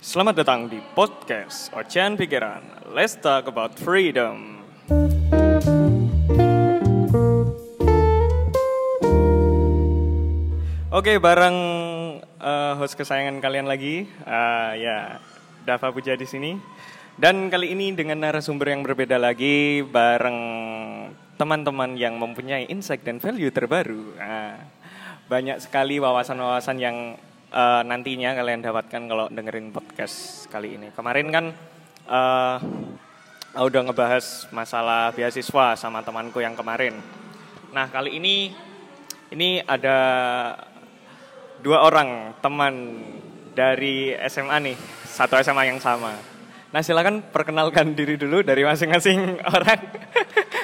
Selamat datang di podcast Ocean Pikiran. Let's talk about freedom. Oke, bareng uh, host kesayangan kalian lagi, uh, ya Dava Puja di sini. Dan kali ini dengan narasumber yang berbeda lagi, bareng teman-teman yang mempunyai insight dan value terbaru. Nah, banyak sekali wawasan-wawasan yang uh, nantinya kalian dapatkan kalau dengerin podcast kali ini. Kemarin kan uh, udah ngebahas masalah beasiswa sama temanku yang kemarin. Nah kali ini ini ada dua orang teman dari SMA nih, satu SMA yang sama. Nah silakan perkenalkan diri dulu dari masing-masing orang.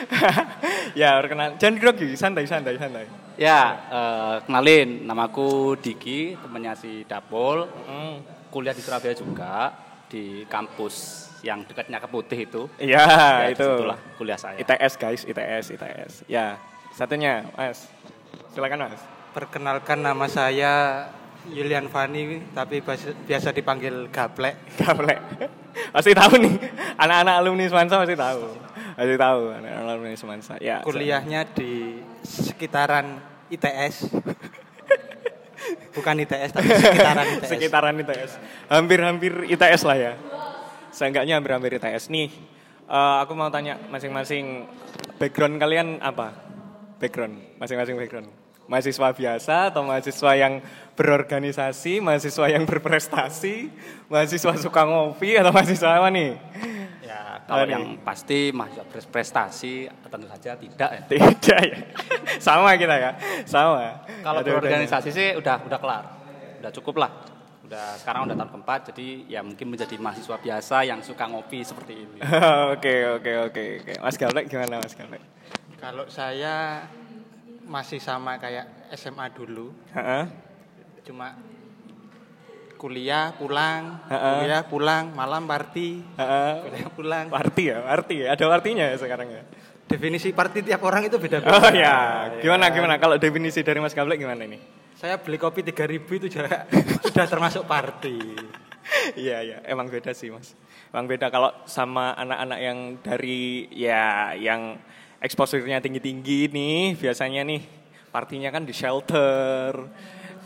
ya perkenal, jangan grogi, santai, santai, santai. Ya, uh, kenalin, namaku Diki, temannya si Dapol. Hmm. Kuliah di Surabaya juga, di kampus yang dekatnya ke Putih itu. Iya, ya, itu. Itulah kuliah saya. ITS guys, ITS, ITS. Ya, satunya, Mas. Silakan Mas. Perkenalkan nama saya Yulian Fani, tapi biasa dipanggil Gaplek. Gaplek. Pasti tahu nih, anak-anak alumni Semansa pasti tahu. Pasti tahu anak-anak alumni Semansa. Ya. Kuliahnya di sekitaran ITS. Bukan ITS tapi sekitaran ITS. sekitaran ITS. Hampir-hampir ITS lah ya. Seenggaknya hampir-hampir ITS. Nih, uh, aku mau tanya masing-masing background kalian apa? Background, masing-masing background. Mahasiswa biasa atau mahasiswa yang berorganisasi, mahasiswa yang berprestasi, mahasiswa suka ngopi atau mahasiswa apa nih? Kalau oh, yang pasti mahasiswa berprestasi tentu saja tidak ya. Tidak ya. Sama kita ya. Sama. Kalau berorganisasi sih udah udah kelar. Udah cukup lah. Udah sekarang udah tahun keempat jadi ya mungkin menjadi mahasiswa biasa yang suka ngopi seperti ini. Oke oke oke oke. Mas Galek gimana Mas Galek? Kalau saya masih sama kayak SMA dulu. Heeh. Cuma kuliah pulang, uh -uh. kuliah pulang, malam party, uh -uh. kuliah pulang. Party ya, party ya. Ada artinya ya sekarang ya. Definisi party tiap orang itu beda-beda. Oh ya, gimana ya. gimana? Kalau definisi dari Mas Gablek gimana ini? Saya beli kopi 3000 itu juga sudah termasuk party. Iya iya, emang beda sih mas. Emang beda kalau sama anak-anak yang dari ya yang eksposurnya tinggi-tinggi nih, biasanya nih partinya kan di shelter,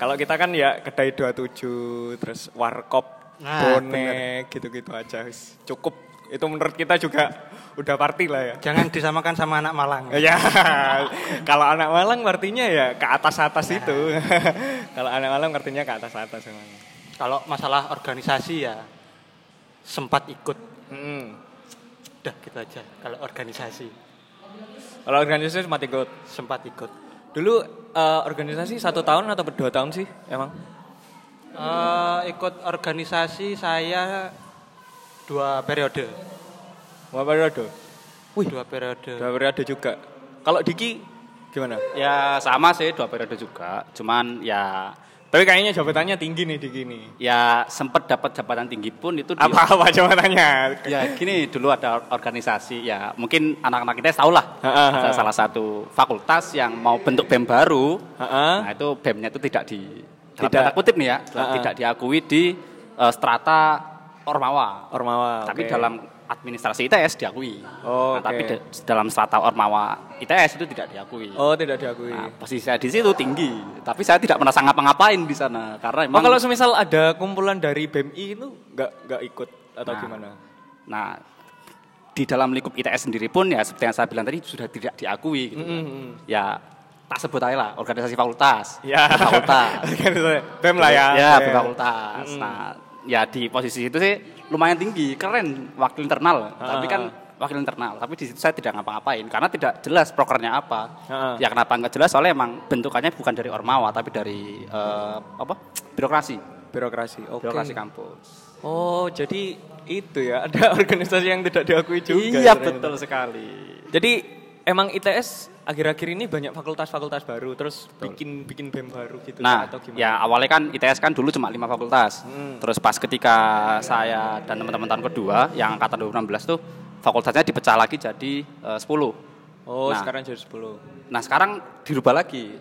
kalau kita kan ya kedai 27, terus warkop, nah, bonek, gitu-gitu aja. Cukup. Itu menurut kita juga udah party lah ya. Jangan disamakan sama anak Malang. ya, kalau anak Malang artinya ya ke atas-atas nah. itu. kalau anak Malang artinya ke atas-atas memang. Kalau masalah organisasi ya sempat ikut. Hmm. Udah gitu aja kalau organisasi. Kalau organisasi sempat ikut? Sempat ikut. Dulu uh, organisasi satu tahun atau berdua tahun sih emang? Uh, ikut organisasi saya dua periode. Dua periode? Wih, dua periode. Dua periode juga. Kalau Diki gimana? Ya sama sih dua periode juga. Cuman ya tapi kayaknya jabatannya tinggi nih di gini. Ya sempat dapat jabatan tinggi pun itu apa apa jabatannya? Ya gini dulu ada organisasi ya mungkin anak-anak kita tahu lah ada salah satu fakultas yang mau bentuk bem baru. Nah itu bemnya itu tidak di tidak kutip nih ya tidak diakui di uh, strata ormawa. Ormawa. Tapi okay. dalam administrasi ITS diakui. Oh, nah, okay. tapi dalam strata ormawa ITS itu tidak diakui. Oh, tidak diakui. Nah, posisi saya di situ tinggi, tapi saya tidak merasa ngapa-ngapain di sana karena emang. Oh, kalau semisal ada kumpulan dari BMI itu nggak nggak ikut atau nah, gimana? Nah, di dalam lingkup ITS sendiri pun ya seperti yang saya bilang tadi sudah tidak diakui gitu. Mm -hmm. Ya tak sebut aja lah organisasi fakultas. Ya. Fakultas. BEM lah ya. Ya, fakultas. Mm -hmm. Nah, ya di posisi itu sih lumayan tinggi, keren wakil internal. Uh, Tapi kan wakil internal, tapi di situ saya tidak ngapa-ngapain karena tidak jelas prokernya apa. Uh, ya kenapa nggak jelas? Soalnya emang bentukannya bukan dari ormawa tapi dari uh, apa? birokrasi. Birokrasi. Okay. Birokrasi kampus. Oh, jadi itu ya ada organisasi yang tidak diakui juga. Iya, betul sekali. Jadi emang ITS akhir-akhir ini banyak fakultas-fakultas baru terus Betul. bikin bikin BEM baru gitu nah, atau gimana? Ya awalnya kan ITS kan dulu cuma lima fakultas. Hmm. Terus pas ketika saya dan teman-teman tahun kedua yang angkatan 2016 tuh fakultasnya dipecah lagi jadi uh, 10. Oh, Nah. sekarang jadi 10. Nah sekarang dirubah lagi.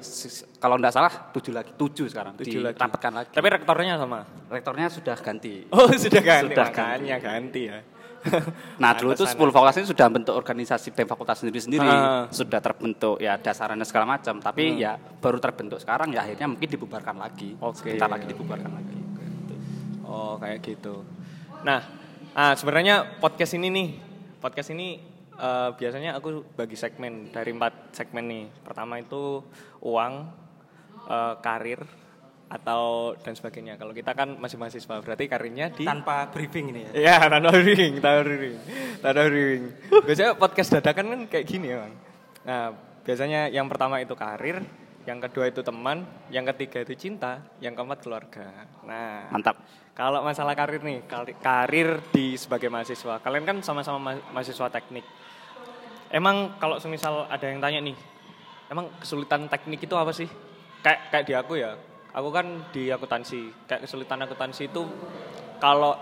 Kalau tidak salah tujuh lagi, tujuh sekarang. 7 lagi. Dirapatkan lagi. Tapi rektornya sama. rektornya sudah ganti. Oh, sudah ganti. Sudah Makanya ganti ya. Nah dulu itu Pantesan. 10 fakultas ini sudah bentuk organisasi BEM fakultas sendiri-sendiri, Ah. sudah terbentuk ya dasarannya segala macam. Tapi Hmm. ya baru terbentuk sekarang ya akhirnya mungkin dibubarkan lagi. Oke. Sebentar lagi dibubarkan lagi. Oh, kayak gitu. Nah, ah, sebenarnya podcast ini nih, podcast ini eh, biasanya aku bagi segmen dari empat segmen nih. Pertama itu uang, eh, karir, atau dan sebagainya. Kalau kita kan masih mahasiswa, berarti karirnya di Tanpa briefing ini ya. Ya, tanpa briefing, tanpa briefing, tanpa briefing. Biasanya podcast dadakan kan kayak gini ya, Bang. Nah, biasanya yang pertama itu karir, yang kedua itu teman, yang ketiga itu cinta, yang keempat keluarga. Nah, Mantap. kalau masalah karir nih, kari- karir di sebagai mahasiswa, kalian kan sama-sama ma- mahasiswa teknik. Emang kalau semisal ada yang tanya nih, emang kesulitan teknik itu apa sih? Kayak kayak di aku ya, aku kan di akuntansi. Kayak kesulitan akuntansi itu kalau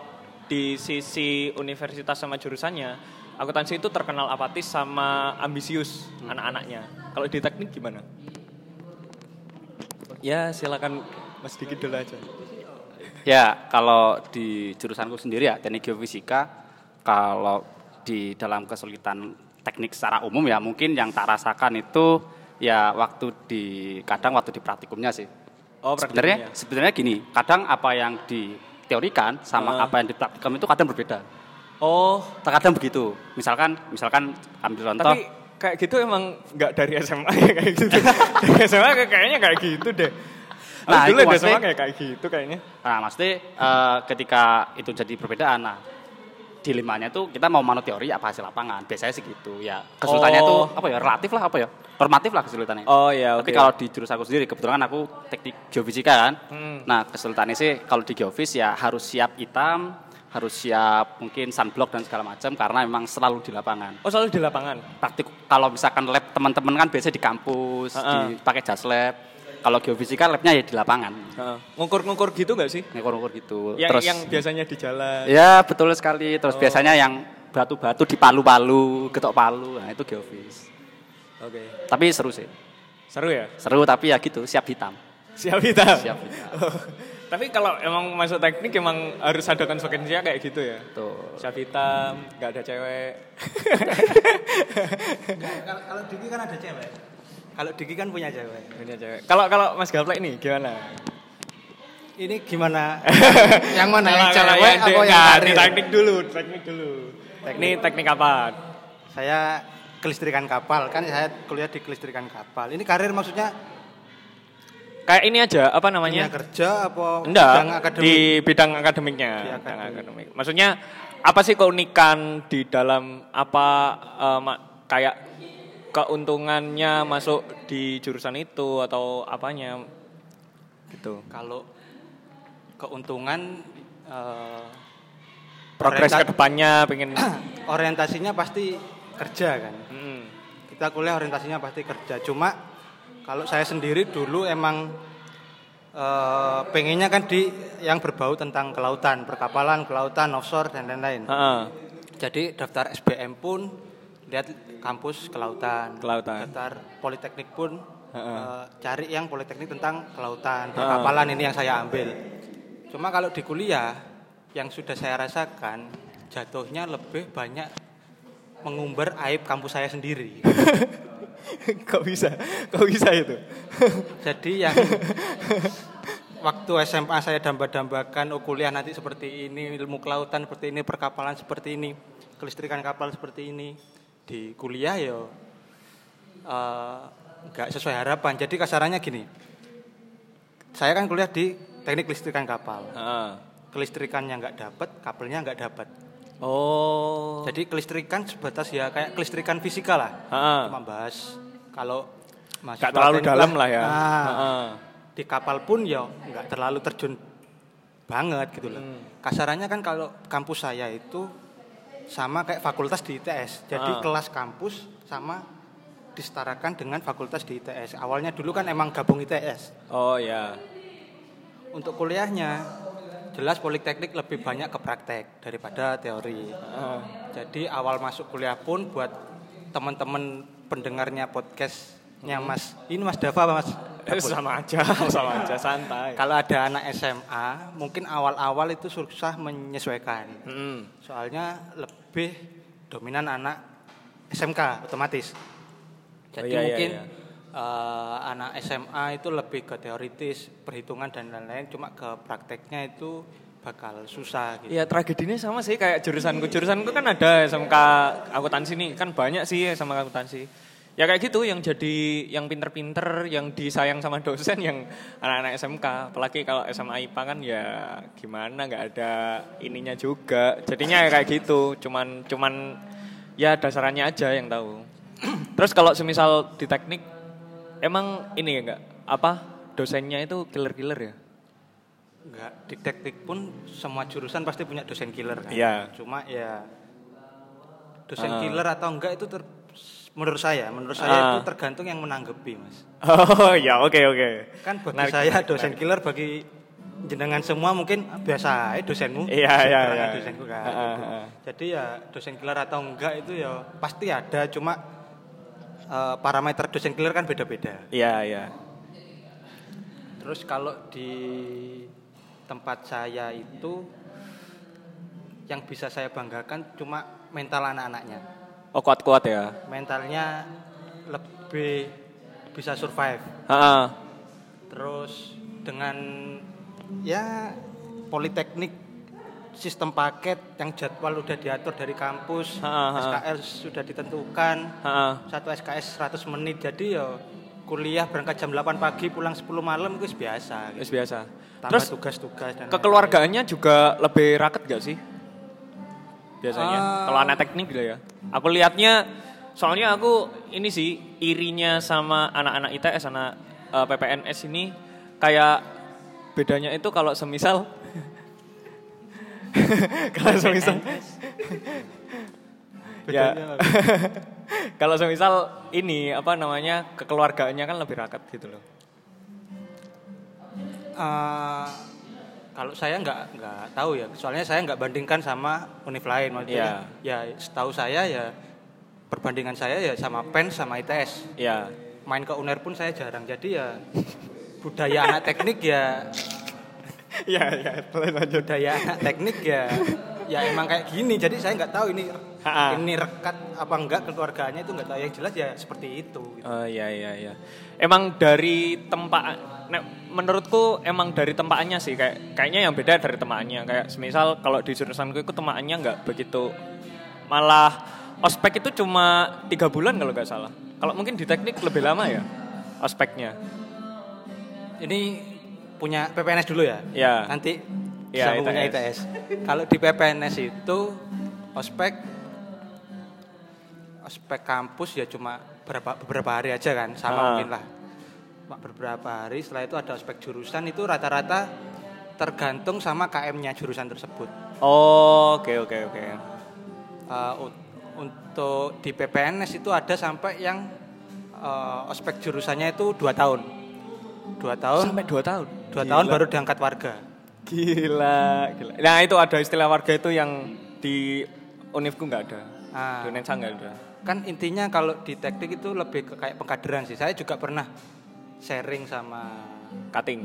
di sisi universitas sama jurusannya, akuntansi itu terkenal apatis sama ambisius anak-anaknya. Kalau di teknik gimana? Ya silakan Mas Diki dulu aja. Ya, kalau di jurusanku sendiri ya, teknik geofisika, kalau di dalam kesulitan teknik secara umum ya mungkin yang tak rasakan itu ya waktu di kadang waktu di praktikumnya sih. Oh, sebenarnya sebenarnya gini, kadang apa yang diteorikan sama Ah. apa yang dipraktikum itu kadang berbeda. Oh, Terkadang begitu. Misalkan misalkan ambil contoh tapi kayak gitu emang nggak dari SMA ya kayak gitu. dari SMA kayak- kayaknya kayak gitu deh. Nah, Nah, dulu itu di maksudnya- SMA kayak kayak gitu kayaknya. Nah, maksudnya eh, ketika itu jadi perbedaan, nah dilemanya tuh kita mau manut teori apa hasil lapangan. Biasanya sih gitu. Ya, kesulitannya Oh. tuh apa ya? Relatif lah apa ya? Normatif lah kesulitannya. Oh iya, Tapi oke. kalau di jurusan aku sendiri kebetulan aku teknik geofisika kan. Hmm. Nah, kesulitannya sih kalau di geofis ya harus siap hitam, harus siap mungkin sunblock dan segala macam karena memang selalu di lapangan. Oh, selalu di lapangan. Praktik kalau misalkan lab teman-teman kan biasanya di kampus, Heeh. dipakai jas lab. Kalau geofisika labnya ya di lapangan. Heeh. Ngukur-ngukur gitu nggak sih? Ngukur-ngukur gitu. Yang Terus yang biasanya di jalan. Ya betul sekali. Terus Oh. biasanya yang batu-batu di palu-palu, getok palu, nah itu geofis. Oke. Tapi seru sih. Seru ya? Seru tapi ya gitu, siap hitam. Siap hitam. Siap hitam. Tapi kalau emang masuk teknik emang harus ada konsekuensinya kayak gitu ya. Tuh. Siap hitam, nggak ada cewek. Kalau, kalau Diki kan ada cewek. Kalau Diki kan punya cewek. Punya cewek. Kalau kalau Mas Gaplek nih gimana? Ini gimana? yang mana? Yang cewek kalau yang apa yang karir? teknik dulu, teknik dulu. Teknik teknik apa? Saya kelistrikan kapal. Kan saya kuliah di kelistrikan kapal. Ini karir maksudnya Kayak ini aja, apa dunia namanya? kerja apa Enggak, bidang akademik? di bidang akademiknya. Di Bidang akademik. akademik. Maksudnya apa sih keunikan di dalam apa ma- kayak keuntungannya masuk di jurusan itu atau apanya gitu. Kalau keuntungan eh, Progres ke depannya pengen orientasinya pasti kerja kan. Mm. Kita kuliah orientasinya pasti kerja. Cuma kalau saya sendiri dulu emang eh, pengennya kan di yang berbau tentang kelautan, perkapalan, kelautan, offshore dan lain-lain. Heeh. Jadi daftar SBM pun lihat kampus kelautan. Kelautan. Daftar politeknik pun Heeh. eh, cari yang politeknik tentang kelautan, perkapalan ini yang saya ambil. Cuma kalau di kuliah yang sudah saya rasakan jatuhnya lebih banyak mengumbar aib kampus saya sendiri. Kok bisa? Kok bisa itu? Jadi yang waktu SMA saya damba-dambakan oh kuliah nanti seperti ini, ilmu kelautan seperti ini, perkapalan seperti ini, kelistrikan kapal seperti ini. Di kuliah ya eh, nggak sesuai harapan. Jadi kasarannya gini. Saya kan kuliah di teknik kelistrikan kapal. Heeh. Kelistrikannya nggak dapat, kabelnya nggak dapat. Oh. Jadi kelistrikan sebatas ya kayak kelistrikan fisika lah. Heeh. Cuma bahas kalau Gak terlalu teknik dalam lah, ya. nah, Heeh. di kapal pun ya nggak terlalu terjun banget gitu loh. Hmm. Kasarannya kan kalau kampus saya itu sama kayak fakultas di ITS. Jadi Ah. kelas kampus sama disetarakan dengan fakultas di ITS. Awalnya dulu kan emang gabung ITS. Oh ya. Untuk kuliahnya jelas politeknik lebih banyak ke praktek daripada teori. Heeh. Jadi awal masuk kuliah pun buat teman-teman pendengarnya podcastnya Mas. Ini Mas Dava Mas? Eh, sama aja, sama aja, santai. Kalau ada anak SMA, mungkin awal-awal itu susah menyesuaikan. Hmm. Soalnya lebih dominan anak SMK otomatis. Jadi Oh, iya, iya, mungkin iya. eh, anak SMA itu lebih ke teoritis, perhitungan dan lain-lain, cuma ke prakteknya itu bakal susah gitu. Ya tragedinya sama sih kayak jurusanku. Jurusanku kan ada SMK akuntansi nih, kan banyak sih SMK akuntansi. Ya kayak gitu yang jadi yang pinter-pinter, yang disayang sama dosen yang anak-anak SMK. Apalagi kalau SMA IPA kan ya gimana nggak ada ininya juga. Jadinya ya kayak gitu, cuman cuman ya dasarannya aja yang tahu. Terus kalau semisal di teknik emang ini ya enggak apa dosennya itu killer-killer ya? Enggak, di teknik pun semua jurusan pasti punya dosen killer kan. Iya. Cuma ya dosen Ah. killer atau enggak itu ter- menurut saya, menurut saya Ah. itu tergantung yang menanggapi, Mas. Oh ya oke oke. Kan bagi Menarik, saya menarik, dosen killer bagi jenengan semua mungkin biasa aja dosenmu. Iya, iya, iya. dosenku kan. Ah, gitu. ah. Jadi ya dosen killer atau enggak itu ya pasti ada, cuma eh, parameter dosen killer kan beda-beda. Iya iya. Terus kalau di tempat saya itu yang bisa saya banggakan cuma mental anak-anaknya. Oh kuat-kuat ya. Mentalnya lebih bisa survive. Heeh. Terus dengan ya politeknik sistem paket yang jadwal udah diatur dari kampus, Ha, ha. SKS sudah ditentukan, Heeh. satu SKS 100 menit jadi ya kuliah berangkat jam 8 pagi pulang 10 malam itu biasa gitu. Biasa. Tambah Terus tugas-tugas dan kekeluargaannya juga lebih raket gak sih? Biasanya. Ah. Kalau anak teknik gitu ya. Aku lihatnya soalnya aku ini sih irinya sama anak-anak ITS anak eh, PPNS ini kayak bedanya itu kalau semisal kalau semisal ya kalau semisal ini apa namanya kekeluargaannya kan lebih raket gitu loh. Eh, kalau saya nggak nggak tahu ya, soalnya saya nggak bandingkan sama univ lain. Maksudnya, ya setahu saya ya perbandingan saya ya sama PEN sama ITS. Ya. Main ke UNER pun saya jarang. Jadi ya budaya anak teknik ya Ya ya, lanjut. budaya anak teknik ya ya emang kayak gini. Jadi saya nggak tahu ini Ha-ha. ini rekat apa enggak keluarganya itu nggak tahu. Yang jelas ya seperti itu. gitu. Oh iya iya iya. Emang dari tempat nek, menurutku emang dari tempaannya sih kayak kayaknya yang beda dari tempaannya kayak semisal kalau di jurusanku itu tempaannya nggak begitu malah ospek itu cuma tiga bulan kalau nggak salah. Kalau mungkin di teknik lebih lama ya ospeknya. Ini punya PPNS dulu ya? Ya. Nanti Ya, punya ITS. ITS. Kalau di PPNS itu ospek ospek kampus ya cuma beberapa beberapa hari aja kan, sama Ah. mungkin lah. Beberapa hari setelah itu ada ospek jurusan itu rata-rata tergantung sama KM-nya jurusan tersebut. Oh, oke oke oke. Eh, un- untuk di PPNS itu ada sampai yang eh, ospek jurusannya itu dua tahun. Dua tahun, Sampai dua tahun. dua Gila. tahun baru diangkat warga. Gila, gila. Nah itu ada istilah warga itu yang di univku nggak ada. Ah. Di Unensa nggak ada. kan intinya kalau di teknik itu lebih ke kayak pengkaderan sih saya juga pernah sharing sama Cutting.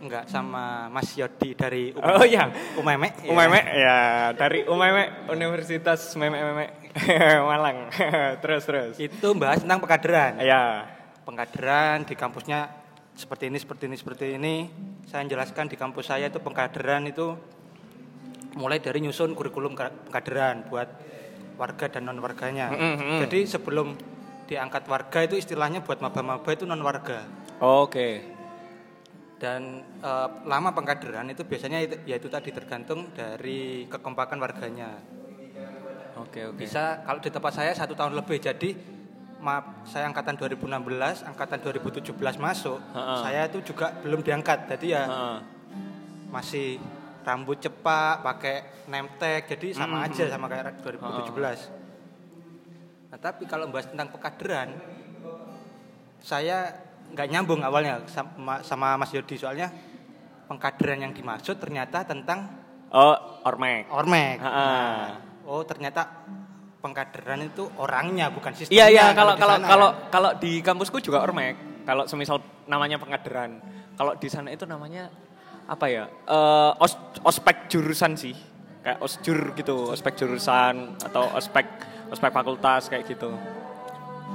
enggak sama Mas Yodi dari UMM. Oh iya. Umeme ya. Umeme ya dari Umeme Universitas Meme Meme Malang. terus terus. itu bahas tentang pengkaderan Ya. pengkaderan di kampusnya seperti ini seperti ini seperti ini saya jelaskan di kampus saya itu pengkaderan itu mulai dari nyusun kurikulum ka- pengkaderan buat warga dan non warganya Mm, mm, mm. jadi sebelum diangkat warga itu istilahnya buat maba-maba itu non warga Oke. dan eh, lama pengkaderan itu biasanya itu, ya itu tadi tergantung dari kekompakan warganya Oke oke. bisa kalau di tempat saya satu tahun lebih jadi maaf saya angkatan 2016 angkatan 2017 masuk Ha-ha. saya itu juga belum diangkat jadi ya Heeh. masih rambut cepak pakai name tag jadi sama Hmm, aja sama kayak 2017 nah tapi kalau membahas tentang pengkaderan saya nggak nyambung awalnya sama, sama Mas Yodi soalnya pengkaderan yang dimaksud ternyata tentang Oh, Ormek. ormek Ha-ha. Nah, oh ternyata pengkaderan itu orangnya bukan sistemnya. Iya iya kalau di kalau sana. kalau kalau di kampusku juga ormek. Kalau semisal namanya pengkaderan. Kalau di sana itu namanya apa ya? Eh, os, ospek jurusan sih. Kayak osjur gitu, ospek jurusan atau ospek ospek fakultas kayak gitu.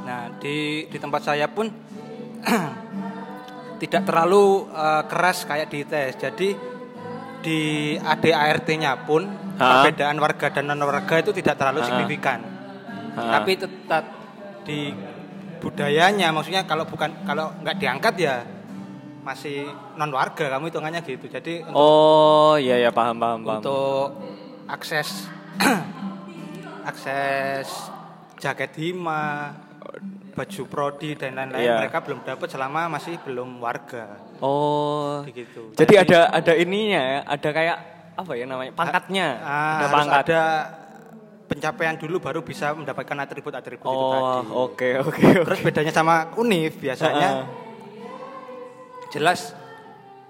Nah, di di tempat saya pun tidak terlalu eh, keras kayak di tes. Jadi di ADART-nya pun Ha? perbedaan warga dan non warga itu tidak terlalu Ha. signifikan. Ha. Tapi tetap di budayanya maksudnya kalau bukan kalau nggak diangkat ya masih non warga kamu hitungannya gitu. Jadi untuk, Oh, iya ya paham paham paham. untuk akses akses jaket hima, baju prodi dan lain-lain Iya. mereka belum dapat selama masih belum warga. Oh. Begitu. Jadi ada ada ininya ya, ada kayak apa ya namanya? Pangkatnya. Ah, ada pangkat. ada pencapaian dulu baru bisa mendapatkan atribut-atribut itu tadi. Oh, oke oke. Terus bedanya sama univ biasanya Heeh. jelas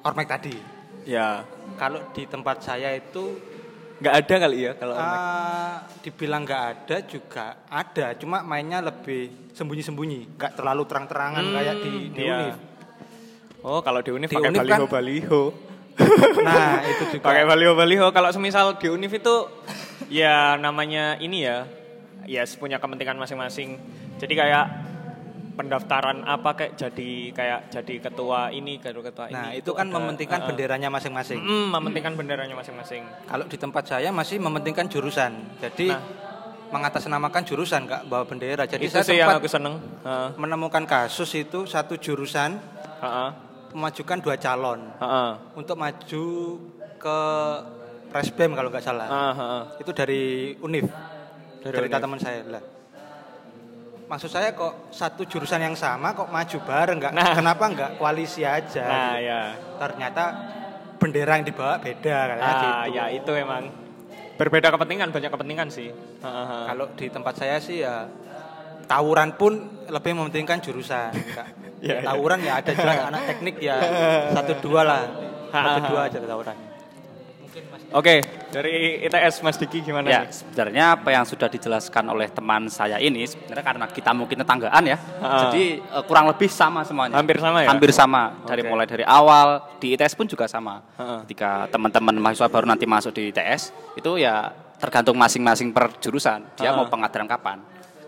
ormek tadi. Ya, Kalau di tempat saya itu nggak ada kali ya kalau ormek. ah, dibilang nggak ada juga ada, cuma mainnya lebih sembunyi-sembunyi, nggak terlalu terang-terangan kayak di, di iya. univ. Oh, kalau di Univ Di pakai Univ baliho kan- baliho. Nah itu juga. pakai baliho baliho. Kalau semisal di Univ itu ya namanya ini ya, ya punya kepentingan masing-masing. Jadi kayak pendaftaran apa kayak jadi kayak jadi ketua ini ketua ketua Nah ini. itu kan ada- mementingkan Heeh. benderanya masing-masing. Mm, mementingkan benderanya masing-masing. Kalau di tempat saya masih mementingkan jurusan. Jadi Nah. mengatasnamakan jurusan nggak bawa bendera. Jadi itu saya sih yang aku seneng. Heeh. menemukan kasus itu satu jurusan Heeh. Memajukan dua calon Heeh. untuk maju ke Presbem kalau nggak salah. Heeh. Itu dari Univ. Dari cerita teman saya lah. Maksud saya kok satu jurusan yang sama kok maju bareng nggak? Nah. Kenapa nggak koalisi aja? Nah, gitu. ya. Ternyata bendera yang dibawa beda katanya Ah, gitu. ya itu emang berbeda kepentingan, banyak kepentingan sih. Heeh. Kalau di tempat saya sih ya tawuran pun lebih mementingkan jurusan. Ya, ya. tawuran ya ada juga anak teknik ya satu dua lah, satu Ha, dua ha. aja tawuran. Oke, dari ITS Mas Diki gimana Ya, nih? sebenarnya apa yang sudah dijelaskan oleh teman saya ini sebenarnya karena kita mungkin tetanggaan ya. Ha. Jadi eh, kurang lebih sama semuanya. Hampir sama ya? Hampir sama. Dari Oke. mulai dari awal di ITS pun juga sama. Ha. Ketika teman-teman mahasiswa baru nanti masuk di ITS, itu ya tergantung masing-masing per jurusan. Dia Ha. mau pengadaran kapan.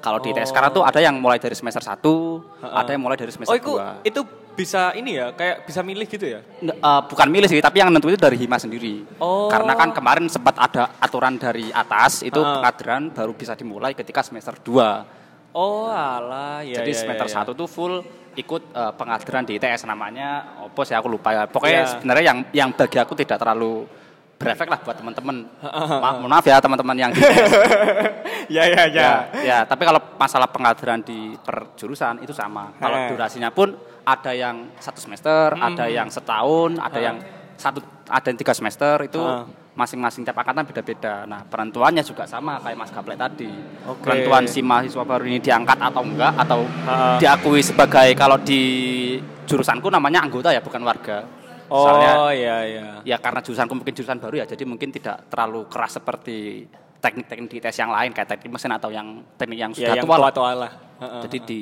Kalau di Oh. ITS sekarang tuh ada yang mulai dari semester 1, Ha. ada yang mulai dari semester Oh, itu 2. itu bisa ini ya, kayak bisa milih gitu ya? N- eh, bukan milih sih, tapi yang nentu itu dari Hima sendiri. Oh. Karena kan kemarin sempat ada aturan dari atas, itu pengkaderan baru bisa dimulai ketika semester 2. Oh, alah, ya Jadi ya, semester ya, 1 tuh full ikut eh, pengkaderan di ITS namanya apa sih aku lupa ya. Pokoknya Ya. sebenarnya yang yang bagi aku tidak terlalu berefek lah buat teman-teman. Ma- maaf ya teman-teman yang di ya, ya, ya. ya, ya, tapi kalau masalah pengkaderan di per jurusan itu sama. Kalau durasinya pun ada yang satu semester, ada yang setahun, ada yang satu, ada yang tiga semester itu masing-masing tiap angkatan beda-beda. Nah penentuannya juga sama kayak Mas Gaplek tadi. Oke. Penentuan si mahasiswa baru ini diangkat atau enggak atau Ha. diakui sebagai kalau di jurusanku namanya anggota ya bukan warga. Oh, ya, ya. ya karena jurusanku mungkin jurusan baru ya jadi mungkin tidak terlalu keras seperti teknik-teknik di tes yang lain kayak teknik mesin atau yang teknik yang Ya, sudah yang tua lah. tua-tua lah. Heeh. Jadi di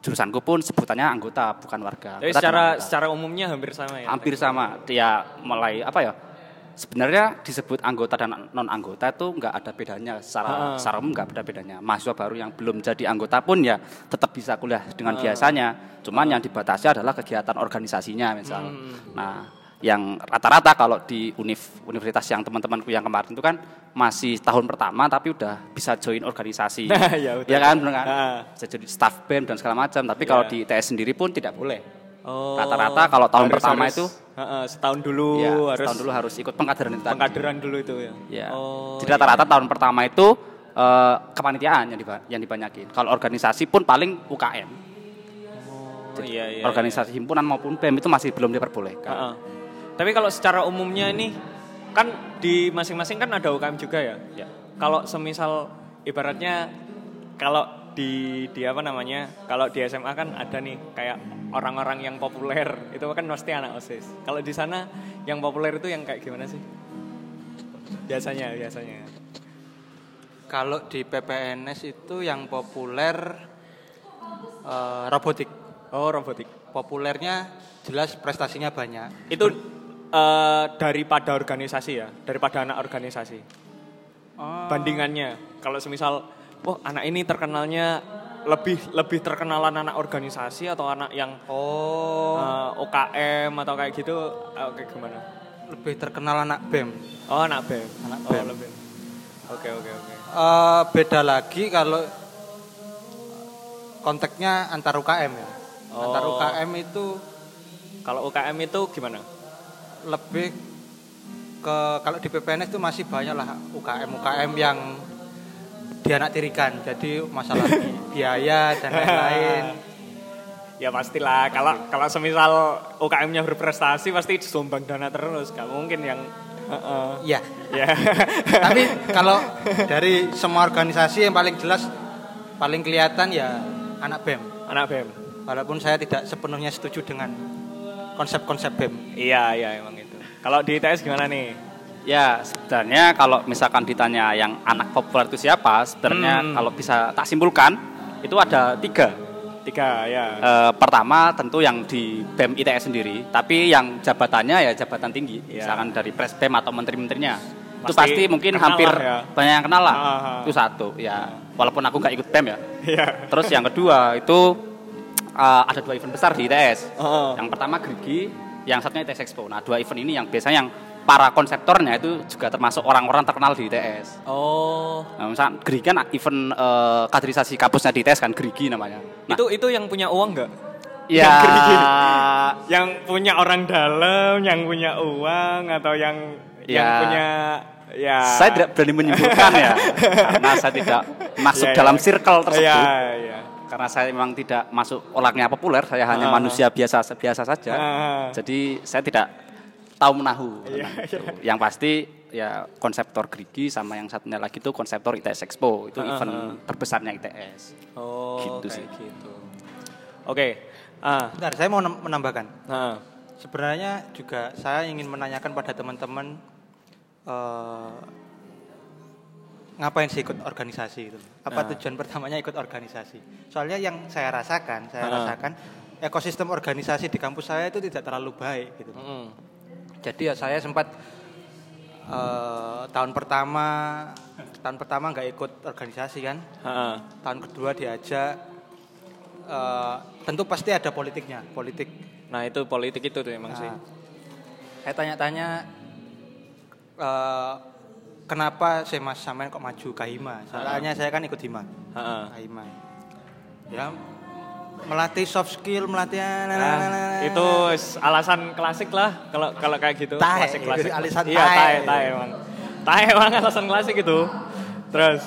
jurusanku pun sebutannya anggota bukan warga. Jadi Kita secara anggota. secara umumnya hampir sama ya. hampir sama. Dia mulai apa ya? Sebenarnya disebut anggota dan non anggota itu nggak ada bedanya secara Ha. secara umum nggak ada bedanya. Mahasiswa baru yang belum jadi anggota pun ya tetap bisa kuliah dengan biasanya. Cuman yang dibatasi adalah kegiatan organisasinya misal. Hmm. Nah, yang rata-rata kalau di univ universitas yang teman-temanku yang kemarin itu kan masih tahun pertama tapi udah bisa join organisasi. Ya, betul. ya kan, benar kan? Jadi staff BEM dan segala macam. Tapi kalau di ITS sendiri pun tidak boleh. Oh, Rata-rata kalau tahun harus- pertama harus- itu Heeh, setahun dulu ya, harus tahun dulu harus ikut pengkaderan itu pengkaderan dulu itu ya. Ya. Oh, Jadi rata-rata tahun pertama itu eh, kepanitiaan yang, diba- yang dibanyakin. Kalau organisasi pun paling UKM. oh, iya, iya, organisasi himpunan maupun BEM itu masih belum diperbolehkan. Heeh. Tapi kalau secara umumnya ini kan di masing-masing kan ada UKM juga ya. Ya. Kalau semisal ibaratnya kalau di di apa namanya? Kalau di SMA kan ada nih kayak orang-orang yang populer itu kan pasti anak OSIS. Kalau di sana yang populer itu yang kayak gimana sih? Biasanya biasanya. kalau di PPNS itu yang populer uh, robotik. Oh, robotik. Populernya jelas prestasinya banyak. Itu uh, daripada organisasi ya, daripada anak organisasi. Oh. Bandingannya, kalau semisal, wah anak ini terkenalnya lebih lebih terkenalan anak organisasi atau anak yang oh uh, eh, OKM atau kayak gitu, uh, kayak gimana? Lebih terkenal anak BEM. Oh anak BEM. Anak BEM. Oh, Oke oke oke. Uh, beda lagi kalau konteksnya antar UKM ya. Oh. Antar UKM itu kalau UKM itu gimana? Lebih ke kalau di PPNS itu masih banyak lah UKM UKM yang dianaktirikan. Jadi masalah biaya dan lain-lain. ya pastilah kalau kalau semisal UKM-nya berprestasi pasti disumbang dana terus. Gak mungkin yang Iya. Uh, ya. Tapi kalau dari semua organisasi yang paling jelas paling kelihatan ya anak BEM. Anak BEM. Walaupun saya tidak sepenuhnya setuju dengan konsep-konsep BEM. Iya, iya emang itu. Kalau di ITS gimana nih? Ya, sebenarnya kalau misalkan ditanya yang anak populer itu siapa, sebenarnya hmm. kalau bisa tak simpulkan itu ada tiga. Tiga, ya. E, pertama tentu yang di BEM ITS sendiri, tapi yang jabatannya ya jabatan tinggi, ya. misalkan dari pres BEM atau menteri-menterinya. Itu pasti mungkin hampir ya. banyak yang kenal lah. Aha. Ah. Itu satu, ya. Walaupun aku nggak ikut BEM ya. ya. Terus yang kedua itu uh, ada dua event besar di ITS. Oh. Yang pertama Grigi, yang satunya ITS Expo. Nah, dua event ini yang biasanya yang para konseptornya itu juga termasuk orang-orang terkenal di ITS. Oh. Nah, misal Grigi kan event uh, kaderisasi kampusnya di ITS kan Grigi namanya. Nah, itu itu yang punya uang nggak? Ya. Yang, yang punya orang dalam, yang punya uang atau yang ya. yang punya ya. Saya tidak berani menyebutkan ya, karena saya tidak masuk ya, dalam circle tersebut. Ya, ya. Karena saya memang tidak masuk orangnya populer, saya hanya uh, manusia biasa biasa saja. Uh, Jadi saya tidak tahu menahu. Iya, iya. Yang pasti ya konseptor Grigi sama yang satunya lagi itu konseptor ITS Expo. Itu uh, event uh, terbesarnya ITS. Oh, gitu sih. Gitu. Oke. Okay. Uh. Bentar, saya mau menambahkan. Uh. Sebenarnya juga saya ingin menanyakan pada teman-teman uh, ngapain sih ikut organisasi itu? Apa uh. tujuan pertamanya ikut organisasi? Soalnya yang saya rasakan, saya uh. rasakan ekosistem organisasi di kampus saya itu tidak terlalu baik gitu. Uh jadi ya saya sempat uh, tahun pertama tahun pertama nggak ikut organisasi kan uh-uh. tahun kedua diajak uh, tentu pasti ada politiknya politik nah itu politik itu tuh emang nah, sih saya tanya-tanya uh, kenapa saya mas samain kok maju ke Hima soalnya uh-huh. saya kan ikut Hima uh-huh. Hima ya melatih soft skill, melatih nah, nah, nah, itu alasan klasik lah kalau kalau kayak gitu. Tahe, klasik klasik. Alasan iya, tahe, tahe emang. Tahe emang alasan klasik itu. Terus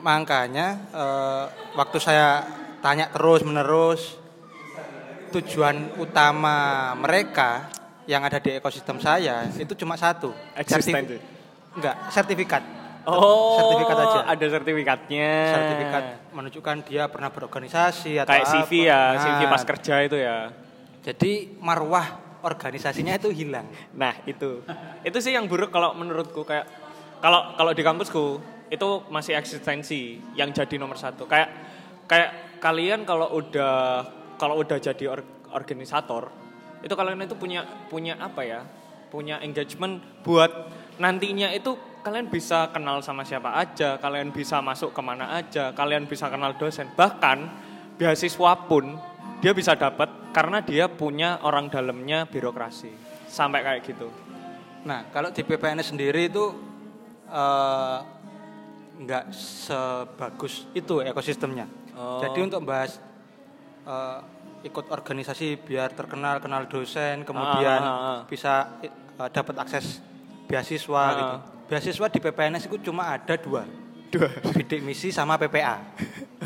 makanya uh, waktu saya tanya terus menerus tujuan utama mereka yang ada di ekosistem saya itu cuma satu. Sertif enggak, sertifikat Oh, sertifikat aja. Ada sertifikatnya. Sertifikat menunjukkan dia pernah berorganisasi atau kayak CV apa. ya, nah, CV pas kerja itu ya. Jadi marwah organisasinya itu hilang. Nah, itu. itu sih yang buruk kalau menurutku kayak kalau kalau di kampusku itu masih eksistensi yang jadi nomor satu. Kayak kayak kalian kalau udah kalau udah jadi or, organisator itu kalian itu punya punya apa ya? Punya engagement buat nantinya itu kalian bisa kenal sama siapa aja, kalian bisa masuk ke mana aja, kalian bisa kenal dosen. Bahkan beasiswa pun dia bisa dapat karena dia punya orang dalamnya birokrasi. Sampai kayak gitu. Nah, kalau di PPNS sendiri itu uh, nggak sebagus itu ekosistemnya. Oh. Jadi untuk bahas uh, ikut organisasi biar terkenal, kenal dosen, kemudian ah, ah, ah. bisa uh, dapat akses beasiswa ah. gitu beasiswa di PPNS itu cuma ada dua. Dua. Bidik misi sama PPA.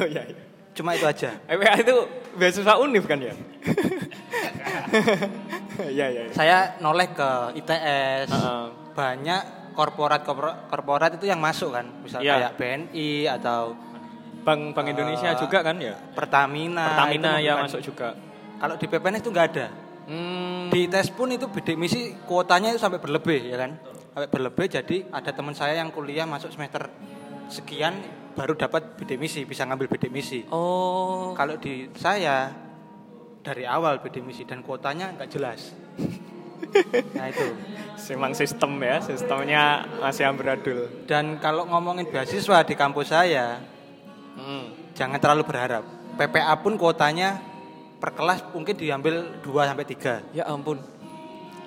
oh iya, iya. Cuma itu aja. PPA itu beasiswa univ kan ya? Iya, iya. Ya. Saya noleh ke ITS. Uh -uh. Banyak korporat korporat itu yang masuk kan. Misalnya yeah. kayak BNI atau Bank Bank Indonesia uh, juga kan ya? Pertamina. Pertamina ya masuk juga. Kalau di PPNS itu nggak ada. Hmm. Di ITS pun itu bidik misi kuotanya itu sampai berlebih ya kan? Berlebih jadi ada teman saya yang kuliah masuk semester sekian baru dapat bidik misi, bisa ngambil bidik misi. Oh. Kalau di saya dari awal bidik misi dan kuotanya nggak jelas. nah itu. Memang sistem ya, sistemnya masih amburadul. Dan kalau ngomongin beasiswa di kampus saya, Hmm. jangan terlalu berharap. PPA pun kuotanya per kelas mungkin diambil 2 sampai 3. Ya ampun.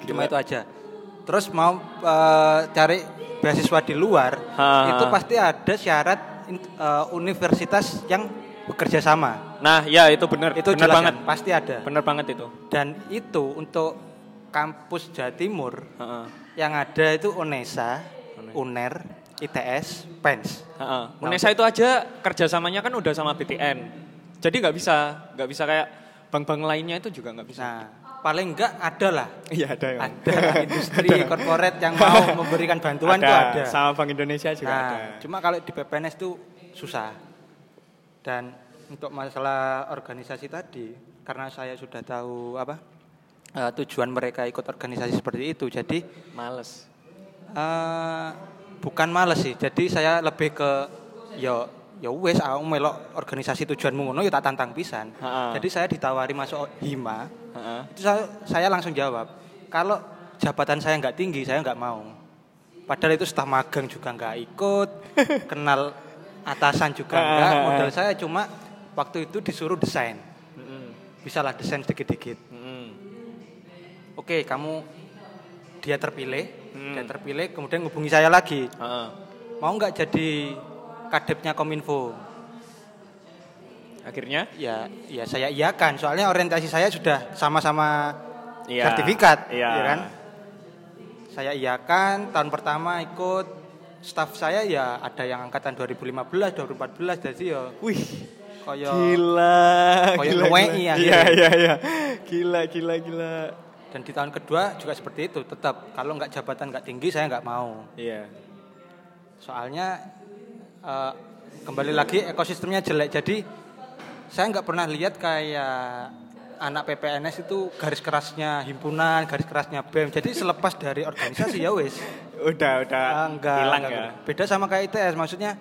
Cuma itu aja. Terus mau eh, cari beasiswa di luar, Ha. itu pasti ada syarat eh, universitas yang bekerja sama. Nah, ya itu benar. Itu benar banget. kan? pasti ada. Benar banget itu. Dan itu untuk kampus Jawa Timur Heeh. yang ada itu UNESA, UNER, ITS, PENS. Heeh. Unesa itu aja kerjasamanya kan udah sama BTN. Jadi nggak bisa, nggak bisa kayak bank-bank lainnya itu juga nggak bisa. Nah, paling enggak ada lah. Iya ada ya. Ada industri corporate yang mau memberikan bantuan itu ada. Sama Bank Indonesia juga Nah, ada. cuma kalau di PPNS itu susah. Dan untuk masalah organisasi tadi, karena saya sudah tahu apa eh, tujuan mereka ikut organisasi seperti itu, jadi Males. eh, bukan males sih. Jadi saya lebih ke yo ya wes aku melok organisasi tujuanmu ngono ya tak tantang pisan. Ha-ha. Jadi saya ditawari masuk hima, Heeh. itu saya, saya langsung jawab kalau jabatan saya nggak tinggi saya nggak mau padahal itu staf magang juga nggak ikut kenal atasan juga nggak modal saya cuma waktu itu disuruh desain bisalah desain sedikit-sedikit oke kamu dia terpilih Hmm. dia terpilih kemudian hubungi saya lagi Heeh. mau nggak jadi kadepnya kominfo Akhirnya? ya ya saya iakan soalnya orientasi saya sudah sama-sama Iya. sertifikat Iya. ya kan saya iakan tahun pertama ikut staff saya ya ada yang angkatan 2015 2014 jadi ya Wih. kaya Gila. Kayak gila, gila. akhirnya. Iya, iya, iya. Gila, gila, gila. dan di tahun kedua juga seperti itu tetap kalau nggak jabatan nggak tinggi saya nggak mau Iya. soalnya eh, kembali lagi ekosistemnya jelek. Jadi saya nggak pernah lihat kayak anak PPNS itu garis kerasnya himpunan garis kerasnya BEM jadi selepas dari organisasi ya wes Udah, udah Ah, enggak, hilang enggak ya. beda sama kayak ITS maksudnya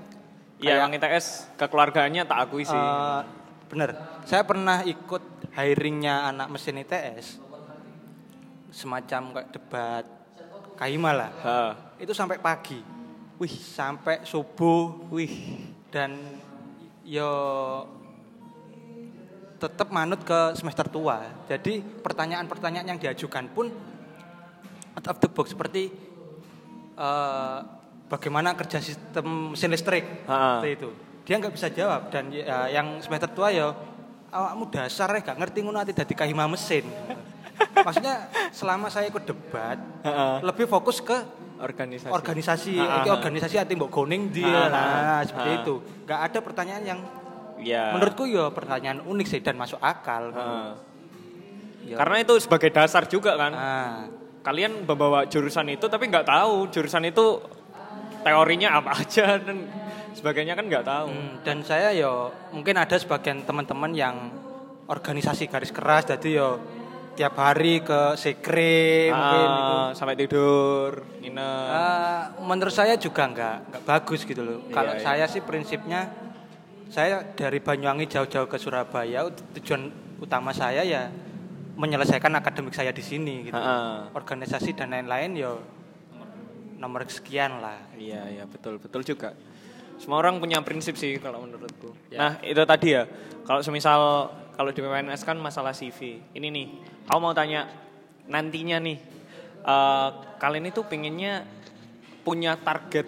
Iya, kayak, emang ITS kekeluargaannya tak akui sih. eh, bener. Saya pernah ikut hiringnya anak mesin ITS semacam kayak debat kaima lah. Itu sampai pagi wih sampai subuh Wih. dan yo tetap manut ke semester tua. Jadi pertanyaan-pertanyaan yang diajukan pun out of the box seperti eh, bagaimana kerja sistem mesin listrik Ha. seperti itu. Dia nggak bisa jawab dan ya, yang semester tua ya awakmu dasar ya gak ngerti ngono ati dadi kahima mesin. Maksudnya selama saya ikut debat lebih fokus ke Organisasi. organisasi, iki ha. organisasi ati mbok goning dia ha, nah seperti itu. Gak ada pertanyaan yang Iya. menurutku ya pertanyaan unik sih dan masuk akal. Ya. Karena itu sebagai dasar juga kan. Nah, Kalian membawa jurusan itu tapi nggak tahu jurusan itu teorinya apa aja dan sebagainya kan nggak tahu. hmm, dan saya ya mungkin ada sebagian teman-teman yang organisasi garis keras jadi ya tiap hari ke sekre mungkin itu. Ah, sampai tidur, nginep. Ah, menurut saya juga nggak nggak bagus gitu loh. Iya, Kalau iya. saya sih prinsipnya saya dari Banyuwangi jauh-jauh ke Surabaya tujuan utama saya ya menyelesaikan akademik saya di sini gitu. Ha-ha. Organisasi dan lain-lain ya nomor sekian lah. Iya, iya betul, betul juga. Semua orang punya prinsip sih kalau menurutku. Ya. Nah, itu tadi ya. Kalau semisal kalau di PPNS kan masalah CV. Ini nih, aku mau tanya nantinya nih. eh, kalian itu pengennya punya target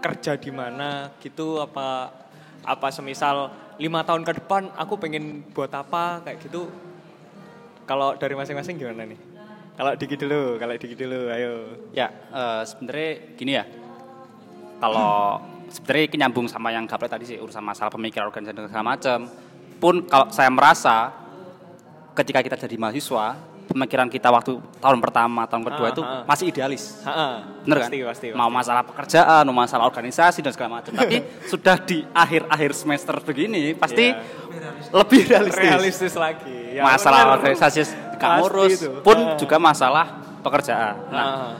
kerja di mana gitu apa apa semisal lima tahun ke depan aku pengen buat apa kayak gitu kalau dari masing-masing gimana nih kalau Diki dulu kalau Diki dulu ayo Ya, eh, sebenarnya gini ya. Kalau sebenarnya ini nyambung sama yang Gaplek tadi sih urusan masalah pemikiran organisasi dan segala macam. Pun kalau saya merasa ketika kita jadi mahasiswa, pemikiran kita waktu tahun pertama, tahun kedua Ah, itu ah. masih idealis. Ha-ha. Bener kan? pasti, pasti, Mau masalah pekerjaan, mau masalah organisasi dan segala macam. Tapi sudah di akhir-akhir semester begini pasti Iya. lebih realistis. realistis lagi. Ya, masalah bener. organisasi Pasti itu. pun Ah. juga masalah pekerjaan. Nah, Ah.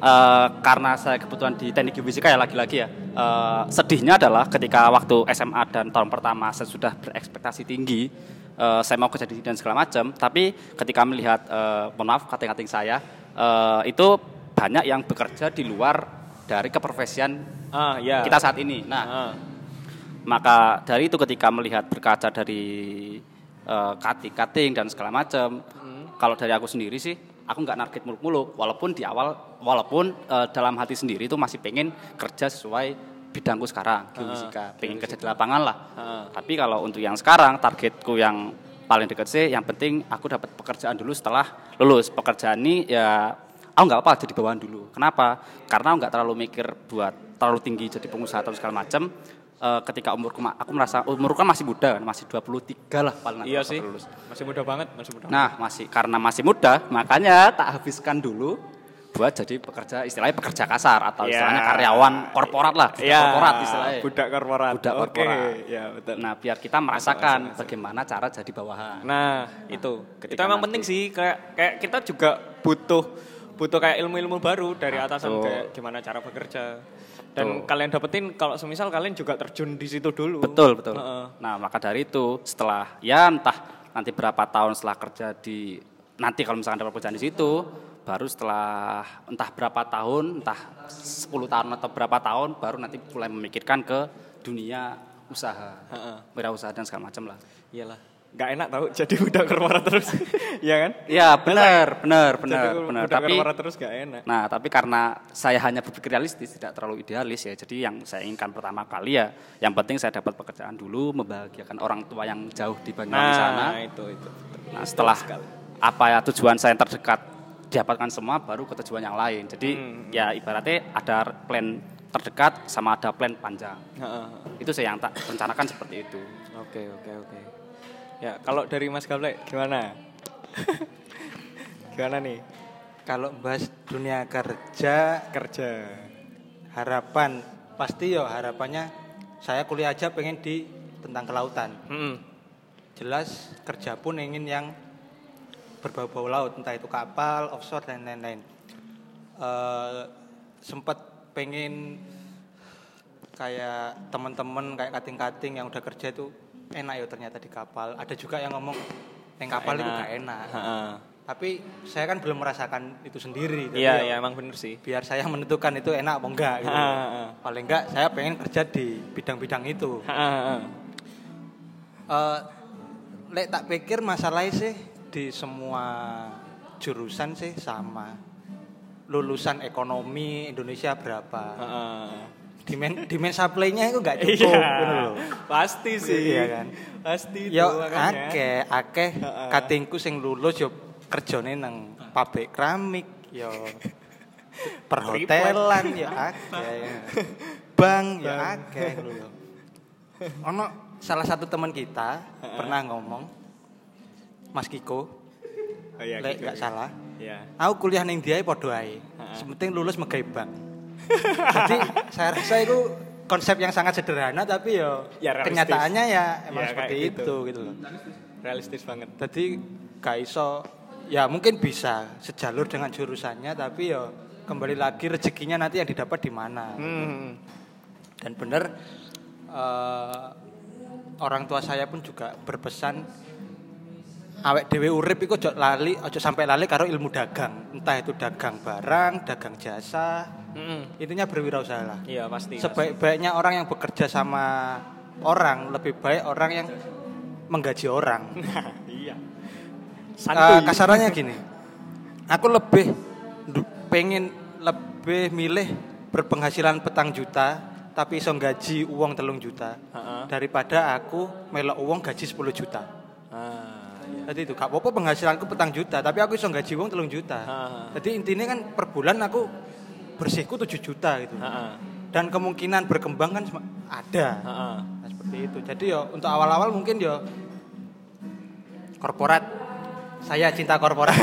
Uh, karena saya kebetulan di teknik geofisika ya lagi-lagi ya. Uh, sedihnya adalah ketika waktu SMA dan tahun pertama saya sudah berekspektasi tinggi, uh, saya mau kerja di dan segala macam. Tapi ketika melihat, uh, mohon maaf kating-kating saya, uh, itu banyak yang bekerja di luar dari keprofesian ah, ya. kita saat ini. Nah, ah. maka dari itu ketika melihat berkaca dari uh, cutting-cutting dan segala macam, hmm. kalau dari aku sendiri sih aku nggak narget muluk-muluk walaupun di awal walaupun uh, dalam hati sendiri itu masih pengen kerja sesuai bidangku sekarang geofisika, uh, pengen kerja di lapangan lah. Uh. Tapi kalau untuk yang sekarang targetku yang paling dekat sih, yang penting aku dapat pekerjaan dulu setelah lulus. Pekerjaan ini ya aku nggak apa jadi bawahan dulu. Kenapa? Karena nggak terlalu mikir buat terlalu tinggi jadi pengusaha atau segala macam uh, ketika umurku aku merasa umurku kan masih muda kan, masih 23 lah paling Iya sih. Lulus. Masih muda banget, masih muda. Nah, masih karena masih muda, makanya tak habiskan dulu buat jadi pekerja istilahnya pekerja kasar atau yeah. istilahnya karyawan korporat lah budak yeah. korporat istilahnya budak korporat budak okay. korporat ya betul nah biar kita merasakan masuk, masuk, bagaimana cara jadi bawahan nah, nah itu itu emang penting sih kayak kayak kita juga butuh butuh kayak ilmu-ilmu baru dari atasan kayak gimana cara bekerja dan betul. kalian dapetin kalau semisal kalian juga terjun di situ dulu. Betul, betul. Uh -uh. Nah, maka dari itu setelah ya entah nanti berapa tahun setelah kerja di nanti kalau misalkan dapat pekerjaan di situ baru setelah entah berapa tahun, entah 10 tahun atau berapa tahun baru nanti mulai memikirkan ke dunia usaha, uh -uh. wirausaha dan segala macam lah. Iyalah nggak enak tau jadi budak korporat terus. Ya kan? Iya benar benar benar benar. Tapi terus gak enak. Nah tapi karena saya hanya berpikir realistis tidak terlalu idealis ya. Jadi yang saya inginkan pertama kali ya yang penting saya dapat pekerjaan dulu membahagiakan orang tua yang jauh di Banyuwangi nah, sana. itu itu, nah setelah apa ya tujuan saya yang terdekat dapatkan semua baru ke tujuan yang lain. Jadi hmm. ya ibaratnya ada plan terdekat sama ada plan panjang. itu saya yang tak rencanakan seperti itu. Oke, oke, oke. Ya, kalau dari Mas Gablek gimana? gimana nih? Kalau bahas dunia kerja, kerja. Harapan pasti yo harapannya saya kuliah aja pengen di tentang kelautan. Hmm. Jelas kerja pun ingin yang berbau-bau laut, entah itu kapal, offshore dan lain-lain. Uh, sempat pengen kayak teman-teman kayak kating-kating yang udah kerja itu enak ya ternyata di kapal. Ada juga yang ngomong yang kapal enak. itu gak enak. Ha -ha. Tapi saya kan belum merasakan itu sendiri. Iya, iya emang bener sih. Biar saya menentukan itu enak apa enggak gitu. Ha -ha. Paling enggak saya pengen kerja di bidang-bidang itu. Ha -ha. Uh, lek tak pikir masalahnya sih di semua jurusan sih sama. Lulusan ekonomi Indonesia berapa? -ha demand demand supply-nya itu enggak cukup iya, gitu loh. Pasti sih. Iya kan. Pasti Yo akeh akeh katingku sing lulus yo kerjane nang pabrik keramik yo perhotelan ya akeh. Ya akeh lho. Ono salah satu teman kita pernah ngomong Mas Kiko. Oh iya, Lek gak salah. Iya. Aku kuliah ning dia padha ae. Sementing lulus megai bank. Jadi saya rasa itu konsep yang sangat sederhana tapi yo ya, kenyataannya ya emang ya, seperti gitu. itu gitu loh. Realistis banget. Jadi kaiso ya mungkin bisa sejalur dengan jurusannya tapi yo kembali lagi rezekinya nanti yang didapat di mana. Hmm. Dan benar uh, orang tua saya pun juga berpesan awek dewe urip iku ojo lali ojo sampai lali karo ilmu dagang. Entah itu dagang barang dagang jasa. Mm. intinya berwirausaha lah iya pasti sebaik-baiknya orang yang bekerja sama orang lebih baik orang yang menggaji orang. Iya. Uh, kasarannya gini. Aku lebih pengen lebih milih berpenghasilan petang juta tapi iso gaji uang telung juta uh -uh. daripada aku melok uang gaji 10 juta. Uh. Jadi itu gak apa-apa penghasilanku petang juta, tapi aku bisa gaji uang telung juta. Ha, Jadi intinya kan per bulan aku bersihku 7 juta gitu. Ha, Dan kemungkinan berkembang kan ada. Nah, seperti itu. Jadi ya untuk awal-awal mungkin ya korporat. Saya cinta korporat.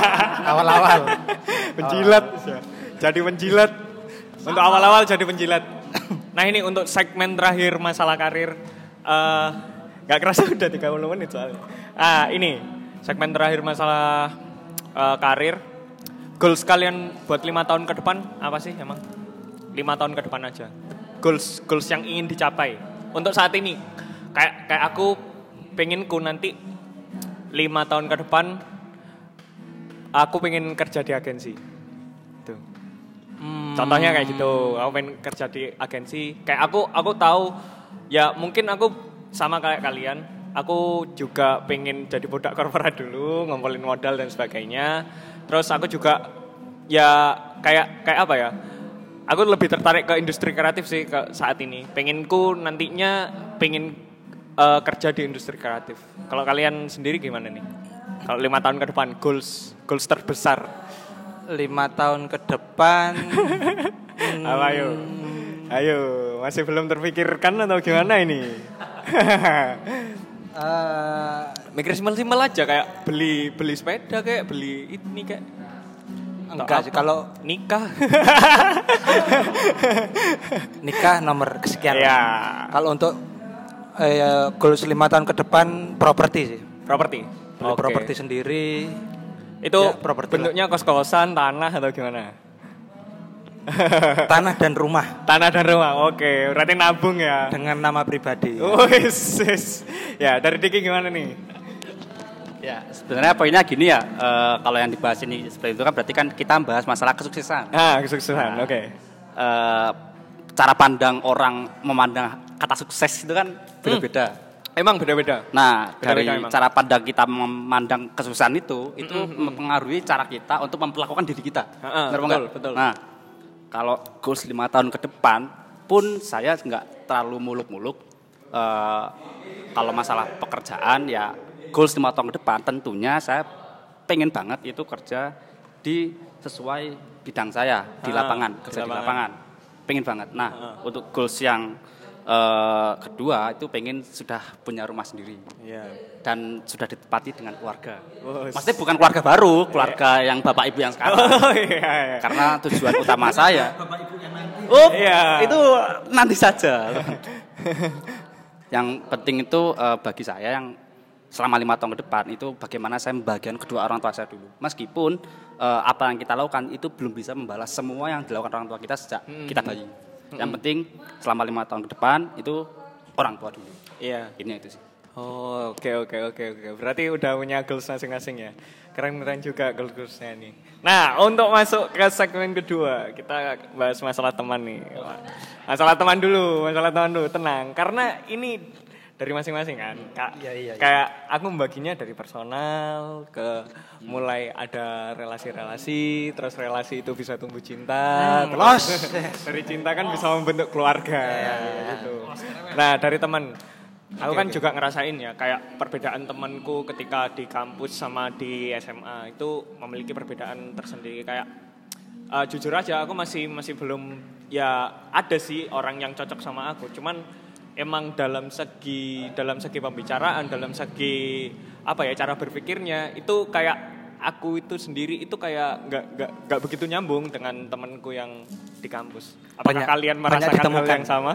awal-awal. Menjilat. Jadi menjilat. Untuk awal-awal jadi menjilat. Nah ini untuk segmen terakhir masalah karir. Uh, gak kerasa udah 30 menit soalnya. Ah, ini segmen terakhir masalah uh, karir. goals kalian buat lima tahun ke depan apa sih emang? Lima tahun ke depan aja. Goals goals yang ingin dicapai untuk saat ini. Kayak kayak aku penginku nanti lima tahun ke depan aku pengen kerja di agensi. Tuh. Hmm. Contohnya kayak gitu. Aku pengen kerja di agensi. Kayak aku aku tahu ya mungkin aku sama kayak kalian aku juga pengen jadi budak korporat dulu, ngumpulin modal dan sebagainya. Terus aku juga ya kayak kayak apa ya? Aku lebih tertarik ke industri kreatif sih ke saat ini. Penginku nantinya pengen uh, kerja di industri kreatif. Kalau kalian sendiri gimana nih? Kalau lima tahun ke depan goals goals terbesar. Lima tahun ke depan. hmm, Apa ayo? Ayo, masih belum terpikirkan atau gimana ini? uh, mikir simpel-simpel aja kayak beli beli sepeda kayak beli ini kayak. Enggak sih kalau nikah. Nikah nomor kesekian. Ya. kalau untuk eh, goals lima tahun ke depan properti sih. Properti. Okay. properti sendiri. Itu ya, properti bentuknya kos-kosan tanah atau gimana Tanah dan rumah. Tanah dan rumah. Oke, berarti nabung ya. Dengan nama pribadi. Oh, yes, yes. Ya, dari Diki gimana nih? Ya, sebenarnya poinnya gini ya. Uh, kalau yang dibahas ini seperti itu kan berarti kan kita bahas masalah kesuksesan. Ah, kesuksesan. Nah, Oke. Okay. Uh, eh, cara pandang orang memandang kata sukses itu kan beda-beda. Hmm. Emang beda-beda. Nah, beda -beda dari emang. cara pandang kita memandang kesuksesan itu, itu mm -hmm. mempengaruhi cara kita untuk memperlakukan diri kita. Uh, uh, betul, betul. Nah, kalau goals lima tahun ke depan pun saya nggak terlalu muluk-muluk. Uh, kalau masalah pekerjaan ya goals lima tahun ke depan tentunya saya pengen banget itu kerja di sesuai bidang saya di lapangan kerja di lapangan, di lapangan. pengen banget. Nah untuk goals yang uh, kedua itu pengen sudah punya rumah sendiri yeah. Dan sudah ditempati dengan keluarga. Oh, Maksudnya bukan keluarga baru, keluarga yeah. yang bapak ibu yang sekarang. Oh, yeah, yeah. Karena tujuan utama saya. Bapak ibu yang nanti. Oh, yeah. itu nanti saja. yang penting itu uh, bagi saya yang selama lima tahun ke depan itu bagaimana saya membagian kedua orang tua saya dulu. Meskipun uh, apa yang kita lakukan itu belum bisa membalas semua yang dilakukan orang tua kita sejak hmm. kita bayi. Yang penting selama lima tahun ke depan itu orang tua dulu. Iya. Ini itu sih. Oh, oke okay, oke okay, oke okay, oke. Berarti udah punya goals masing-masing ya. Keren-keren juga goals-goalsnya nih. Nah, untuk masuk ke segmen kedua, kita bahas masalah teman nih. Masalah teman dulu, masalah teman dulu, tenang. Karena ini dari masing-masing kan. Kak, iya, iya, iya. Kayak aku membaginya dari personal ke mulai ada relasi-relasi, terus relasi itu bisa tumbuh cinta, hmm, terus dari cinta kan bisa membentuk keluarga iya, iya. gitu. Nah, dari teman Aku kan okay. juga ngerasain ya kayak perbedaan temanku ketika di kampus sama di SMA itu memiliki perbedaan tersendiri. Kayak uh, jujur aja aku masih masih belum ya ada sih orang yang cocok sama aku. Cuman emang dalam segi dalam segi pembicaraan dalam segi apa ya cara berpikirnya itu kayak aku itu sendiri itu kayak nggak nggak nggak begitu nyambung dengan temanku yang di kampus. Apakah banyak, kalian merasakan hal yang sama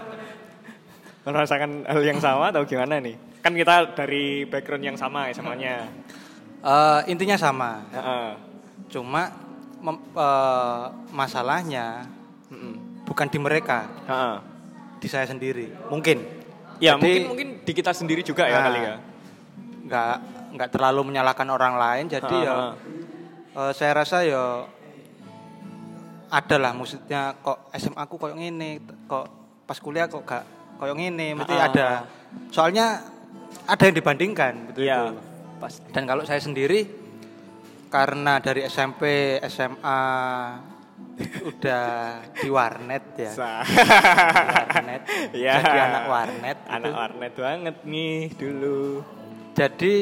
merasakan hal yang sama atau gimana nih? Kan kita dari background yang sama ya semuanya uh, intinya sama. Uh -uh. cuma mem, uh, masalahnya uh -uh. bukan di mereka. Uh -uh di saya sendiri. Mungkin. Ya Jadi, mungkin mungkin di kita sendiri juga ya nah, kali ya. Nggak nggak terlalu menyalahkan orang lain. Jadi ya uh, saya rasa ya ada lah maksudnya kok SMA aku kok ini kok pas kuliah kok gak kok ini mesti uh, ada soalnya ada yang dibandingkan betul ya, pas dan kalau saya sendiri karena dari SMP SMA udah di warnet ya. warnet. ya. Jadi anak warnet. Anak itu. warnet banget nih dulu. Jadi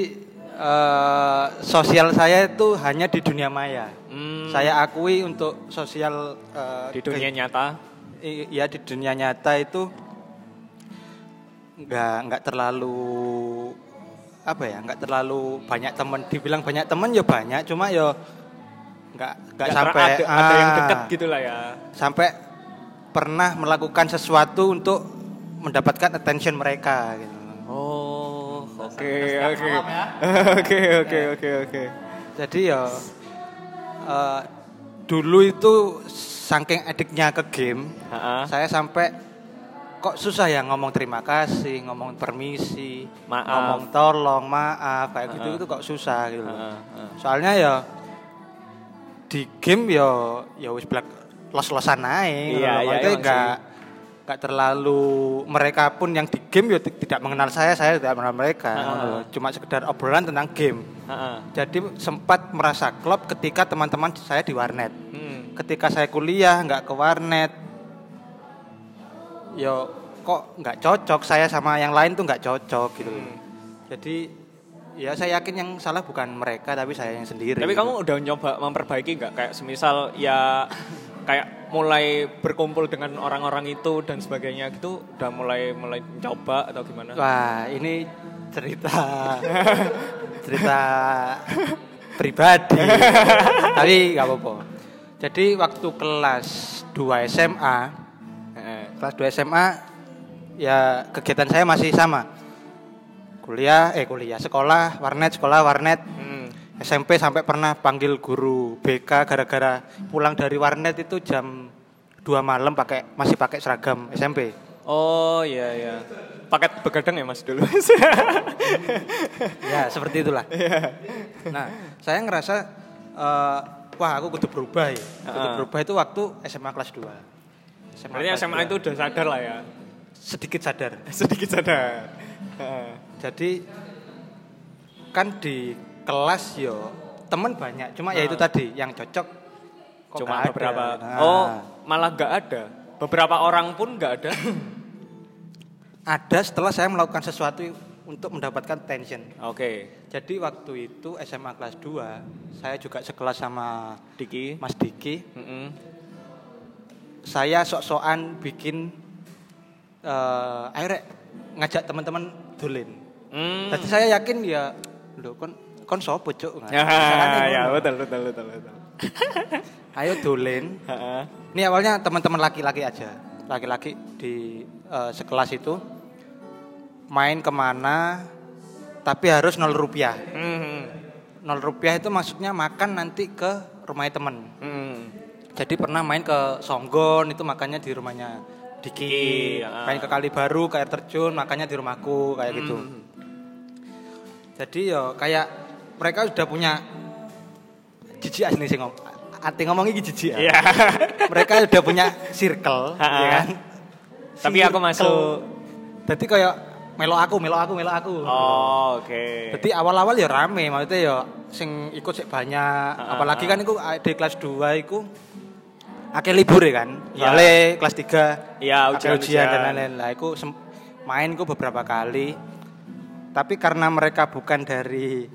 uh, sosial saya itu hanya di dunia maya. Hmm. Saya akui untuk sosial uh, di dunia nyata. Iya di dunia nyata itu nggak nggak terlalu apa ya nggak terlalu banyak teman dibilang banyak teman ya banyak. Cuma ya nggak nggak sampai ada, ah, ada yang dekat gitulah ya. sampai pernah melakukan sesuatu untuk mendapatkan attention mereka gitu. Oh oke oke. ya. oke oke oke oke. Jadi ya uh, dulu itu saking adiknya ke game, Ha-ha. saya sampai kok susah ya ngomong terima kasih, ngomong permisi, Maaf. ngomong tolong, maaf, kayak gitu itu kok susah gitu. ha. Soalnya ya di game ya ya wis black los-losan aja. Iya, iya, Maksudnya emang nggak nggak terlalu mereka pun yang di game ya ti- tidak mengenal saya, saya tidak mengenal mereka. Loh. Cuma sekedar obrolan tentang game. Ha-ha. Jadi sempat merasa klop ketika teman-teman saya di warnet. Hmm. Ketika saya kuliah nggak ke warnet, yo kok nggak cocok saya sama yang lain tuh nggak cocok gitu. Hmm. Jadi ya saya yakin yang salah bukan mereka tapi saya yang sendiri. Tapi gitu. kamu udah nyoba memperbaiki nggak kayak semisal ya kayak mulai berkumpul dengan orang-orang itu dan sebagainya gitu udah mulai mulai coba atau gimana? Wah ini cerita cerita pribadi tapi nggak apa-apa. Jadi waktu kelas 2 SMA. Kelas 2 SMA ya kegiatan saya masih sama. Kuliah eh kuliah sekolah warnet sekolah warnet. Hmm. SMP sampai pernah panggil guru BK gara-gara pulang dari warnet itu jam 2 malam pakai masih pakai seragam SMP Oh iya iya. Paket begadang ya Mas dulu. ya seperti itulah. Nah saya ngerasa eh, wah aku kudu berubah ya. Kudu berubah itu waktu SMA kelas 2 SMA Berarti SMA 2. itu udah sadar lah ya. sedikit sadar Sedikit sadar. Jadi kan di kelas yo temen banyak, cuma ya Ah. itu tadi yang cocok kok Cuma ada. beberapa. Nah, Oh, malah nggak ada. Beberapa orang pun nggak ada. ada setelah saya melakukan sesuatu untuk mendapatkan tension. Oke. Jadi waktu itu SMA kelas 2, saya juga sekelas sama Diki. Mas Diki. Mm-mm. Saya sok-sokan bikin eh akhirnya ngajak teman-teman dolin. Hmm. Jadi saya yakin ya, lho kon kon sopo cuk? Ya, ya betul betul betul betul. Ayo Heeh. Ini awalnya teman-teman laki-laki aja, laki-laki di eh, sekelas itu main ke mana, tapi harus nol rupiah. Hmm. Nol rupiah itu maksudnya makan nanti ke rumah teman. Hmm. Jadi pernah main ke Songgon itu makannya di rumahnya Diki, Diki, ah. main ke Kali Baru ke air terjun makannya di rumahku kayak gitu. Hmm. Jadi yo kayak mereka sudah punya jijik asli sih ngomong iki jijik ya. Iya. mereka udah punya circle, ya kan? Tapi aku masuk. Jadi kayak melo aku, melo aku, melo aku. Oh, oke. Jadi awal-awal ya rame, maksudnya ya sing ikut sih banyak. Ha-ha. Apalagi kan iku di kelas 2 iku akeh libur ya kan. Iya. Soalnya kelas 3 Iya, akeh ujian, ujian dan lain-lain. Lah sem- main ku beberapa kali. Tapi karena mereka bukan dari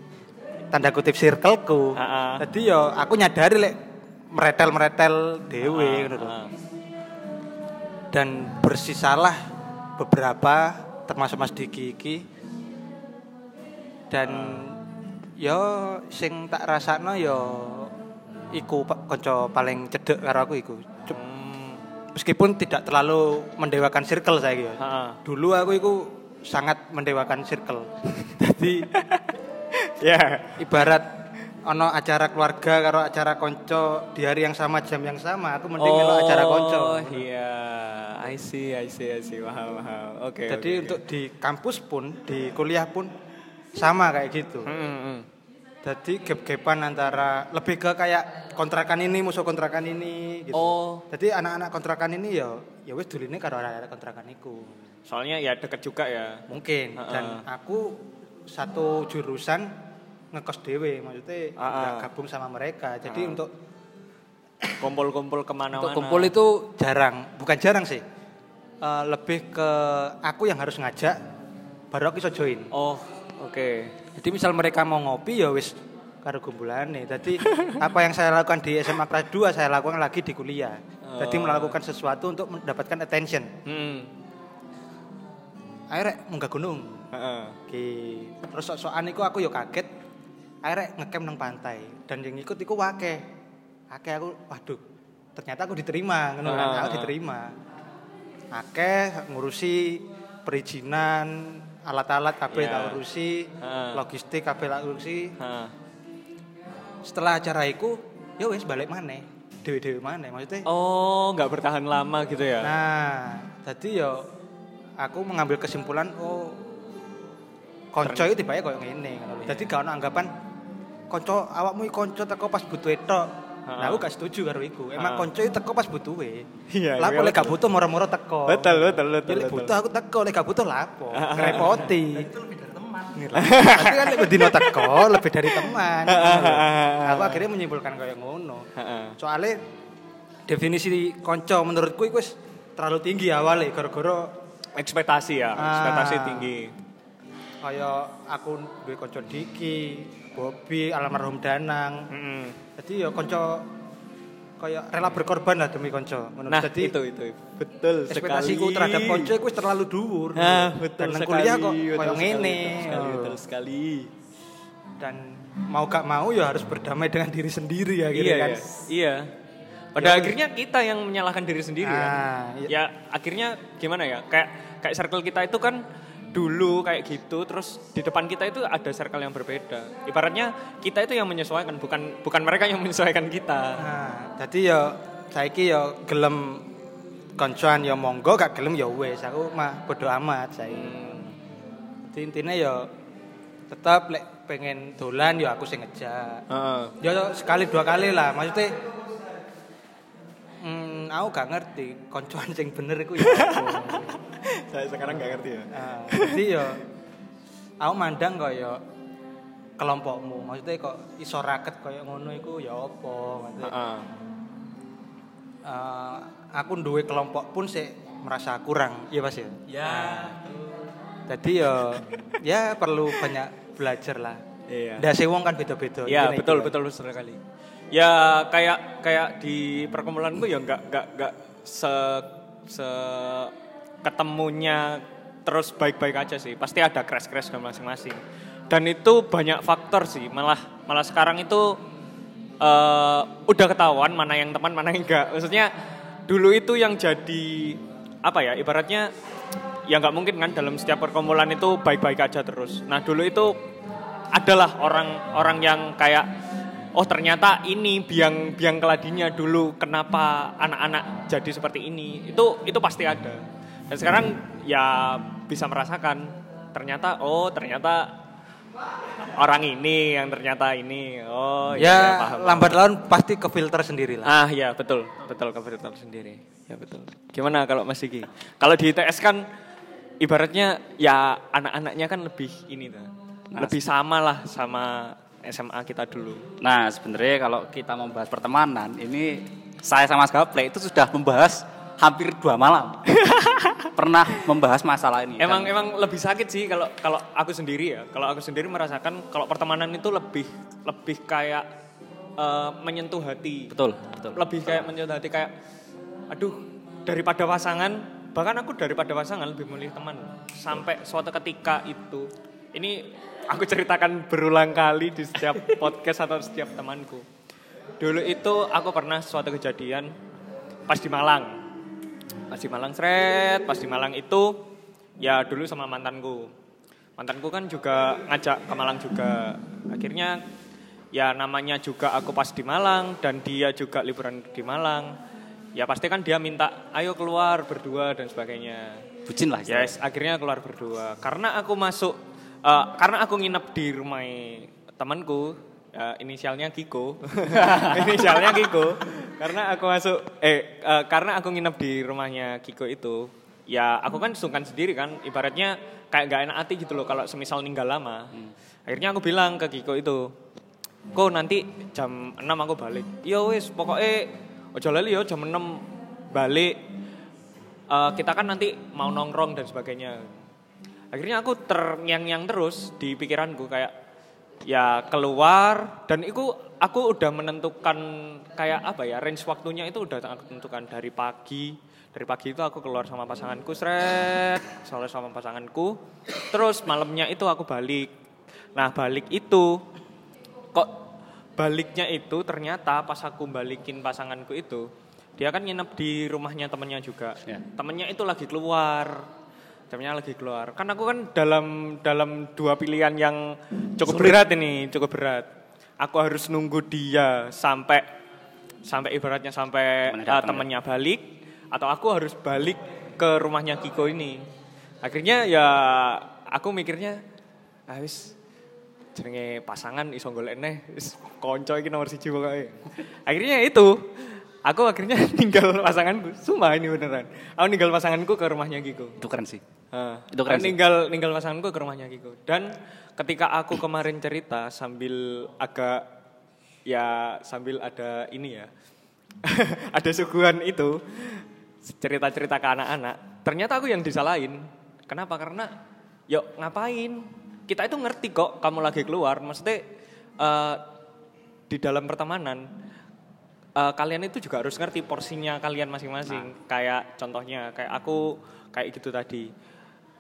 tanda kutip circleku. Jadi ya aku nyadari lek meretel-meretel dewe lho. ah. dan bersisalah beberapa termasuk Mas Diki iki dan yo sing tak rasakno yo iku Pak, kanca paling cedek karo aku iku Hmm. meskipun tidak terlalu mendewakan circle saya gitu. Dulu aku iku sangat mendewakan circle jadi Ya. ibarat ono acara keluarga karo acara konco di hari yang sama jam yang sama aku mending melu acara konco Oh, iya. I see, I see, I see. Paham, paham. Oke. Jadi oke, untuk di kampus pun, di kuliah pun sama kayak gitu. Hmm, hmm, hmm. Jadi gap-gapan antara lebih ke kayak kontrakan ini musuh kontrakan ini gitu. Oh, Jadi anak-anak kontrakan ini ya ya wis duline karo anak-anak kontrakan iku. soalnya ya deket juga ya. Mungkin Heeh. dan aku satu jurusan ngekos dewe maksudnya Ah, nggak ah. gabung sama mereka. Jadi Ah. untuk Kumpul-kumpul ke mana-mana. untuk kumpul itu jarang, bukan jarang sih. Eh, lebih ke aku yang harus ngajak baru aku iso join. Oh, oke. Jadi misal mereka mau ngopi ya wis karo gumbulane. Jadi apa yang saya lakukan di SMA kelas 2 saya lakukan lagi di kuliah. Jadi Oh. melakukan sesuatu untuk mendapatkan attention. Hmm. Akhirnya munggah gunung. Heeh. Ki terus sok-sokan iku aku yo kaget. Akhirnya ngecamp nang pantai dan yang ikut iku wake. Akeh aku waduh. Ternyata aku diterima, ngono. Ah. Aku diterima. Akeh ngurusi perizinan, alat-alat kabeh Ya. tak urusi, Ah. logistik kabeh tak urusi. Heeh. setelah acara itu ya wes balik mana dewe-dewe mana maksudnya. Oh, nggak bertahan lama gitu ya? Nah, jadi yo aku mengambil kesimpulan oh konco itu tiba koyo ngene ngono lho. Dadi gak ono anggapan konco awakmu konco teko pas butuh tok. Nah, aku gak setuju karo iku. Emang Ha. konco itu teko pas butuhe. Iya, Lah iya, kok lek gak betul. butuh moro-moro teko. Betul, betul, betul, Ya, lek butuh aku teko, lek gak butuh lapo. Ngerepoti. Itu lebih dari teman. Tapi kan lek dino teko lebih dari teman. Aku akhirnya menyimpulkan kayak ngono. Soalnya definisi konco menurutku itu wis terlalu tinggi awalnya gara-gara Ekspektasi ya, Ah. ekspektasi tinggi. kaya aku duwe kanca Diki, Bobby, almarhum Danang. Mm-mm. Jadi ya kanca kaya rela berkorban lah demi kanca. Ngono. Nah, Jadi itu itu betul ekspektasiku sekali. terhadap iku wis terlalu dhuwur. Nah, betul Dan sekali. kuliah kok betul kaya sekali, ngene. Betul sekali, Oh. betul sekali. Dan mau gak mau ya harus berdamai dengan diri sendiri ya gitu iya, kan. iya. Iya. Pada akhirnya kita yang menyalahkan diri sendiri kan. Ah, iya. Ya akhirnya gimana ya? Kayak kayak circle kita itu kan dulu kayak gitu terus di depan kita itu ada circle yang berbeda. Ibaratnya kita itu yang menyesuaikan bukan bukan mereka yang menyesuaikan kita. Nah, jadi ya saiki ya gelem koncoan ya monggo gak gelem ya wis aku mah bodo amat saiki. Jadi intinya ya tetap lek pengen dolan ya aku sing ngejak. Heeh. Ya sekali dua kali lah maksudnya Aku gak ngerti koncoan sing bener iku ya. Saya sekarang nggak ngerti ya. Nah, jadi ya aku mandang kok ya kelompokmu maksudnya kok iso raket kaya ngono iku ya apa maksudnya Heeh. eh, aku duwe kelompok pun sih merasa kurang iya Mas ya Ya. jadi ya ya perlu banyak belajar lah Iya. Ndase wong kan beda-beda Ya Intinya betul itu. betul sekali. Ya kayak kayak di perkumpulanku ya nggak nggak nggak se se ketemunya terus baik-baik aja sih. Pasti ada crash-crash dan masing-masing. Dan itu banyak faktor sih. Malah malah sekarang itu eh udah ketahuan mana yang teman mana yang enggak. Maksudnya dulu itu yang jadi apa ya ibaratnya ya nggak mungkin kan dalam setiap perkumpulan itu baik-baik aja terus. Nah dulu itu adalah orang-orang yang kayak oh ternyata ini biang biang keladinya dulu kenapa anak-anak jadi seperti ini. Itu itu pasti ada. Dan sekarang ya bisa merasakan ternyata oh ternyata orang ini yang ternyata ini. Oh ya ya, paham lambat laun pasti ke filter sendiri lah ah ya betul betul ke filter sendiri. Ya betul. Gimana kalau Mas Diki? Kalau di ITS kan ibaratnya ya anak-anaknya kan lebih ini tuh. Lebih sama lah sama SMA kita dulu Nah, sebenarnya kalau kita membahas pertemanan, ini saya sama Mas Gaple itu sudah membahas hampir dua malam. Pernah membahas masalah ini. emang Dan- emang lebih sakit sih kalau kalau aku sendiri ya kalau aku sendiri merasakan kalau pertemanan itu lebih lebih kayak eh, menyentuh hati betul, betul. lebih kayak menyentuh hati kayak aduh daripada pasangan bahkan aku daripada pasangan lebih memilih teman sampai suatu ketika itu ini aku ceritakan berulang kali di setiap podcast atau setiap temanku. Dulu itu aku pernah suatu kejadian pas di Malang. Pas di Malang seret pas di Malang itu ya dulu sama mantanku. Mantanku kan juga ngajak ke Malang juga. Akhirnya ya namanya juga aku pas di Malang dan dia juga liburan di Malang. Ya pasti kan dia minta ayo keluar berdua dan sebagainya. Bucin lah. yes akhirnya keluar berdua. Karena aku masuk eh, karena aku nginep di rumah temanku eh, inisialnya Kiko. Inisialnya Kiko. Karena aku masuk eh eh, karena aku nginep di rumahnya Kiko itu ya aku kan sungkan sendiri kan. Ibaratnya kayak gak enak hati gitu loh kalau semisal ninggal lama. Akhirnya aku bilang ke Kiko itu kok nanti jam 6 aku balik? Iya wis pokoknya ojo lali yo jam 6 balik. Eh, kita kan nanti mau nongkrong dan sebagainya akhirnya aku terngiang-ngiang terus di pikiranku kayak ya keluar. Dan itu aku udah menentukan kayak apa ya range waktunya itu udah aku tentukan dari pagi dari pagi itu aku keluar sama pasanganku seret soalnya sama pasanganku. Terus malamnya itu aku balik. Nah balik itu kok baliknya itu ternyata pas aku balikin pasanganku itu dia kan nginep di rumahnya temennya juga. Ya. temennya itu lagi keluar temennya lagi keluar kan aku kan dalam dalam dua pilihan yang cukup berat ini cukup berat aku harus nunggu dia sampai sampai ibaratnya sampai Temennya uh, datang, temennya balik atau aku harus balik ke rumahnya Kiko ini. Akhirnya ya aku mikirnya ah wis jenenge pasangan iso golek neh wis konco iki nomor siji pokoke. Akhirnya itu aku akhirnya ninggal pasanganku. Sumpah ini beneran. Aku ninggal pasanganku ke rumahnya Kiko. Itu keren sih. Ah, Itu keren sih. ninggal ninggal pasanganku ke rumahnya Kiko. Dan ketika aku kemarin cerita sambil agak ya sambil ada ini ya. ada suguhan itu cerita-cerita ke anak-anak. Ternyata aku yang disalahin. Kenapa? Karena yuk ngapain? Kita itu ngerti kok kamu lagi keluar. Maksudnya eh, di dalam pertemanan eh, kalian itu juga harus ngerti porsinya kalian masing-masing. Kayak contohnya kayak aku kayak gitu tadi.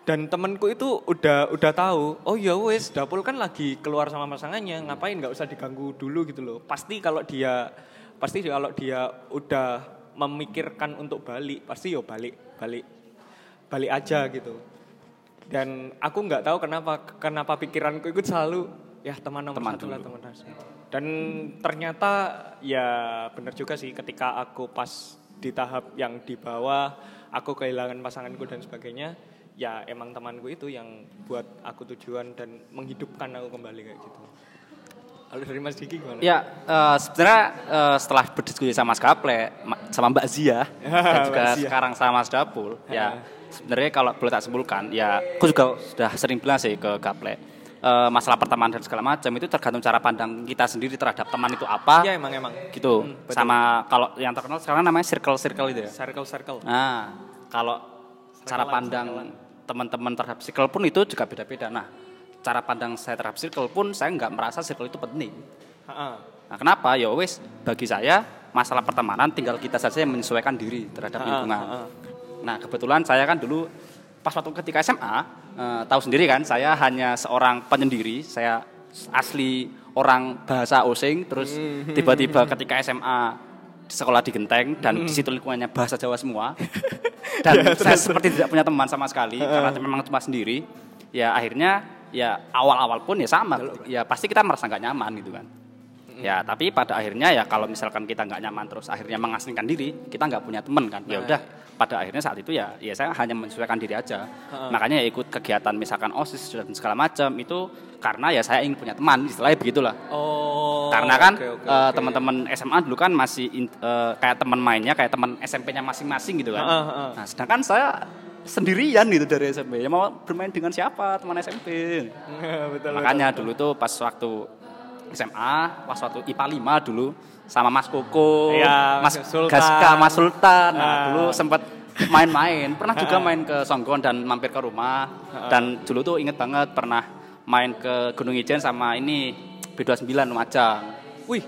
Dan temenku itu udah udah tahu, oh ya wes Dapul kan lagi keluar sama pasangannya, ngapain nggak usah diganggu dulu gitu loh. Pasti kalau dia pasti kalau dia udah memikirkan untuk balik, pasti yo balik, balik. Balik aja gitu. Dan aku nggak tahu kenapa kenapa pikiranku itu selalu ya teman nomor Teman satu lah teman satu. Dan ternyata ya benar juga sih ketika aku pas di tahap yang di bawah aku kehilangan pasanganku dan sebagainya ya emang temanku itu yang buat aku tujuan dan menghidupkan aku kembali kayak gitu. Kalau dari Mas Diki gimana? Ya, eh, sebenarnya eh, setelah berdiskusi sama Mas Gaple, ma- sama Mbak Zia, dan juga Zia. sekarang sama Mas Dapul, ya sebenarnya kalau boleh tak simpulkan, ya aku juga sudah sering bilang sih ke Gaple, eh, masalah pertemanan dan segala macam itu tergantung cara pandang kita sendiri terhadap teman itu apa, Ya emang emang. gitu. Hmm, betul. sama kalau yang terkenal sekarang namanya circle-circle itu ya. Circle circle. Nah, kalau cara pandang teman-teman terhadap circle pun itu juga beda-beda. Nah, cara pandang saya terhadap circle pun saya nggak merasa circle itu penting. Ha-ha. Nah, kenapa? Ya wes, bagi saya masalah pertemanan tinggal kita saja yang menyesuaikan diri terhadap Ha-ha, lingkungan. Nah, kebetulan saya kan dulu pas waktu ketika SMA, eh, tahu sendiri kan, saya hanya seorang penyendiri, saya asli orang bahasa osing, terus Hmm. tiba-tiba ketika SMA di sekolah di Genteng dan di situ lingkungannya bahasa Jawa semua. dan saya seperti tidak punya teman sama sekali karena memang cuma sendiri. Ya akhirnya ya awal-awal pun ya sama, ya pasti kita merasa nggak nyaman gitu kan. Ya, tapi pada akhirnya ya kalau misalkan kita nggak nyaman terus akhirnya mengasingkan diri, kita nggak punya teman kan. Ya udah, pada akhirnya saat itu ya ya saya hanya menyesuaikan diri aja. Makanya ya ikut kegiatan misalkan OSIS dan segala macam itu karena ya saya ingin punya teman, istilahnya begitulah. Oh. karena kan oke, oke, eh, oke. teman-teman SMA dulu kan masih in- eh, kayak teman mainnya kayak teman SMP-nya masing-masing gitu kan. Heeh. Nah, sedangkan saya sendirian gitu dari SMP. Ya mau bermain dengan siapa teman SMP. betul. Makanya dulu tuh pas waktu SMA, pas waktu IPA 5 dulu sama Mas Koko, Iya, Mas Sultan. Gaska, Mas Sultan. Nah, Ah. dulu sempat main-main. Pernah juga main ke Songgon dan mampir ke rumah. Dan dulu tuh inget banget pernah main ke Gunung Ijen sama ini B29 Lumajang. Wih,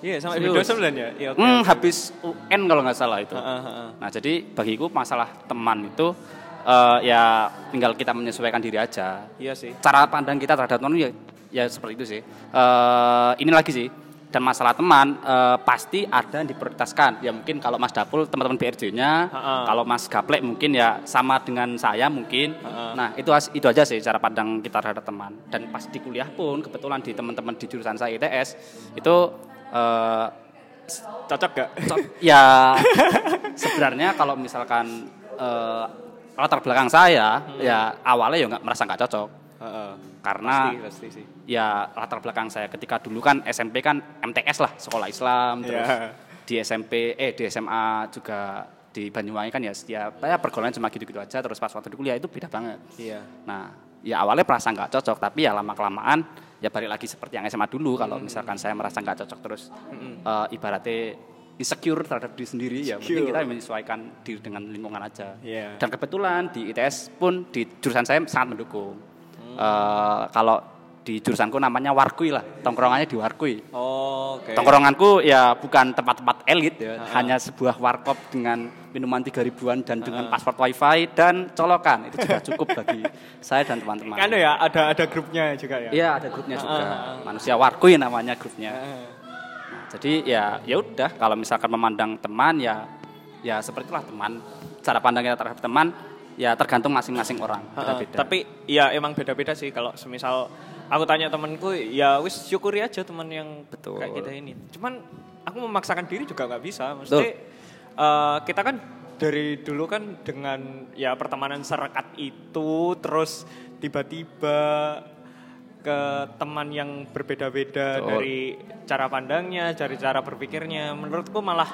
iya sama Serius. video sembilan ya. Iya, oke. Hmm, habis UN kalau nggak salah itu. Heeh, heeh. Nah, jadi bagiku masalah teman itu eh, ya tinggal kita menyesuaikan diri aja Iya sih. cara pandang kita terhadap teman ya ya seperti itu sih. Eh ini lagi sih. Dan masalah teman eh, pasti ada yang diprioritaskan. Ya mungkin kalau Mas Dapul teman-teman BRJ-nya, kalau Mas Gaplek mungkin ya sama dengan saya mungkin. Ha-ha. Nah, itu itu aja sih cara pandang kita terhadap teman. Dan pas di kuliah pun kebetulan di teman-teman di jurusan saya ITS itu eh, Cocok gak? Co- ya sebenarnya kalau misalkan eh, latar belakang saya ya awalnya ya nggak merasa nggak cocok Heeh. karena Pasti, pasti sih. ya latar belakang saya ketika dulu kan SMP kan MTS lah sekolah Islam terus Iya. di SMP eh di SMA juga di Banyuwangi kan ya setiap ya pergaulan cuma gitu-gitu aja terus pas waktu di kuliah itu beda banget Iya. Nah, ya awalnya merasa nggak cocok, tapi ya lama kelamaan ya balik lagi seperti yang SMA dulu. Kalau misalkan saya merasa nggak cocok terus, eh, ibaratnya insecure terhadap diri sendiri, ya mungkin kita menyesuaikan diri dengan lingkungan aja. Iya. Dan kebetulan di ITS pun di jurusan saya sangat mendukung. Eh, kalau di jurusanku namanya Warkui lah, tongkrongannya di Warkui. Oh, oke. Tongkronganku ya bukan tempat-tempat elit ya, hanya sebuah warkop dengan minuman tiga ribuan dan dengan password wifi dan colokan itu juga cukup bagi saya dan teman-teman. Kan ya ada ada grupnya juga ya. Iya ada grupnya juga, Ah. manusia warkui namanya grupnya. Heeh. Nah, jadi ya ya udah kalau misalkan memandang teman ya ya seperti itulah teman. Cara pandang kita terhadap teman ya tergantung masing-masing orang beda-beda. Tapi ya emang beda-beda sih kalau semisal aku tanya temanku ya wis syukuri aja teman yang Betul. kayak kita ini. Cuman aku memaksakan diri juga nggak bisa. Mesti uh, kita kan dari dulu kan dengan ya pertemanan serekat itu terus tiba-tiba ke teman yang berbeda-beda dari cara pandangnya, dari cara berpikirnya. Menurutku malah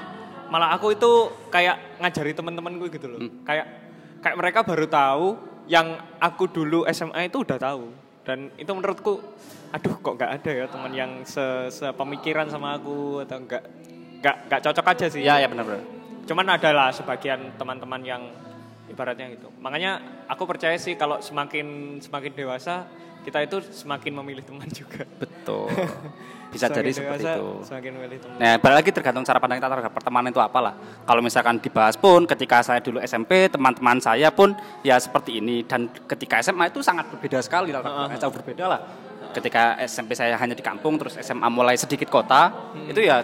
malah aku itu kayak ngajari teman-temanku gitu loh. Hmm. Kayak kayak mereka baru tahu yang aku dulu SMA itu udah tahu. Dan itu menurutku aduh kok nggak ada ya teman yang se, sepemikiran sama aku atau enggak nggak nggak cocok aja sih. Ya ya benar-benar cuman adalah sebagian teman-teman yang ibaratnya gitu. Makanya aku percaya sih kalau semakin semakin dewasa kita itu semakin memilih teman juga. Betul. Bisa jadi seperti itu. Semakin memilih teman. Nah, balik lagi tergantung cara pandang kita terhadap pertemanan itu apalah. Kalau misalkan dibahas pun ketika saya dulu SMP, teman-teman saya pun ya seperti ini dan ketika SMA itu sangat berbeda sekali lah. Uh -huh. Jauh berbeda lah. Ketika SMP saya hanya di kampung terus SMA mulai sedikit kota, hmm. itu ya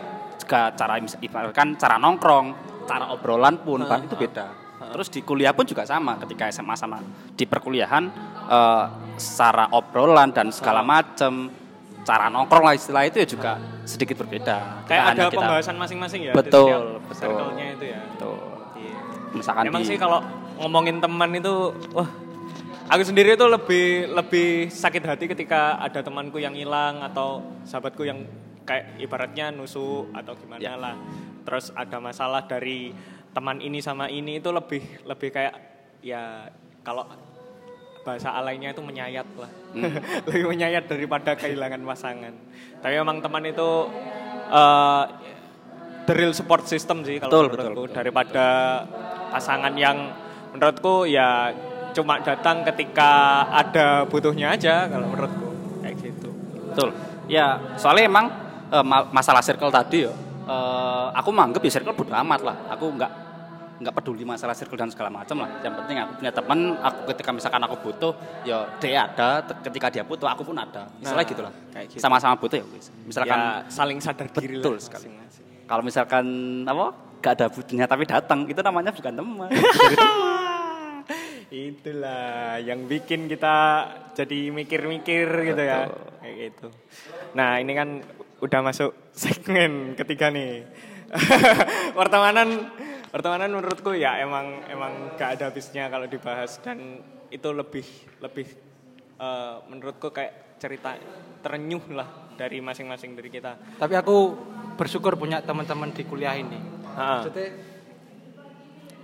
juga cara ibaratkan cara nongkrong, cara obrolan pun uh, itu beda. Terus di kuliah pun juga sama ketika SMA sama di perkuliahan uh, secara obrolan dan segala macam cara nongkrong lah istilah itu ya juga sedikit berbeda. Kayak ada kita, pembahasan masing-masing ya. Betul, betul. Itu ya. Betul. Iya. Misalkan Emang di, sih kalau ngomongin teman itu wah aku sendiri itu lebih lebih sakit hati ketika ada temanku yang hilang atau sahabatku yang kayak ibaratnya nusuk atau gimana ya. lah terus ada masalah dari teman ini sama ini itu lebih lebih kayak ya kalau bahasa alainya itu menyayat lah. Hmm. lebih menyayat daripada kehilangan pasangan. Tapi memang teman itu uh, the real support system sih kalau betul, menurutku. betul, betul. daripada pasangan yang menurutku ya cuma datang ketika ada butuhnya aja kalau menurutku. Kayak gitu. Betul. Ya soalnya emang uh, masalah circle tadi ya uh, aku menganggap ya circle bodo amat lah. Aku nggak nggak peduli masalah circle dan segala macam lah. Yang penting aku punya teman, aku ketika misalkan aku butuh, ya dia ada. Ketika dia butuh, aku pun ada. Misalnya nah, gitulah. Gitu. Sama-sama butuh ya. Misalkan ya, saling sadar diri betul lah. sekali. Kalau misalkan apa gak ada butuhnya tapi datang, itu namanya bukan teman. Itulah yang bikin kita jadi mikir-mikir gitu ya. Kayak gitu. Nah, ini kan udah masuk segmen ketiga nih. pertemanan pertemanan menurutku ya emang emang gak ada habisnya kalau dibahas dan itu lebih lebih uh, menurutku kayak cerita terenyuh lah dari masing-masing dari kita. Tapi aku bersyukur punya teman-teman di kuliah ini. Ha. Maksudnya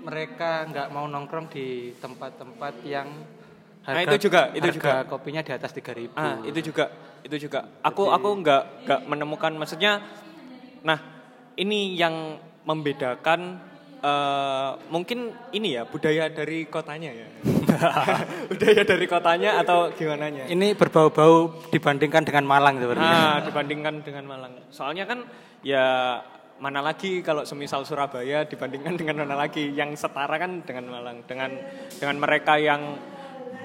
mereka nggak mau nongkrong di tempat-tempat yang harga, nah, itu juga itu harga juga. kopinya di atas 3000. Ah, itu juga itu juga. Aku Jadi, aku nggak nggak menemukan maksudnya nah ini yang membedakan uh, mungkin ini ya budaya dari kotanya ya. Budaya dari kotanya atau gimana nya? Ini berbau-bau dibandingkan dengan Malang sebenarnya. Ah dibandingkan dengan Malang. Soalnya kan ya mana lagi kalau semisal Surabaya dibandingkan dengan mana lagi? Yang setara kan dengan Malang dengan dengan mereka yang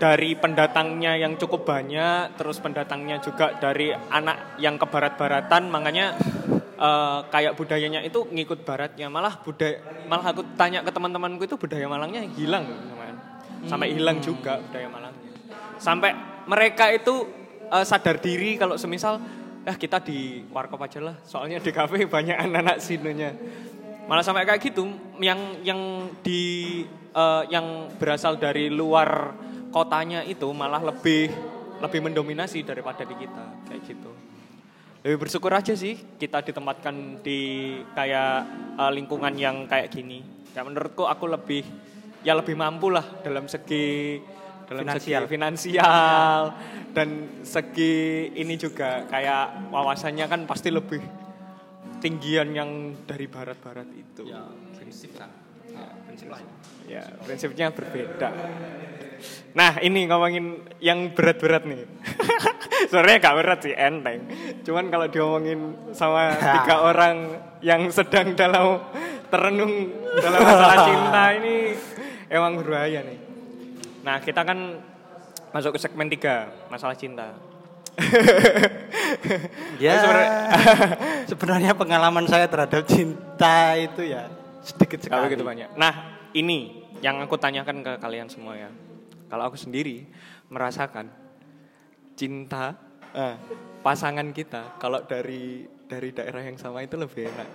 dari pendatangnya yang cukup banyak, terus pendatangnya juga dari anak yang ke barat-baratan, makanya uh, kayak budayanya itu ngikut baratnya. Malah budaya, malah aku tanya ke teman-temanku itu budaya Malangnya hilang, teman. Sampai hmm. hilang juga budaya Malangnya. Sampai mereka itu uh, sadar diri kalau semisal, ya kita di warkop aja lah, soalnya di kafe banyak anak-anak sinunya. Malah sampai kayak gitu, yang yang di uh, yang berasal dari luar kotanya itu malah lebih lebih mendominasi daripada di kita kayak gitu. Lebih bersyukur aja sih kita ditempatkan di kayak uh, lingkungan yang kayak gini. Ya menurutku aku lebih ya lebih mampu lah dalam segi dalam finansial. segi finansial. dan segi ini juga. Kayak wawasannya kan pasti lebih tinggian yang dari barat-barat itu. Ya prinsip kan ya, prinsip ya prinsipnya berbeda Nah ini ngomongin yang berat-berat nih. Sebenarnya gak berat sih, enteng. Cuman kalau diomongin sama tiga orang yang sedang dalam terenung dalam masalah cinta ini emang berbahaya nih. Nah kita kan masuk ke segmen tiga, masalah cinta. ya sebenarnya pengalaman saya terhadap cinta itu ya sedikit sekali. gitu banyak. Nah ini yang aku tanyakan ke kalian semua ya kalau aku sendiri merasakan cinta eh, pasangan kita kalau dari dari daerah yang sama itu lebih enak.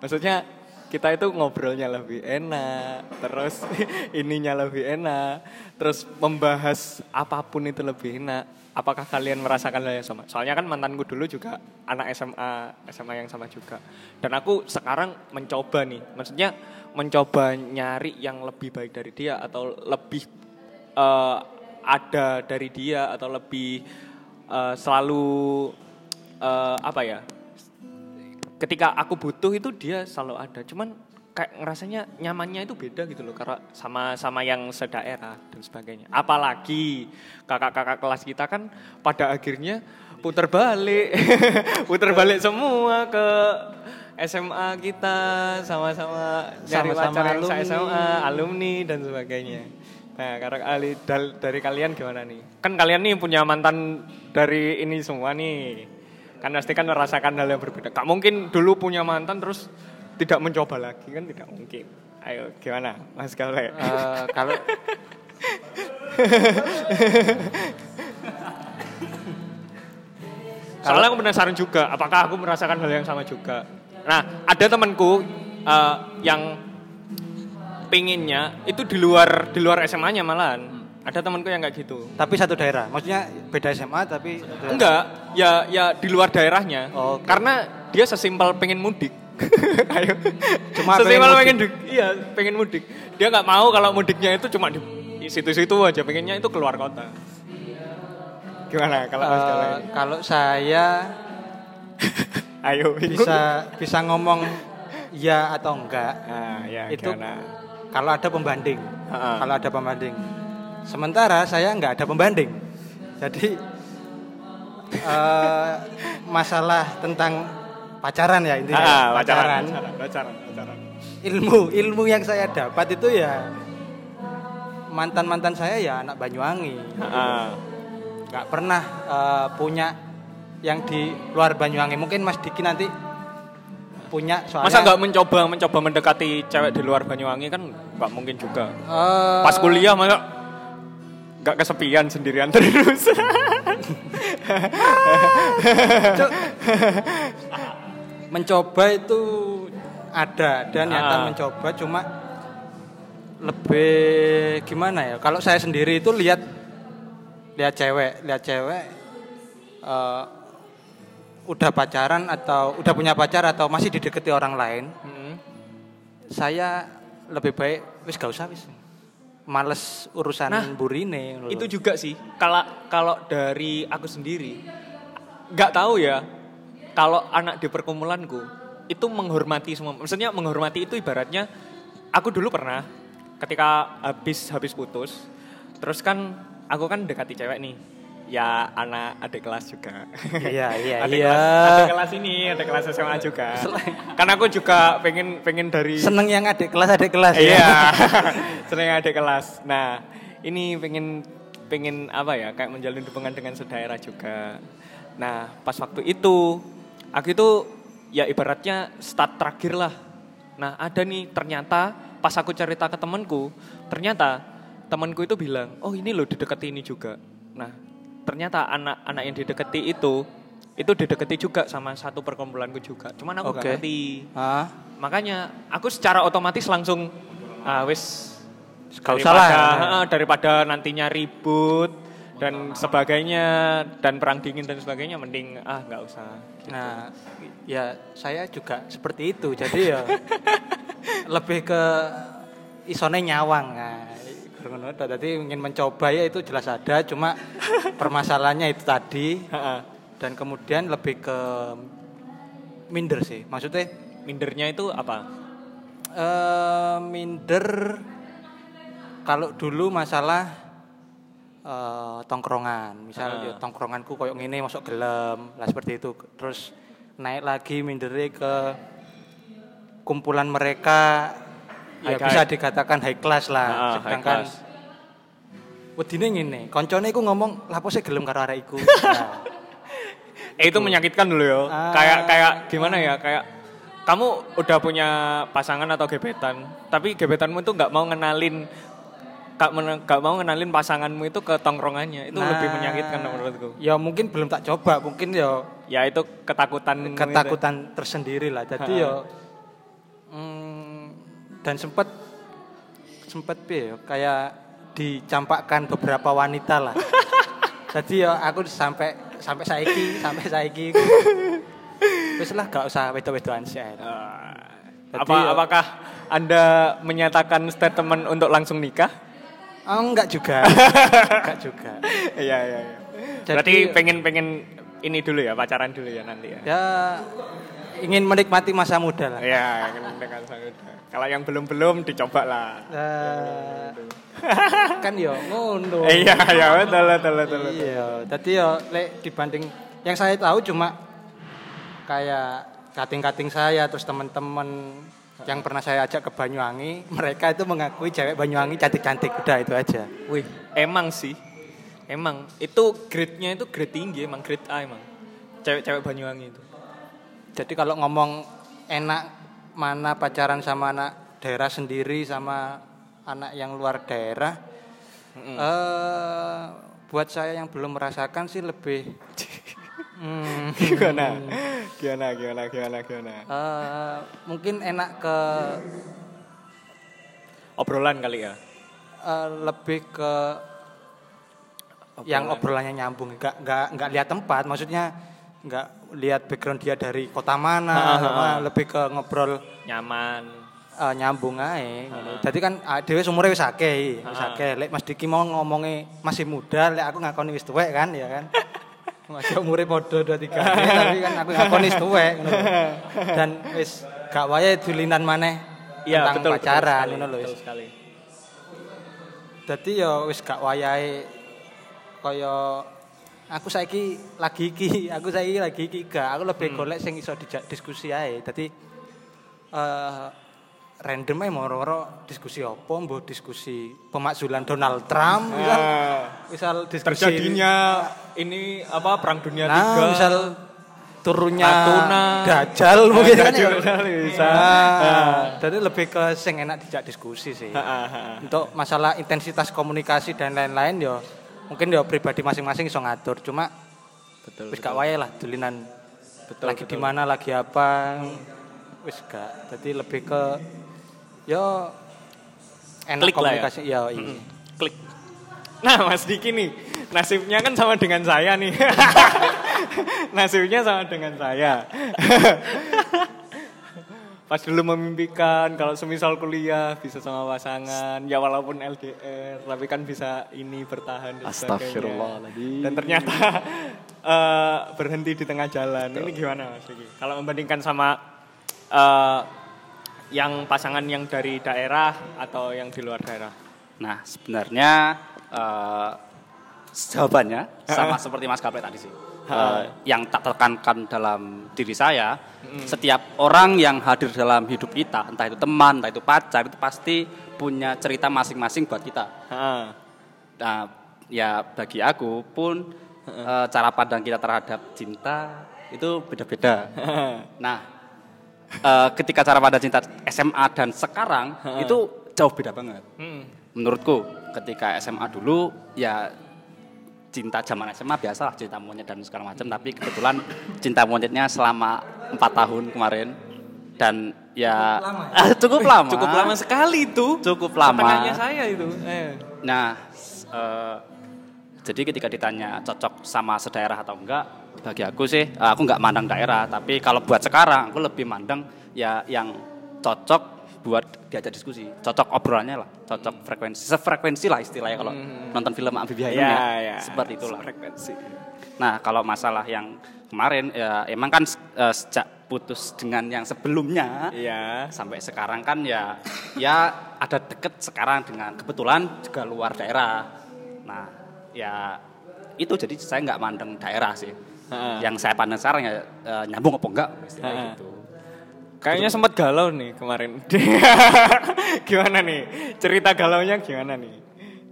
Maksudnya kita itu ngobrolnya lebih enak, terus ininya lebih enak, terus membahas apa pun itu lebih enak. Apakah kalian merasakan hal yang sama? Soalnya kan mantanku dulu juga anak SMA, SMA yang sama juga. Dan aku sekarang mencoba nih, maksudnya mencoba nyari yang lebih baik dari dia atau lebih uh, ada dari dia atau lebih uh, selalu uh, apa ya? Ketika aku butuh itu dia selalu ada. Cuman kayak ngerasanya nyamannya itu beda gitu loh karena sama sama yang sedaerah dan sebagainya. Apalagi kakak-kakak kelas kita kan pada akhirnya putar balik, putar balik semua ke SMA kita sama-sama nyari Sama-sama pacar yang alumni. SMA, alumni dan sebagainya. Nah, karena kali dal- dari kalian gimana nih? Kan kalian nih punya mantan dari ini semua nih. Kan pasti kan merasakan hal yang berbeda. Gak mungkin dulu punya mantan terus tidak mencoba lagi kan tidak mungkin. Ayo gimana Mas Gaule? Eh, kalau Soalnya aku penasaran juga, apakah aku merasakan hal yang sama juga. Nah, ada temanku eh, yang pinginnya itu di luar di luar SMA-nya malahan. Ada temanku yang kayak gitu. tapi satu daerah, maksudnya beda SMA tapi daerah. Enggak, ya ya di luar daerahnya. Oh, Oke. Karena dia sesimpel pengen mudik. Ayo. Cuma sesimpel pengen pengen mudik. Iya, pengen mudik. Dia nggak mau kalau mudiknya itu cuma di situ-situ aja, pengennya itu keluar kota. Gimana kalau Gaule? kalau saya Ayo bisa bisa ngomong ya atau enggak Nah, ya, itu kalau ada pembanding. Ha-ha. Kalau ada pembanding. Sementara saya nggak ada pembanding. Jadi eh, masalah tentang pacaran ya intinya. Ah, pacaran, pacaran, pacaran, pacaran. Ilmu ilmu yang saya dapat itu ya mantan-mantan saya ya anak Banyuwangi. Ah, nggak pernah eh, punya yang di luar Banyuwangi. Mungkin Mas Diki nanti punya soalnya Masa nggak mencoba mencoba mendekati cewek di luar Banyuwangi kan nggak mungkin juga. eh, Pas kuliah masa nggak kesepian sendirian terus. Mencoba itu ada dan niatan Ah. mencoba cuma lebih gimana ya kalau saya sendiri itu lihat lihat cewek lihat cewek eh, udah pacaran atau udah punya pacar atau masih dideketi orang lain Hmm. saya lebih baik wis gak usah wis males urusan Nah, burine lho. Itu juga sih. Kalau kalau dari aku sendiri nggak tahu ya. Kalau anak di perkumpulanku itu menghormati semua. Maksudnya menghormati itu ibaratnya aku dulu pernah ketika habis habis putus. Terus kan aku kan dekati cewek nih. Ya anak adik kelas juga. Iya, iya, adik iya. Kelas, adik kelas ini, adik kelas SMA juga. Karena aku juga pengen pengen dari seneng yang adik kelas adik kelas ya. Iya, seneng ada kelas. Nah, ini pengen pengen apa ya, kayak menjalin hubungan dengan saudara juga. Nah, pas waktu itu, aku itu ya ibaratnya start terakhir lah. Nah, ada nih ternyata pas aku cerita ke temanku, ternyata temanku itu bilang, oh ini loh didekati ini juga. Nah, ternyata anak-anak yang didekati itu itu didekati juga sama satu perkumpulanku juga. Cuman aku Oke. gak ngerti. Ah, Makanya aku secara otomatis langsung ah wis lah. daripada- heeh, daripada nantinya ribut dan sebagainya dan perang dingin dan sebagainya mending ah nggak usah. Nah, ya saya juga seperti itu. Jadi ya lebih ke isone nyawang. Nah, ngono tok. Jadi ingin mencoba ya itu jelas ada, cuma permasalahannya itu tadi dan kemudian lebih ke minder sih. Maksudnya Mindernya itu apa? eh minder kalau dulu masalah eh, tongkrongan misal ya, tongkronganku koyok ngene masuk gelem lah seperti itu terus naik lagi mindere ke kumpulan mereka ya High bisa dikatakan high class lah Ah, high sedangkan class. Wedine ngene koncone iku ngomong lapo sih gelem karo arek iku nah, Eh itu menyakitkan dulu ya. Ah. Kayak kayak gimana ya? Kayak kamu udah punya pasangan atau gebetan, tapi gebetanmu itu nggak mau ngenalin men- nggak mau ngenalin pasanganmu itu ke tongkrongannya. Itu lebih Nah, menyakitkan menurutku. ya mungkin belum tak coba mungkin ya Ya itu ketakutan. ketakutan tersendiri lah. Jadi ya dan sempat sempat ya kayak dicampakkan beberapa wanita lah. Jadi ya aku sampai sampai saiki sampai saiki wis lah gak usah wedo-wedoan sih. Uh, Jadi apa ya- apakah Anda menyatakan statement untuk langsung nikah? Oh, enggak juga. enggak juga. Iya iya iya. Berarti pengen-pengen ini dulu ya, pacaran dulu ya nanti ya. Ya ingin menikmati masa muda lah. Iya, dengan sangat. Kalau yang belum-belum dicoba lah. Eh, kan yo ngono. Iya, iya betul betul betul. betul. Iya, tadi yo lek dibanding yang saya tahu cuma kayak kating-kating saya terus teman-teman yang pernah saya ajak ke Banyuwangi, mereka itu mengakui cewek Banyuwangi cantik-cantik, udah itu aja. Wih, emang sih. Emang itu grade-nya itu grade tinggi emang grade A emang. Cewek-cewek Banyuwangi itu. Jadi kalau ngomong enak mana pacaran sama anak daerah sendiri sama anak yang luar daerah, eh buat saya yang belum merasakan sih lebih hmm, Gimana? Gimana gimana gimana gimana? eh, mungkin enak ke Obrolan kali ya. eh, lebih ke yang obrolannya nyambung, nggak nggak nggak lihat tempat, maksudnya nggak lihat background dia dari kota mana, sama lebih ke ngobrol Nyaman. eh, nyambung ae ngono. Dadi kan ah, dhewe umure wis akeh, wis akeh. Lek Mas Diki mau ngomongi masih muda, lek aku ngakoni wis tuwek kan ya kan. Masih umure padha 2 3 tapi kan aku ngakoni wis tuwek ngono lho. Dan wis gak wayahe dulinan maneh Iya, tentang betul. pacaran ngono lho wis. Dadi ya wis gak wayahe kaya aku saiki lagi iki, aku saiki lagi iki gak. Aku lebih golek sing iso dijak diskusi ae. Dadi eh random ae moro-moro diskusi apa, mbok diskusi pemakzulan Donald Trump misal, Ah, misal diskusi terjadinya ini apa perang dunia nah, tiga misal turunnya Natuna. Dajjal mungkin kan ya. Bisa. Nah, jadi lebih ke sing enak dijak diskusi sih. Ah, ah, ah. Untuk masalah intensitas komunikasi dan lain-lain yo mungkin yo pribadi masing-masing iso ngatur. Cuma betul wis gak wae lah dulinan Betul, lagi di mana lagi apa wis gak. Jadi lebih ke yo enak Klik ya. komunikasi ya, iya. klik nah Mas Diki nih nasibnya kan sama dengan saya nih nasibnya sama dengan saya pas dulu memimpikan kalau semisal kuliah bisa sama pasangan ya walaupun LDR tapi kan bisa ini bertahan dan. Astagfirullahaladzim. dan ternyata eh, berhenti di tengah jalan ini gimana Mas kalau membandingkan sama eh, yang pasangan yang dari daerah atau yang di luar daerah Nah, sebenarnya eh, jawabannya sama seperti Mas Gaple tadi sih. Eh, yang tak tekankan dalam diri saya, setiap orang yang hadir dalam hidup kita, entah itu teman, entah itu pacar, itu pasti punya cerita masing-masing buat kita. Heeh. Nah, ya bagi aku pun eh, cara pandang kita terhadap cinta itu beda-beda. nah, eh, ketika cara pandang cinta SMA dan sekarang itu jauh beda banget. Hmm. Menurutku ketika SMA dulu ya cinta zaman SMA biasalah cinta monyet dan segala macam tapi kebetulan cinta monyetnya selama empat tahun kemarin dan ya cukup lama Cukup lama sekali itu. cukup lama saya itu. Eh. Nah, eh, jadi ketika ditanya cocok sama sedaerah atau enggak, bagi aku sih, eh, aku enggak mandang daerah, tapi kalau buat sekarang, aku lebih mandang ya yang cocok buat diajak diskusi, cocok obrolannya lah, cocok frekuensi, sefrekuensi lah istilahnya kalau nonton film Amphibia Ya, ya, ya. seperti itulah. Frekuensi. Nah, kalau masalah yang kemarin, ya emang kan eh, sejak putus dengan yang sebelumnya, Iya. sampai sekarang kan ya ya ada deket sekarang dengan kebetulan juga luar daerah nah ya itu jadi saya nggak mandang daerah sih Heeh. yang saya pandang sekarang ya eh, nyambung apa enggak istilahnya gitu Kayaknya sempat galau nih kemarin. gimana nih? Cerita galaunya gimana nih?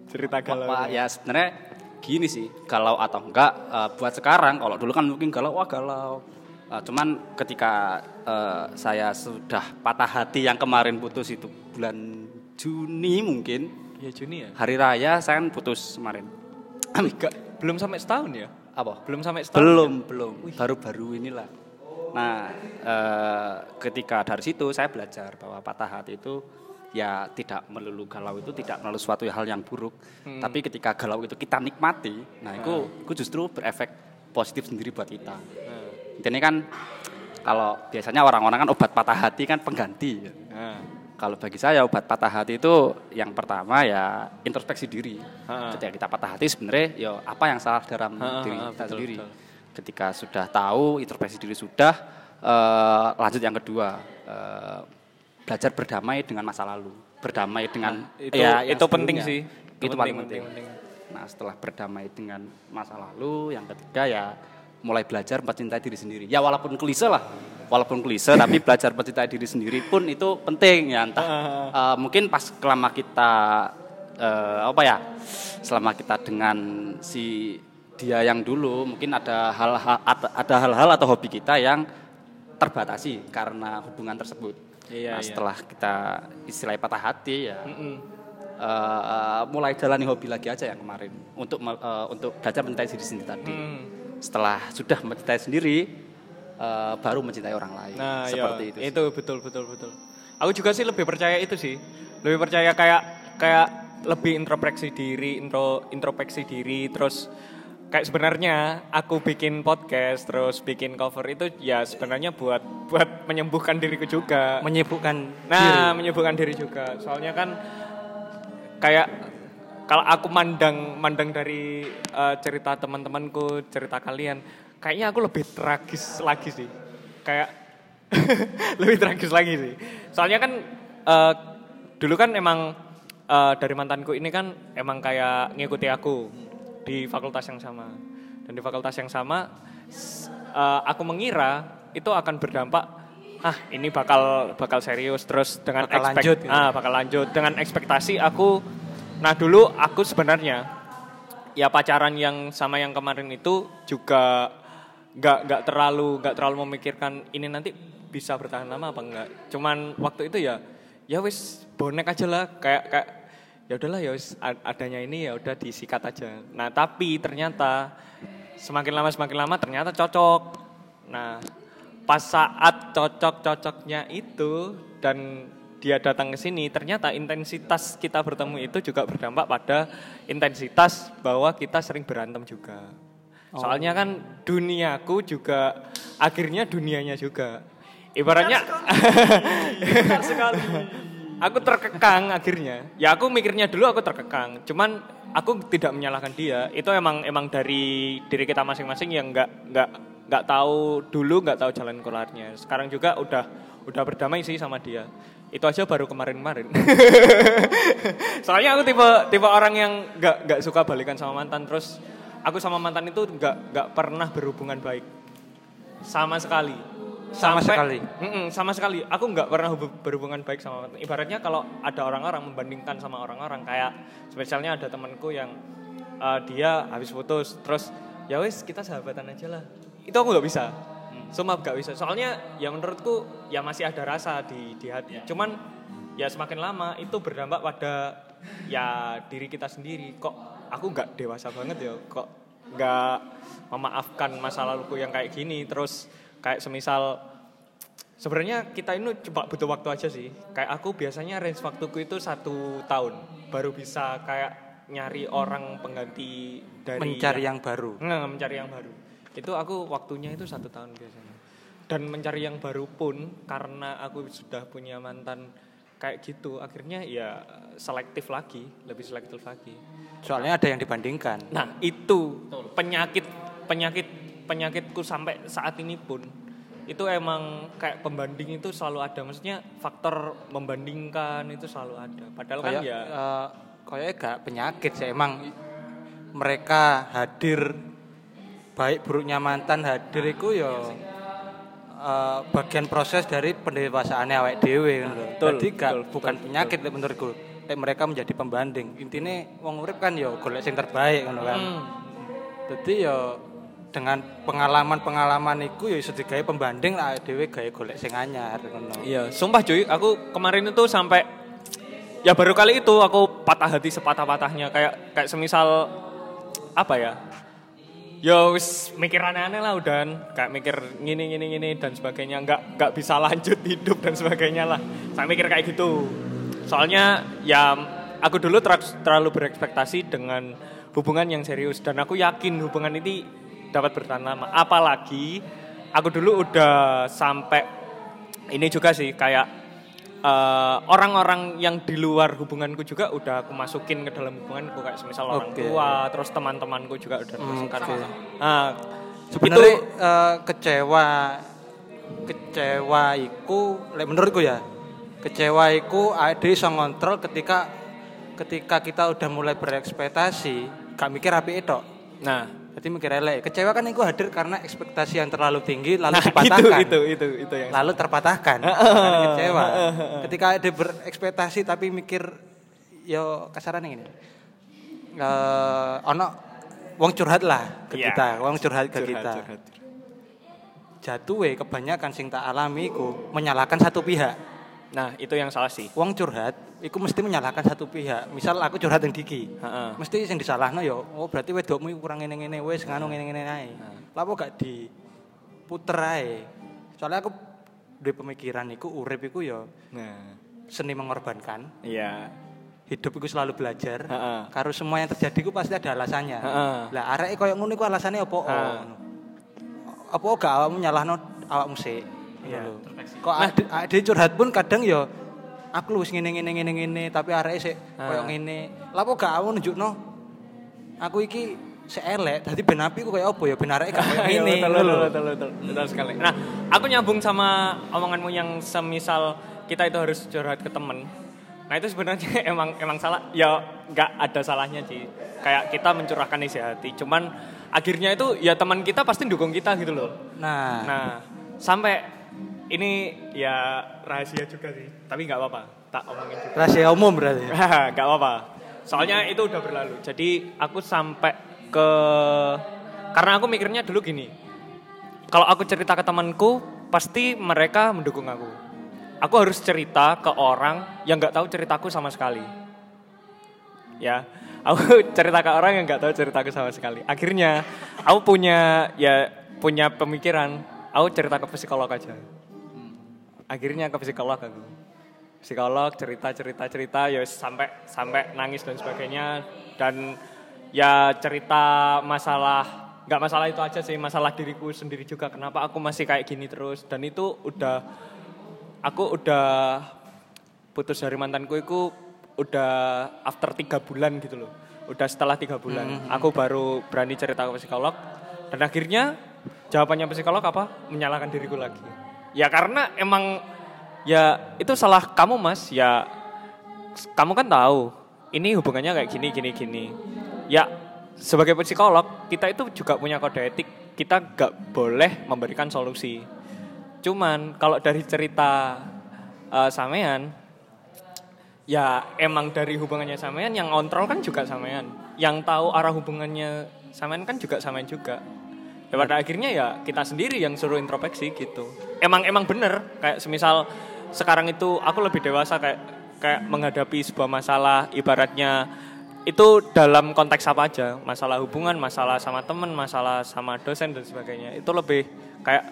Cerita galau. Wah, ya sebenarnya gini sih galau atau enggak eh, buat sekarang kalau dulu kan mungkin galau wah galau Eh, cuman ketika eh, saya sudah patah hati yang kemarin putus itu bulan Juni mungkin Ya Juni ya. hari raya saya kan putus kemarin Enggak, belum sampai setahun ya? apa Belum sampai setahun. Belum, belum. Baru-baru inilah. Nah, eh, ketika dari situ saya belajar bahwa patah hati itu ya tidak melulu galau itu tidak melulu suatu hal yang buruk. Hmm. Tapi ketika galau itu kita nikmati, nah itu hmm. itu justru berefek positif sendiri buat kita. Hmm. Ini kan kalau biasanya orang-orang kan obat patah hati kan pengganti. Hmm. Kalau bagi saya obat patah hati itu yang pertama ya introspeksi diri. Hmm. Ketika kita patah hati sebenarnya ya apa yang salah dalam hmm. diri kita betul, sendiri. Betul. Ketika sudah tahu introspeksi diri sudah uh, lanjut yang kedua uh, belajar berdamai dengan masa lalu, berdamai dengan nah, itu ya itu penting sih. Itu, itu paling penting. penting. Nah, setelah berdamai dengan masa lalu, yang ketiga ya mulai belajar mencintai diri sendiri. Ya walaupun klise lah, walaupun klise tapi belajar mencintai diri sendiri pun itu penting ya entah uh, mungkin pas selama kita uh, apa ya selama kita dengan si dia yang dulu mungkin ada hal-hal ada hal-hal atau hobi kita yang terbatasi karena hubungan tersebut Iya, nah, iya. setelah kita istilahnya patah hati ya. Mm -mm. Uh, mulai jalani hobi lagi aja yang kemarin untuk uh, untuk belajar mencintai diri sendiri tadi. Mm. Setelah sudah mencintai sendiri, uh, baru mencintai orang lain. Nah, seperti iya. itu. Sih. Itu betul betul betul. Aku juga sih lebih percaya itu sih. Lebih percaya kayak kayak lebih introspeksi diri, intro introspeksi diri, terus kayak sebenarnya aku bikin podcast terus bikin cover itu ya sebenarnya buat buat menyembuhkan diriku juga. Menyibukkan nah diri. menyibukkan diri juga. Soalnya kan kayak kalau aku mandang mandang dari uh, cerita teman-temanku cerita kalian kayaknya aku lebih tragis lagi sih. Kayak lebih tragis lagi sih. Soalnya kan uh, dulu kan emang uh, dari mantanku ini kan emang kayak ngikuti aku di fakultas yang sama. Dan di fakultas yang sama, uh, aku mengira itu akan berdampak, ah ini bakal bakal serius terus dengan bakal expect, lanjut, gitu. ah bakal lanjut dengan ekspektasi aku. Nah dulu aku sebenarnya ya pacaran yang sama yang kemarin itu juga nggak nggak terlalu nggak terlalu memikirkan ini nanti bisa bertahan lama apa enggak. Cuman waktu itu ya ya wis bonek aja lah kayak kayak ya udahlah ya adanya ini ya udah disikat aja. Nah tapi ternyata semakin lama semakin lama ternyata cocok. Nah pas saat cocok-cocoknya itu dan dia datang ke sini ternyata intensitas kita bertemu itu juga berdampak pada intensitas bahwa kita sering berantem juga. Oh. Soalnya kan duniaku juga akhirnya dunianya juga. Ibaratnya benar sekali aku terkekang akhirnya. Ya aku mikirnya dulu aku terkekang. Cuman aku tidak menyalahkan dia. Itu emang emang dari diri kita masing-masing yang nggak nggak nggak tahu dulu nggak tahu jalan keluarnya. Sekarang juga udah udah berdamai sih sama dia. Itu aja baru kemarin-kemarin. Soalnya aku tipe tipe orang yang nggak nggak suka balikan sama mantan. Terus aku sama mantan itu nggak nggak pernah berhubungan baik sama sekali sama sampai, sekali. Mm -mm, sama sekali. Aku nggak pernah berhubungan baik sama ibaratnya kalau ada orang-orang membandingkan sama orang-orang kayak spesialnya ada temanku yang uh, dia habis putus terus ya wes kita sahabatan aja lah. Itu aku nggak bisa. Hmm. Sumpah gak bisa. Soalnya ya menurutku ya masih ada rasa di di hati. Yeah. Cuman ya semakin lama itu berdampak pada ya diri kita sendiri. Kok aku nggak dewasa banget ya? Kok nggak memaafkan masa laluku yang kayak gini terus kayak semisal sebenarnya kita ini cuma butuh waktu aja sih. Kayak aku biasanya range waktuku itu satu tahun. Baru bisa kayak nyari orang pengganti dari mencari yang, yang baru. Nggak mencari yang baru. Itu aku waktunya itu satu tahun biasanya. Dan mencari yang baru pun karena aku sudah punya mantan kayak gitu akhirnya ya selektif lagi lebih selektif lagi. Soalnya ada yang dibandingkan. Nah itu. Penyakit penyakit penyakitku sampai saat ini pun itu emang kayak pembanding itu selalu ada. Maksudnya faktor membandingkan itu selalu ada. Padahal kan kayak, kan ya uh, kayak gak penyakit sih emang mereka hadir baik buruknya mantan hadir itu ya uh, bagian proses dari pendewasaan awet dewe jadi gak betul, bukan betul, penyakit betul. menurutku mereka menjadi pembanding. Intinya wong urip kan ya golek sing terbaik kan. Hmm. jadi ya dengan pengalaman-pengalaman itu ya kayak pembanding lah dewe gaya golek sing anyar Iya, sumpah cuy, aku kemarin itu sampai ya baru kali itu aku patah hati sepatah-patahnya kayak kayak semisal apa ya? Ya wis mikir aneh-aneh lah udah kayak mikir gini gini gini dan sebagainya nggak nggak bisa lanjut hidup dan sebagainya lah. Saya mikir kayak gitu. Soalnya ya aku dulu ter- terlalu berekspektasi dengan hubungan yang serius dan aku yakin hubungan ini dapat bertahan lama. Apalagi aku dulu udah sampai ini juga sih kayak eh, orang-orang yang di luar hubunganku juga udah aku masukin ke dalam hubunganku kayak semisal orang Oke. tua, terus teman-temanku juga udah dimasukkan. oke. Nah, Sebenarnya itu eh, kecewa kecewa iku lek menurutku ya. Kecewa iku ade iso ngontrol ketika ketika kita udah mulai berekspektasi, gak mikir api itu. nah, Jadi mikir elek. Kecewa kan itu hadir karena ekspektasi yang terlalu tinggi lalu nah itu dipatahkan. itu itu itu yang Lalu terpatahkan. Karena kecewa. Ketika ada berekspektasi tapi mikir yo kasaran ini. Eh ono wong curhat lah ke Iya. kita, wong curhat ke Curhat, kita. curhat. Jatuh kebanyakan sing tak alami iku menyalahkan satu pihak. Nah, itu yang salah sih. Wong curhat iku mesti menyalahkan satu pihak. Misal aku curhat yang Diki. Heeh. Mesti sing disalahno yo, oh berarti wedokmu iku kurang ngene-ngene wis nganu ngene-ngene ae. Lah kok gak diputer ae. Soalnya aku duwe pemikiran iku urip iku yo Nah, seni mengorbankan. iya. Hidup iku selalu belajar. Heeh. Karo semua yang terjadi iku pasti ada alasannya. Heeh. Lah arek koyo ngono iku alasannya apa? Heeh. Apa gak awakmu nyalahno awakmu sik? Iya. Lho. Kok ade, ade curhat pun kadang yo aku lu wis ngene ngene ngene ngene tapi arek sik koyo Ah. ngene. Lah apa gak awakmu nunjukno aku iki sik elek dadi ben api ku koyo apa ya ben arek gak koyo Iya, ngene. betul, betul, betul, betul, betul sekali. Nah, aku nyambung sama omonganmu yang semisal kita itu harus curhat ke temen. Nah itu sebenarnya emang emang salah. Ya nggak ada salahnya sih. Kayak kita mencurahkan isi hati. Cuman akhirnya itu ya teman kita pasti dukung kita gitu loh. Nah, Nah sampai ini ya rahasia juga sih. Tapi nggak apa-apa. Tak omongin juga. rahasia umum berarti. Gak apa-apa. Soalnya itu udah berlalu. Jadi aku sampai ke karena aku mikirnya dulu gini. Kalau aku cerita ke temanku, pasti mereka mendukung aku. Aku harus cerita ke orang yang nggak tahu ceritaku sama sekali. Ya, aku cerita ke orang yang nggak tahu ceritaku sama sekali. Akhirnya aku punya ya punya pemikiran. Aku cerita ke psikolog aja. Akhirnya ke psikolog aku. Psikolog cerita cerita cerita ya sampai sampai nangis dan sebagainya. Dan ya cerita masalah nggak masalah itu aja sih masalah diriku sendiri juga kenapa aku masih kayak gini terus. Dan itu udah aku udah putus dari mantanku itu udah after tiga bulan gitu loh. Udah setelah tiga bulan. Aku baru berani cerita ke psikolog. Dan akhirnya jawabannya psikolog apa? Menyalahkan diriku lagi ya karena emang ya itu salah kamu mas. Ya kamu kan tahu ini hubungannya kayak gini gini gini. Ya sebagai psikolog kita itu juga punya kode etik. Kita gak boleh memberikan solusi. Cuman kalau dari cerita eh, sampean ya emang dari hubungannya sampean yang kontrol kan juga sampean yang tahu arah hubungannya sampean kan juga sampean juga ya pada akhirnya ya kita sendiri yang suruh introspeksi gitu. Emang emang bener. Kayak semisal sekarang itu aku lebih dewasa kayak kayak menghadapi sebuah masalah ibaratnya itu dalam konteks apa aja? Masalah hubungan masalah sama temen masalah sama dosen dan sebagainya. Itu lebih kayak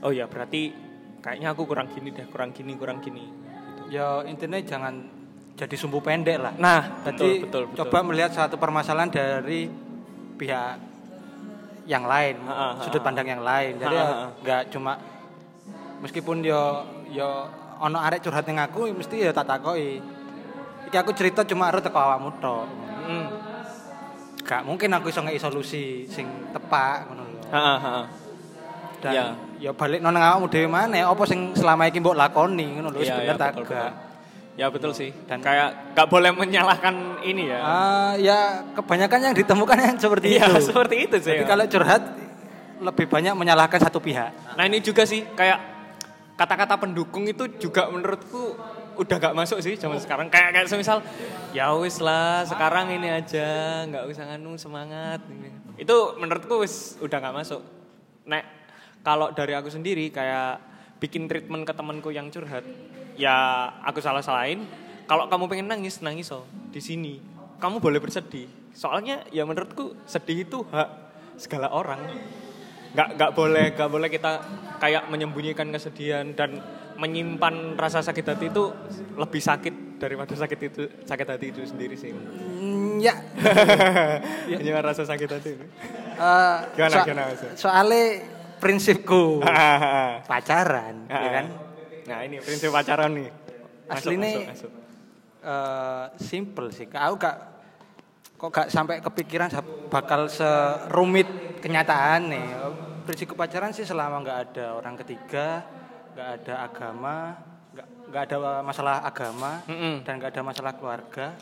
oh ya berarti kayaknya aku kurang gini deh kurang gini kurang gini. Ya intinya jangan jadi sumbu pendek lah. nah Jadi betul betul betul. coba melihat satu permasalahan dari pihak yang lain, Ha, ha, ha, sudut pandang yang lain. Jadi ya nggak cuma meskipun yo yo ono arek curhat ning aku mesti ya tak takoki. Iki aku cerita cuma arep teko awakmu tok. Hmm. Gak mungkin aku iso solusi sing tepat ngono lho. Dan Ya. ya balik nang awakmu dhewe maneh apa sing selama iki mbok lakoni ngono lho Iya, bener iya, tak gak. Ya betul sih. Dan- kayak gak boleh menyalahkan ini ya. Ah, ya kebanyakan yang ditemukan yang seperti Iya, itu. seperti itu sih. Jadi kalau curhat lebih banyak menyalahkan satu pihak. Nah ini juga sih kayak kata-kata pendukung itu juga menurutku udah gak masuk sih zaman sekarang. Kayak kayak semisal ya wis lah sekarang ini aja nggak usah nganu semangat. Itu menurutku wis udah gak masuk. Nek kalau dari aku sendiri kayak bikin treatment ke temanku yang curhat, ya aku salah salahin. Kalau kamu pengen nangis nangis oh di sini. Kamu boleh bersedih. Soalnya ya menurutku sedih itu hak segala orang nggak nggak boleh nggak boleh kita kayak menyembunyikan kesedihan dan menyimpan rasa sakit hati itu lebih sakit daripada sakit itu sakit hati itu sendiri sih. Mm, ya. Jangan rasa sakit hati. Uh, gimana, so gimana, Soalnya prinsipku pacaran, ya kan? Nah ini prinsip pacaran nih. Asli ini uh, simple sih. Aku gak kok gak sampai kepikiran bakal serumit kenyataan nih. Prinsip pacaran sih selama nggak ada orang ketiga, nggak ada agama, nggak ada masalah agama mm -hmm. dan nggak ada masalah keluarga.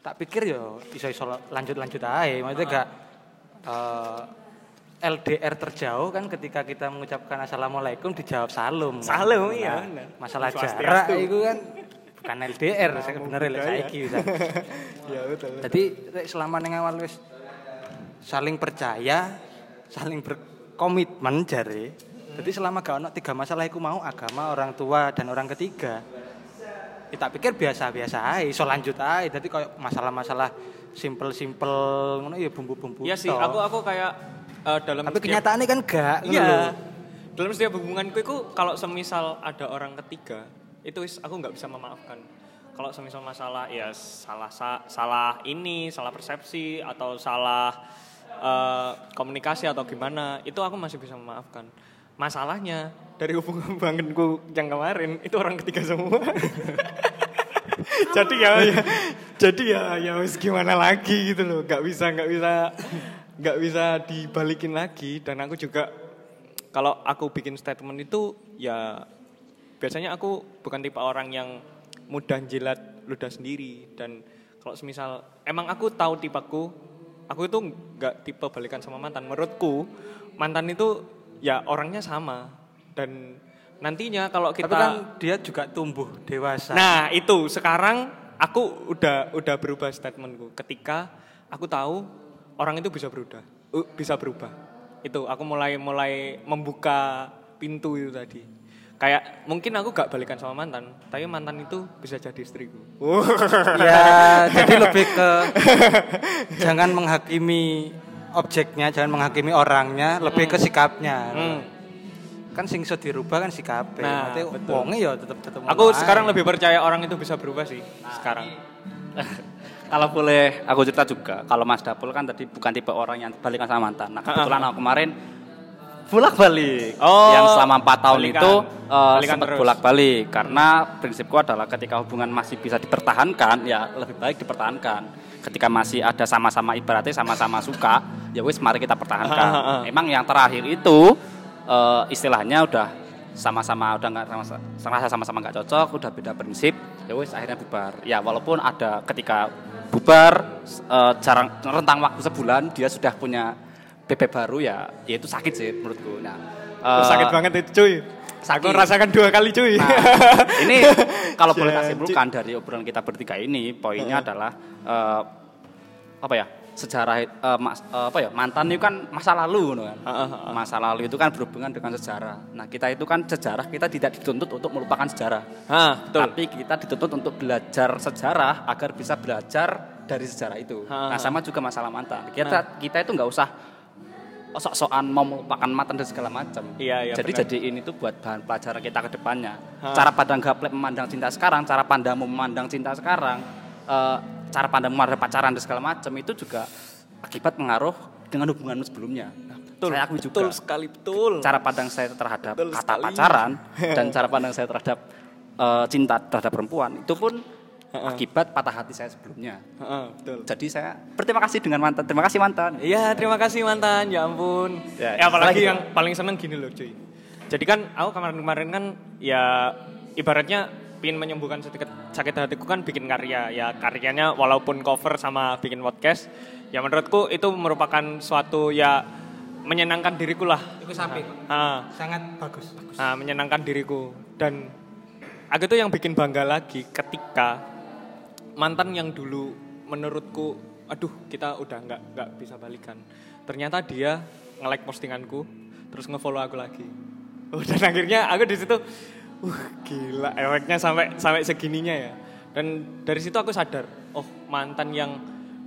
Tak pikir yo bisa iso lanjut lanjut aja. Maksudnya gak uh, LDR terjauh kan ketika kita mengucapkan assalamualaikum dijawab salam. Salam kan? iya. Nah, masalah jarak itu kan bukan LDR nah, sebenarnya lek saiki bisa. ya betul. Jadi selama ning awal wis saling percaya, saling berkomitmen jare. Jadi selama gak ono tiga masalah iku mau agama, orang tua dan orang ketiga. Kita pikir biasa-biasa aja, so lanjut aja. Jadi kayak masalah-masalah simpel-simpel ngono ya bumbu-bumbu. Iya sih, aku aku kayak uh, dalam tapi kenyataannya kan gak iya. dalam setiap hubunganku itu kalau semisal ada orang ketiga itu aku nggak bisa memaafkan. Kalau semisal masalah ya salah sa, salah ini salah persepsi atau salah uh, komunikasi atau gimana itu aku masih bisa memaafkan. Masalahnya dari hubungan hubunganku yang kemarin itu orang ketiga semua. Jadi ya, ya jadi ya ya gimana lagi gitu loh. Nggak bisa nggak bisa nggak bisa dibalikin lagi. Dan aku juga kalau aku bikin statement itu ya biasanya aku bukan tipe orang yang mudah jilat ludah sendiri. Dan kalau semisal emang aku tahu tipeku aku itu nggak tipe balikan sama mantan. Menurutku mantan itu ya orangnya sama. Dan nantinya kalau kita Tapi kan dia juga tumbuh dewasa. Nah itu. Sekarang aku udah udah berubah statementku. Ketika aku tahu orang itu bisa berubah. Uh, bisa berubah. Itu aku mulai mulai membuka pintu itu tadi. Kayak mungkin aku gak balikan sama mantan tapi mantan itu bisa jadi istriku. Ya jadi lebih ke jangan menghakimi objeknya jangan menghakimi orangnya lebih hmm. ke sikapnya. Hmm. kan sing iso dirubah kan sikapnya nah, wonge ya tetep tetep aku sekarang lebih percaya orang itu bisa berubah sih nah, sekarang kalau boleh aku cerita juga, kalau Mas Dapul kan tadi bukan tipe orang yang balikan sama mantan. Nah kebetulan aku kemarin bolak balik oh, yang selama empat tahun balikan. itu uh, sempat bolak balik karena prinsipku adalah ketika hubungan masih bisa dipertahankan ya lebih baik dipertahankan. Ketika masih ada sama-sama ibaratnya sama-sama suka ya wis mari kita pertahankan. Emang yang terakhir itu uh, istilahnya udah sama-sama udah nggak sama sama-sama nggak cocok udah beda prinsip ya wis akhirnya bubar. Ya walaupun ada ketika bubar uh, jarang rentang waktu sebulan dia sudah punya bebek baru ya ya itu sakit sih menurutku. Nah uh, sakit banget itu cuy. sakit. aku rasakan dua kali cuy. Nah, ini kalau boleh kasih simpulkan dari obrolan kita bertiga ini poinnya adalah uh, apa ya sejarah uh, mas, uh, apa ya mantan itu kan masa lalu kan masa lalu itu kan berhubungan dengan sejarah nah kita itu kan sejarah kita tidak dituntut untuk melupakan sejarah ha, betul. tapi kita dituntut untuk belajar sejarah agar bisa belajar dari sejarah itu ha, nah sama juga masalah mantan kita ha. kita itu nggak usah sok-sokan mau melupakan mantan dan segala macam. Iya, iya, Jadi benar. ini tuh buat bahan pelajaran kita ke depannya. Cara pandang gaplek memandang cinta sekarang, cara pandangmu memandang cinta sekarang, uh, cara pandang ada pacaran dan segala macam itu juga akibat pengaruh dengan hubungan sebelumnya. Nah, betul, saya akui juga. Betul sekali, betul. Cara pandang saya terhadap betul kata sekali. pacaran dan cara pandang saya terhadap uh, cinta terhadap perempuan itu pun akibat patah hati saya sebelumnya. betul. Jadi saya berterima kasih dengan mantan. Terima kasih mantan. Iya, terima kasih mantan. Ya ampun. Ya, ya apalagi yang paling seneng gini loh, cuy. Jadi kan aku kemarin-kemarin kan ya ibaratnya pin menyembuhkan sakit, sakit hatiku kan bikin karya. Ya karyanya walaupun cover sama bikin podcast ya menurutku itu merupakan suatu ya menyenangkan diriku lah. Itu sampai nah, sangat bagus, bagus. Nah, menyenangkan diriku. Dan aku itu yang bikin bangga lagi ketika mantan yang dulu menurutku aduh kita udah nggak nggak bisa balikan. Ternyata dia nge-like postinganku terus ngefollow aku lagi. Oh, dan akhirnya aku di situ uh gila. Efeknya sampai sampai segininya ya. Dan dari situ aku sadar oh mantan yang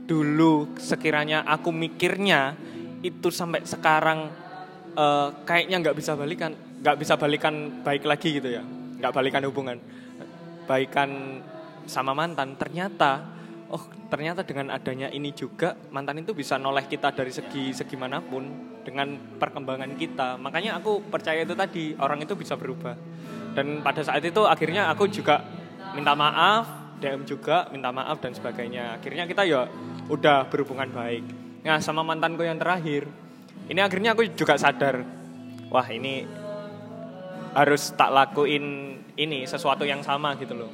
dulu sekiranya aku mikirnya itu sampai sekarang uh, kayaknya nggak bisa balikan nggak bisa balikan baik lagi gitu ya. Nggak balikan hubungan baikan sama mantan. Ternyata oh ternyata dengan adanya ini juga mantan itu bisa noleh kita dari segi segi mana pun dengan perkembangan kita. Makanya aku percaya itu tadi orang itu bisa berubah dan pada saat itu akhirnya aku juga minta maaf DM juga minta maaf dan sebagainya akhirnya kita ya udah berhubungan baik nah sama mantanku yang terakhir ini akhirnya aku juga sadar wah ini harus tak lakuin ini sesuatu yang sama gitu loh.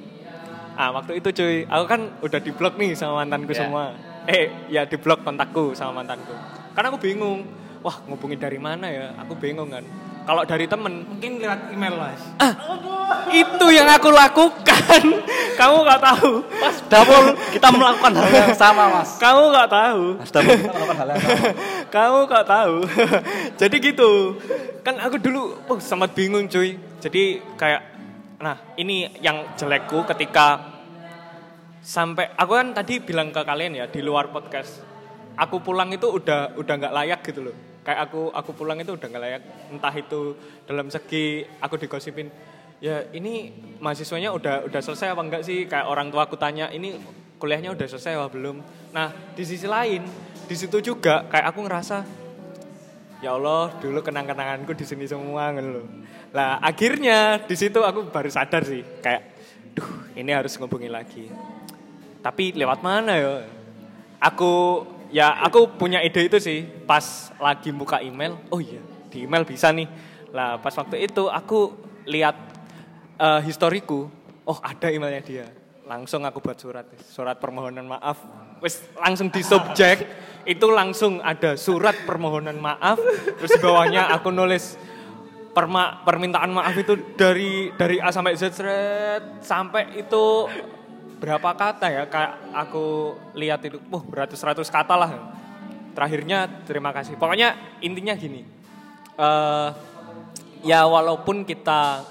Ah waktu itu cuy, aku kan udah di blok nih sama mantanku yeah. semua. Eh ya di blok kontakku sama mantanku. Karena aku bingung, wah ngubungin dari mana ya? Aku bingung kan. Kalau dari temen mungkin lewat email mas. Ah, itu yang aku lakukan. Kamu nggak tahu. Pas Damul kita melakukan hal yang sama mas. Kamu nggak tahu. Mas Damul kita melakukan hal yang sama. Kamu nggak tahu. Jadi gitu. Kan aku dulu, oh sempat bingung cuy. Jadi kayak, nah ini yang jelekku ketika sampai aku kan tadi bilang ke kalian ya di luar podcast. Aku pulang itu udah udah nggak layak gitu loh kayak aku aku pulang itu udah nggak layak. Entah itu dalam segi aku digosipin ya ini mahasiswanya udah udah selesai apa enggak sih? Kayak orang tua aku tanya ini kuliahnya udah selesai apa belum? Nah di sisi lain di situ juga kayak aku ngerasa ya Allah dulu kenang-kenanganku di sini semua loh lah akhirnya di situ aku baru sadar sih kayak duh ini harus ngubungin lagi. Tapi lewat mana ya? Aku ya aku punya ide itu sih. Pas lagi buka email oh iya di email bisa nih. Lah pas waktu itu aku lihat uh, historiku. Oh ada emailnya dia. Langsung aku buat surat. Surat permohonan maaf. Wes langsung di subjek itu langsung ada surat permohonan maaf. Terus di bawahnya aku nulis perma, permintaan maaf itu dari dari A sampai Z sampai itu berapa kata ya kayak aku lihat itu wah beratus-ratus kata lah. Terakhirnya terima kasih. Pokoknya intinya gini uh, ya walaupun kita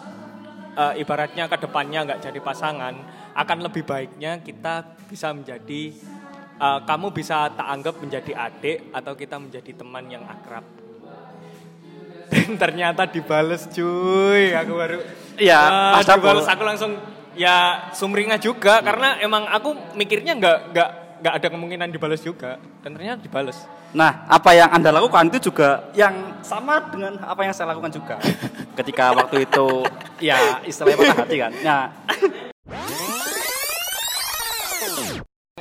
uh, ibaratnya ke depannya nggak jadi pasangan akan lebih baiknya kita bisa menjadi uh, kamu bisa tak anggap menjadi adik atau kita menjadi teman yang akrab. Dan ternyata dibales cuy. Aku baru ya uh, dibales aku langsung ya sumringah juga hmm. karena emang aku mikirnya nggak nggak nggak ada kemungkinan dibalas juga dan ternyata dibalas. Nah, apa yang anda lakukan itu juga yang sama dengan apa yang saya lakukan juga. Ketika waktu itu ya istilahnya patah hati kan. Nah,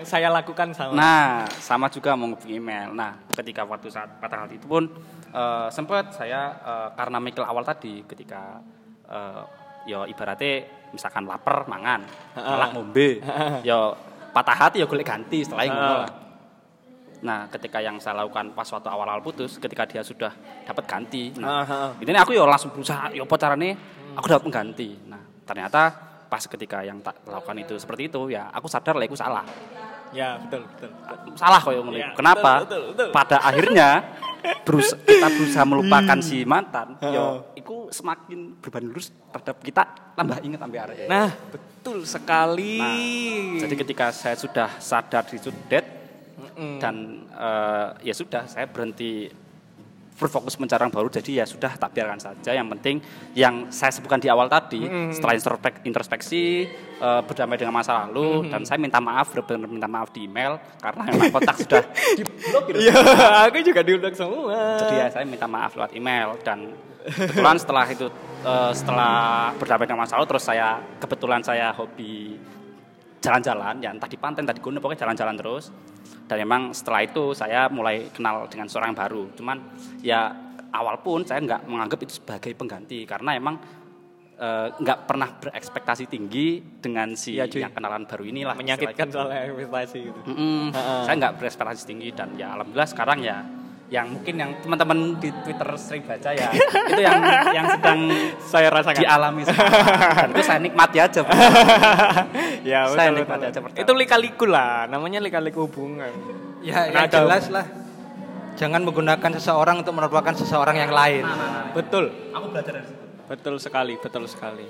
saya lakukan sama. Nah, sama juga menghubungi email. Nah, ketika waktu saat patah hati itu pun uh, sempat saya uh, karena mikir awal tadi ketika uh, ya ibaratnya misalkan lapar mangan, malah ngombe, ya patah hati ya golek ganti setelah itu lah. Nah, ketika yang saya lakukan pas waktu awal-awal putus, ketika dia sudah dapat ganti, nah, ini aku ya langsung berusaha, ya apa caranya aku dapat pengganti. Nah, ternyata pas ketika yang tak lakukan itu seperti itu, ya aku sadar lah aku salah. Ya betul betul. Salah kok yang ya, Kenapa? Betul, betul, betul. Pada akhirnya berus kita berusaha melupakan hmm. si mantan, yo, itu semakin beban lurus terhadap kita tambah ingat sampai hari. Nah, betul sekali. Nah, jadi ketika saya sudah sadar di dead mm. dan uh, ya sudah saya berhenti berfokus mencari baru jadi ya sudah tak biarkan saja yang penting yang saya sebutkan di awal tadi mm-hmm. setelah introspek, introspeksi uh, berdamai dengan masa lalu mm-hmm. dan saya minta maaf benar-benar minta maaf di email karena memang kontak sudah diblokir iya aku juga diblok semua jadi ya saya minta maaf lewat email dan kebetulan setelah itu uh, setelah berdamai dengan masa lalu terus saya kebetulan saya hobi jalan-jalan ya entah di pantai entah di gunung pokoknya jalan-jalan terus dan memang setelah itu saya mulai kenal dengan seorang yang baru cuman ya awal pun saya nggak menganggap itu sebagai pengganti karena emang eh, nggak uh, pernah berekspektasi tinggi dengan si ya, yang kenalan baru inilah menyakitkan soal ekspektasi gitu. Mm -hmm. uh -uh. Saya nggak berekspektasi tinggi dan ya alhamdulillah sekarang ya yang mungkin yang teman-teman di Twitter sering baca ya. Itu yang yang sedang saya rasakan. dialami dan itu saya nikmati aja ya betul, saya nikmati betul. aja itu lika-liku lah namanya lika-liku hubungan. Ya yang jelas lah. Jangan menggunakan seseorang untuk merupakan seseorang yang lain. Nah, nah, nah. betul. Aku belajar dari situ. Betul sekali betul sekali.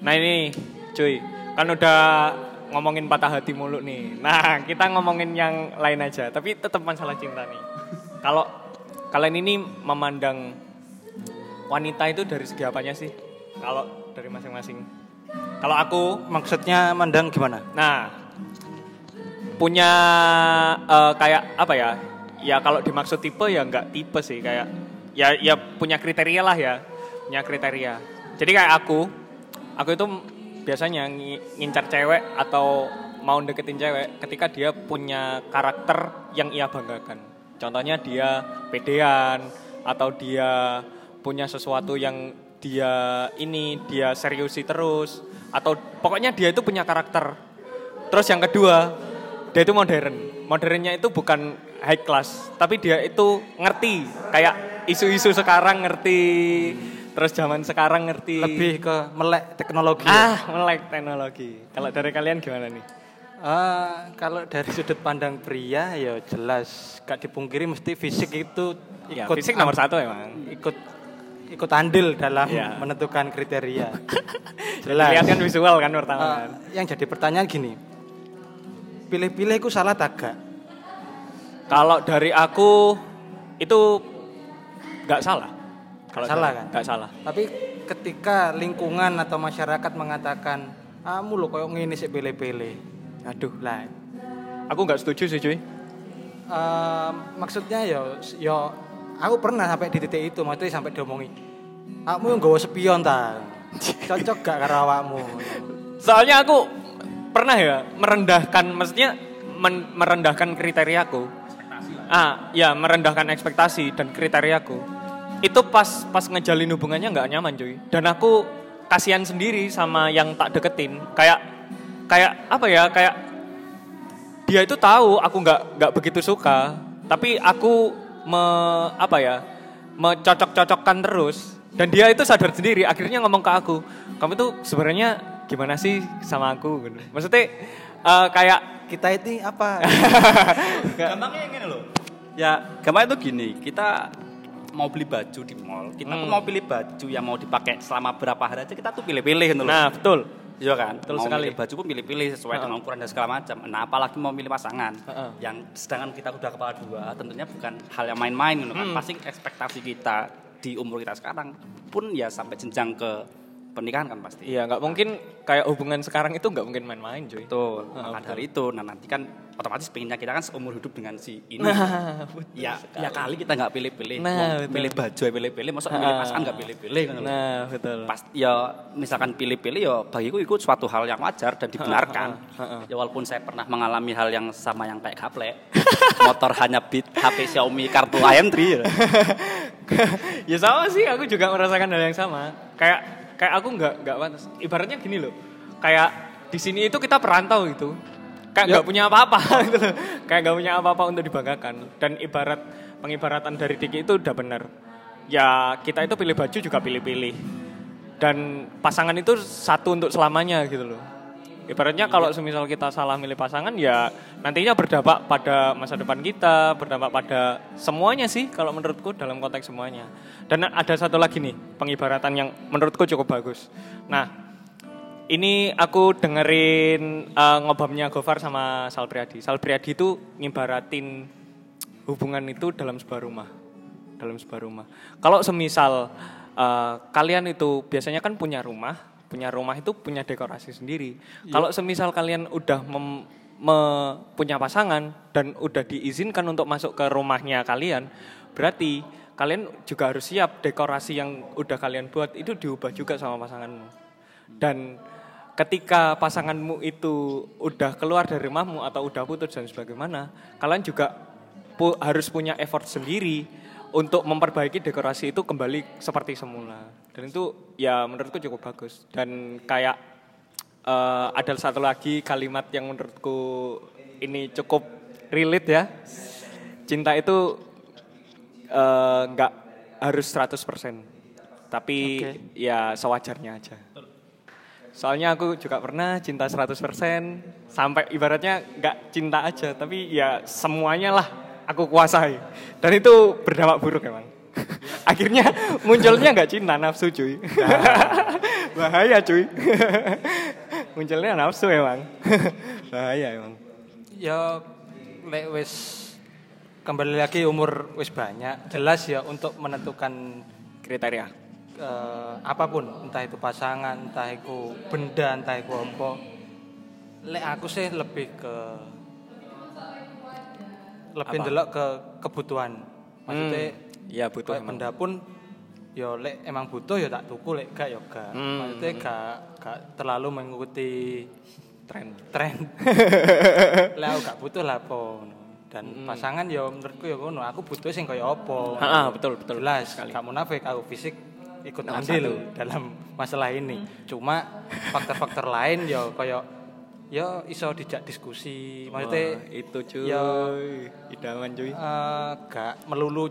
Nah ini cuy kan udah ngomongin patah hati mulu nih. Nah kita ngomongin yang lain aja tapi tetap masalah cinta nih. Kalau kalian ini memandang wanita itu dari segi apanya sih? Kalau dari masing-masing? Kalau aku Maksudnya mandang gimana? Nah, punya eh, kayak apa ya? Ya kalau dimaksud tipe ya nggak tipe sih kayak ya ya punya kriteria lah ya, punya kriteria. Jadi kayak aku, aku itu biasanya ngi- ngincar cewek atau mau deketin cewek ketika dia punya karakter yang ia banggakan. Contohnya dia pedean atau dia punya sesuatu yang dia ini dia seriusi terus atau pokoknya dia itu punya karakter. Terus yang kedua, dia itu modern. Modernnya itu bukan high class, tapi dia itu ngerti kayak isu-isu sekarang ngerti, terus zaman sekarang ngerti. Lebih ke melek teknologi. ah melek teknologi. Kalau dari kalian gimana nih? Eh, kalau dari sudut pandang pria ya jelas gak dipungkiri mesti fisik itu Ya, ikut fisik nomor satu emang. ikut ikut andil dalam Iya. menentukan kriteria. jelas. Lihat kan visual kan pertama kan. yang jadi pertanyaan gini. Pilih-pilih itu salah tak gak? Kalau dari aku itu nggak salah. Kalau salah dari- kan? Nggak salah. Tapi ketika lingkungan atau masyarakat mengatakan, kamu lo koyok ngini sih pilih-pilih. Aduh, Lah, aku nggak setuju sih cuy. eh, maksudnya ya, ya aku pernah sampai di titik itu, maksudnya sampai diomongi, kamu yang gawa spion ta, cocok gak karo awakmu? Soalnya aku pernah ya merendahkan, maksudnya men- merendahkan kriteriaku. Ah, ya merendahkan ekspektasi dan kriteriaku. Itu pas pas ngejalin hubungannya nggak nyaman cuy. Dan aku kasihan sendiri sama yang tak deketin. Kayak kayak apa ya? Kayak dia itu tahu aku nggak nggak begitu suka, tapi aku me apa ya? mencocok-cocokkan terus dan dia itu sadar sendiri akhirnya ngomong ke aku kamu tuh sebenarnya gimana sih sama aku gitu. maksudnya eh, kayak Kita ini apa? Gampangnya gini loh. Ya, gampangnya tuh gini, kita mau beli baju di mall, kita tuh Hmm. mau pilih baju yang mau dipakai selama berapa hari aja kita tuh pilih-pilih gitu loh. nah betul Iya kan? Betul mau sekali. milih baju pun pilih-pilih sesuai dengan ukuran dan segala macam. Nah, apalagi mau milih pasangan. Heeh. Yang sedangkan kita udah kepala dua, tentunya bukan hal yang main-main gitu kan. Hmm. Pasti ekspektasi kita di umur kita sekarang pun ya sampai jenjang ke pernikahan kan pasti. iya nggak mungkin kayak hubungan sekarang itu nggak mungkin main-main cuy Betul. Maka betul. dari itu, nah nanti kan otomatis pengennya kita kan seumur hidup dengan si ini. nah ya, ya kali kita nggak pilih-pilih. Nah, betul. pilih baju ya pilih-pilih, masa milih Ah. pasangan nggak pilih-pilih kan. nah betul Pas ya misalkan pilih-pilih ya bagiku itu suatu hal yang wajar dan dibenarkan. Ha, ha, ha. Ya walaupun saya pernah mengalami hal yang sama yang kayak gaplek. Motor hanya beat HP Xiaomi kartu IM3 ya. ya sama sih aku juga merasakan hal yang sama kayak kayak aku nggak nggak pantas. Ibaratnya gini loh. Kayak di sini itu kita perantau gitu kayak nggak punya apa-apa gitu loh. Kayak nggak punya apa-apa untuk dibanggakan. Dan ibarat pengibaratan dari Diki itu udah benar ya kita itu pilih baju juga pilih-pilih. Dan pasangan itu satu untuk selamanya gitu loh Ibaratnya kalau semisal kita salah milih pasangan ya nantinya berdampak pada masa depan kita, berdampak pada semuanya sih kalau menurutku dalam konteks semuanya. Dan ada satu lagi nih pengibaratan yang menurutku cukup bagus. Nah, ini aku dengerin eh, ngobamnya Gofar sama Sal Priadi. Sal Priadi itu ngibaratin hubungan itu dalam sebuah rumah. Dalam sebuah rumah. Kalau semisal eh, kalian itu biasanya kan punya rumah, punya rumah itu punya dekorasi sendiri. Kalau semisal kalian udah mem- me- punya pasangan dan udah diizinkan untuk masuk ke rumahnya kalian, berarti kalian juga harus siap dekorasi yang udah kalian buat itu diubah juga sama pasanganmu. Dan ketika pasanganmu itu udah keluar dari rumahmu atau udah putus dan sebagaimana, kalian juga pu- harus punya effort sendiri untuk memperbaiki dekorasi itu kembali seperti semula. Dan itu ya menurutku cukup bagus. Dan kayak eh, ada satu lagi kalimat yang menurutku ini cukup relate ya. Cinta itu eh, nggak harus 100%. Tapi ya sewajarnya aja. Soalnya aku juga pernah cinta 100% sampai ibaratnya nggak cinta aja, tapi ya semuanya lah aku kuasai. Dan itu berdampak buruk emang. Akhirnya munculnya nggak cinta, nafsu cuy. Bahaya cuy. munculnya nafsu emang. Bahaya emang. ya lek wis kembali lagi umur wis banyak, jelas ya untuk menentukan Kriteria. eh, apa pun entah itu pasangan entah itu benda entah itu apa lek aku sih lebih ke lebih Apa? ndelok ke kebutuhan maksudnya ya butuh kayak benda pun yo lek emang butuh ya tak tuku lek gak ya gak. Hmm. maksudnya gak gak terlalu mengikuti tren tren. Lah aku gak butuh lah ngono. dan pasangan ya menurutku ya ngono. Aku butuh sing kaya apa. Ah, betul betul. Jelas sekali. gak munafik aku fisik ikut Nomor andil satu. dalam masalah ini. Cuma faktor-faktor lain ya kaya ya iso dijak diskusi. Maksudnya Wah, itu cuy. Ya idaman cuy. eh, gak melulu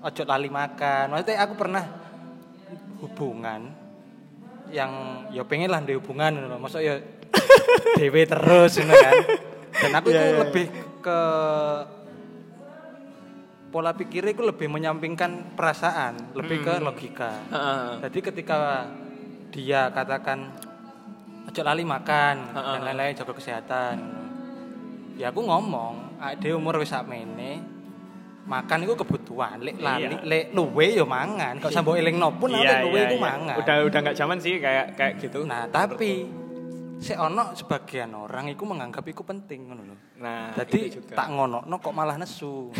ojo lali makan maksudnya aku pernah hubungan yang ya pengen lah hubungan ngono. Maksud ya dewe terus ngono kan. Dan aku itu lebih ke pola pikirnya itu lebih menyampingkan perasaan, lebih ke logika. Heeh. Jadi ketika dia katakan ojo lali makan dan lain-lain jaga kesehatan. Ya aku ngomong, ade umur wis sakmene makan itu kebutuhan, lek lali, Iya. lek luwe ya mangan. Kok sambo elingno pun aku lek luwe itu mangan. Udah udah nggak zaman sih kayak kayak gitu. Nah, tapi si ono sebagian orang itu menganggap itu penting ngono lho. Nah, Jadi itu juga. tak ngono kok malah nesu.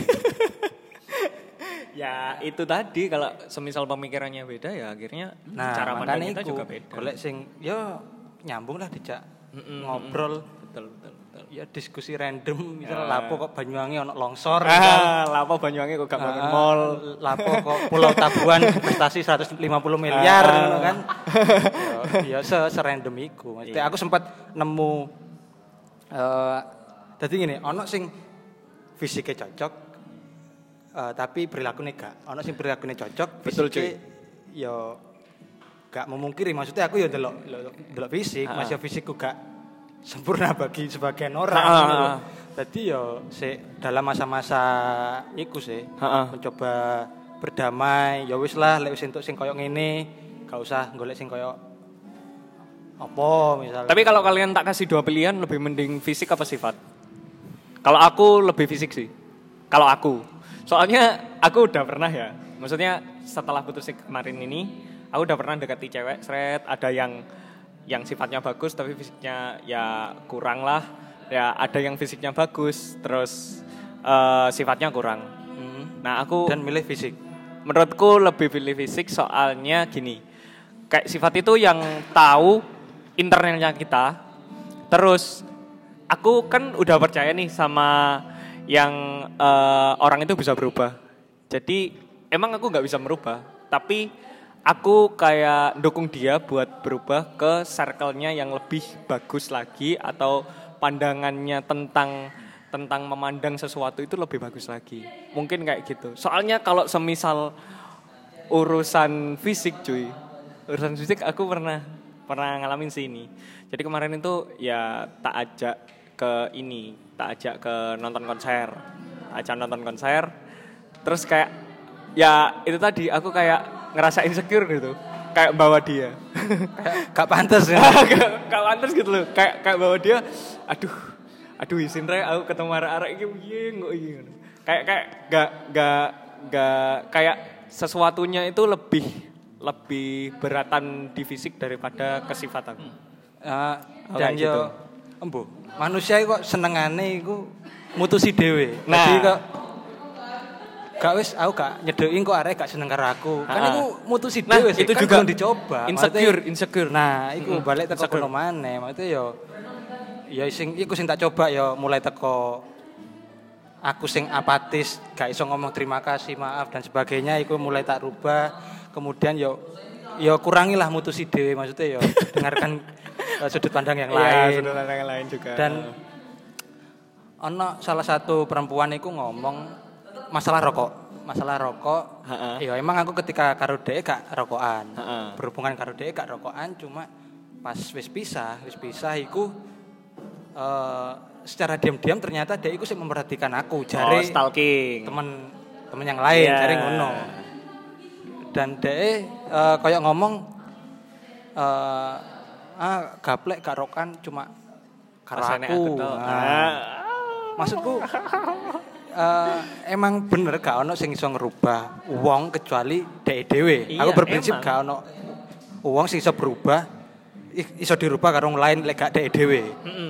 ya itu tadi kalau semisal pemikirannya beda ya akhirnya Nah, cara pandang kita iku juga beda. golek sing ya nyambung lah dijak Mm-mm, ngobrol betul betul betul. Ya diskusi random misal Ah. lapo kok Banyuwangi ono longsor. Ah, lapo Banyuwangi kok gak bangun Ah, mall. lapo kok Pulau Tabuan investasi 150 miliar Ah. ngono kan. ya ya se serandom iku. Maksudnya aku sempat nemu eh dadi ngene, ono sing fisiknya cocok eh, tapi perilakunya gak. Ono sing perilakunya cocok, Betul, fisiknya ya gak memungkiri. Maksudnya aku ya delok delok- fisik, Ah. masih fisikku gak sempurna bagi sebagian orang. Ah, ah, gitu. ah. Jadi ya si dalam masa-masa iku sih mencoba berdamai ya wis lah lek wis entuk sing koyo ngene gak usah golek sing koyo apa misalnya Tapi kalau kalian tak kasih dua pilihan lebih mending fisik apa sifat? Kalau aku lebih fisik sih. Kalau aku. Soalnya aku udah pernah ya. Maksudnya setelah putus kemarin ini, aku udah pernah dekati cewek, seret, ada yang yang sifatnya bagus tapi fisiknya ya kurang lah. Ya ada yang fisiknya bagus terus eh, sifatnya kurang. Hmm. Nah, aku dan milih fisik menurutku lebih pilih fisik soalnya gini kayak sifat itu yang tahu internalnya kita terus aku kan udah percaya nih sama yang eh, orang itu bisa berubah jadi emang aku nggak bisa merubah tapi aku kayak dukung dia buat berubah ke circle-nya yang lebih bagus lagi atau pandangannya tentang tentang memandang sesuatu itu lebih bagus lagi. Mungkin kayak gitu. Soalnya kalau semisal urusan fisik cuy. Urusan fisik aku pernah pernah ngalamin sih ini. Jadi kemarin itu ya tak ajak ke ini, tak ajak ke nonton konser. Ajak nonton konser. Terus kayak ya itu tadi aku kayak ngerasa insecure gitu. Kayak bawa dia. gak pantas ya gak, gak pantas gitu loh kayak kayak bawa dia aduh aduh isin re aku ketemu arek-arek iki piye kok iki ngono. kayak kayak gak gak gak kayak sesuatunya itu lebih lebih beratan di fisik daripada ke sifat aku Eh, Oh, dan gitu. yo embo manusia kok senengane iku mutusi dhewe Nah. jadi kok gak wis aku gak nyedokin kok arek gak seneng karo aku. Kan iku mutusi Nah, dhewe itu kan juga belum dicoba. insecure, Maksudnya- insecure. nah iku Mm-mm, balik teko kono maneh. Maksudnya yo ya sing iku sing tak coba ya mulai teko aku sing apatis gak iso ngomong terima kasih maaf dan sebagainya iku mulai tak rubah. Kemudian yo yo kurangilah mutusi dhewe maksudnya yo dengarkan eh, sudut pandang yang Iya, lain. sudut pandang yang lain juga. Dan ono salah satu perempuan itu ngomong masalah rokok masalah rokok Ha-ha. ya emang aku ketika karo dhek gak rokokan Ha-ha. berhubungan karo dhek gak rokokan cuma pas wis pisah wis pisah iku eh, secara diam-diam ternyata dia iku sih memperhatikan aku oh, jare stalking temen temen yang lain Iya. jare ngono dan dhek eh kayak ngomong eh ah gaplek gak rokan cuma karo Rasanya aku. Nah, Ah. maksudku eh, emang bener gak ono sing iso ngerubah wong kecuali dhek dhewe. Iya, Aku berprinsip emang. gak ono wong sing iso berubah iso dirubah karo wong lain lek gak dhek dhewe.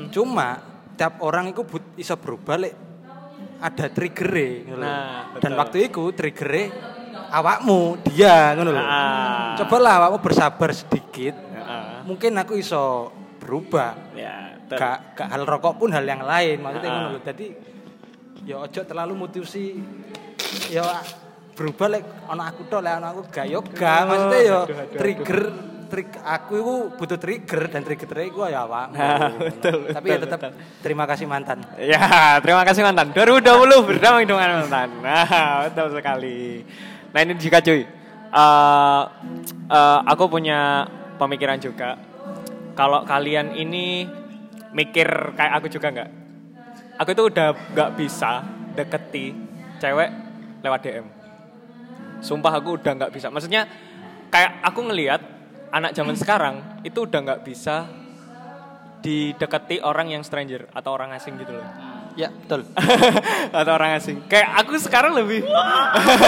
Cuma tiap orang itu but, iso berubah lek ada trigger lho. Nah, Dan betul. waktu itu trigger awakmu dia ngono lho. Ah. Cobalah awakmu bersabar sedikit. Heeh. Mungkin aku iso berubah. Ya. Gak, gak hal rokok pun hal yang lain maksudnya Ah. ngono lho. Jadi ya ojo terlalu mutusi ya berubah lek ana aku tok lek ana aku gak yo gak maksudnya yo aduh, aduh, trigger trik aku itu butuh trigger dan trigger trigger ya awak Nah, betul, tapi ya betul, tetap terima kasih mantan Ya, terima kasih mantan. 2020 berdamai dengan mantan. Nah, betul sekali. Nah ini juga cuy. Eh, eh, aku punya pemikiran juga. Kalau kalian ini mikir kayak aku juga nggak? Aku itu udah nggak bisa deketi cewek lewat DM. Sumpah aku udah nggak bisa. Maksudnya kayak aku ngelihat anak zaman sekarang itu udah nggak bisa dideketi orang yang stranger atau orang asing gitu loh. ya betul atau orang asing. Kayak aku sekarang lebih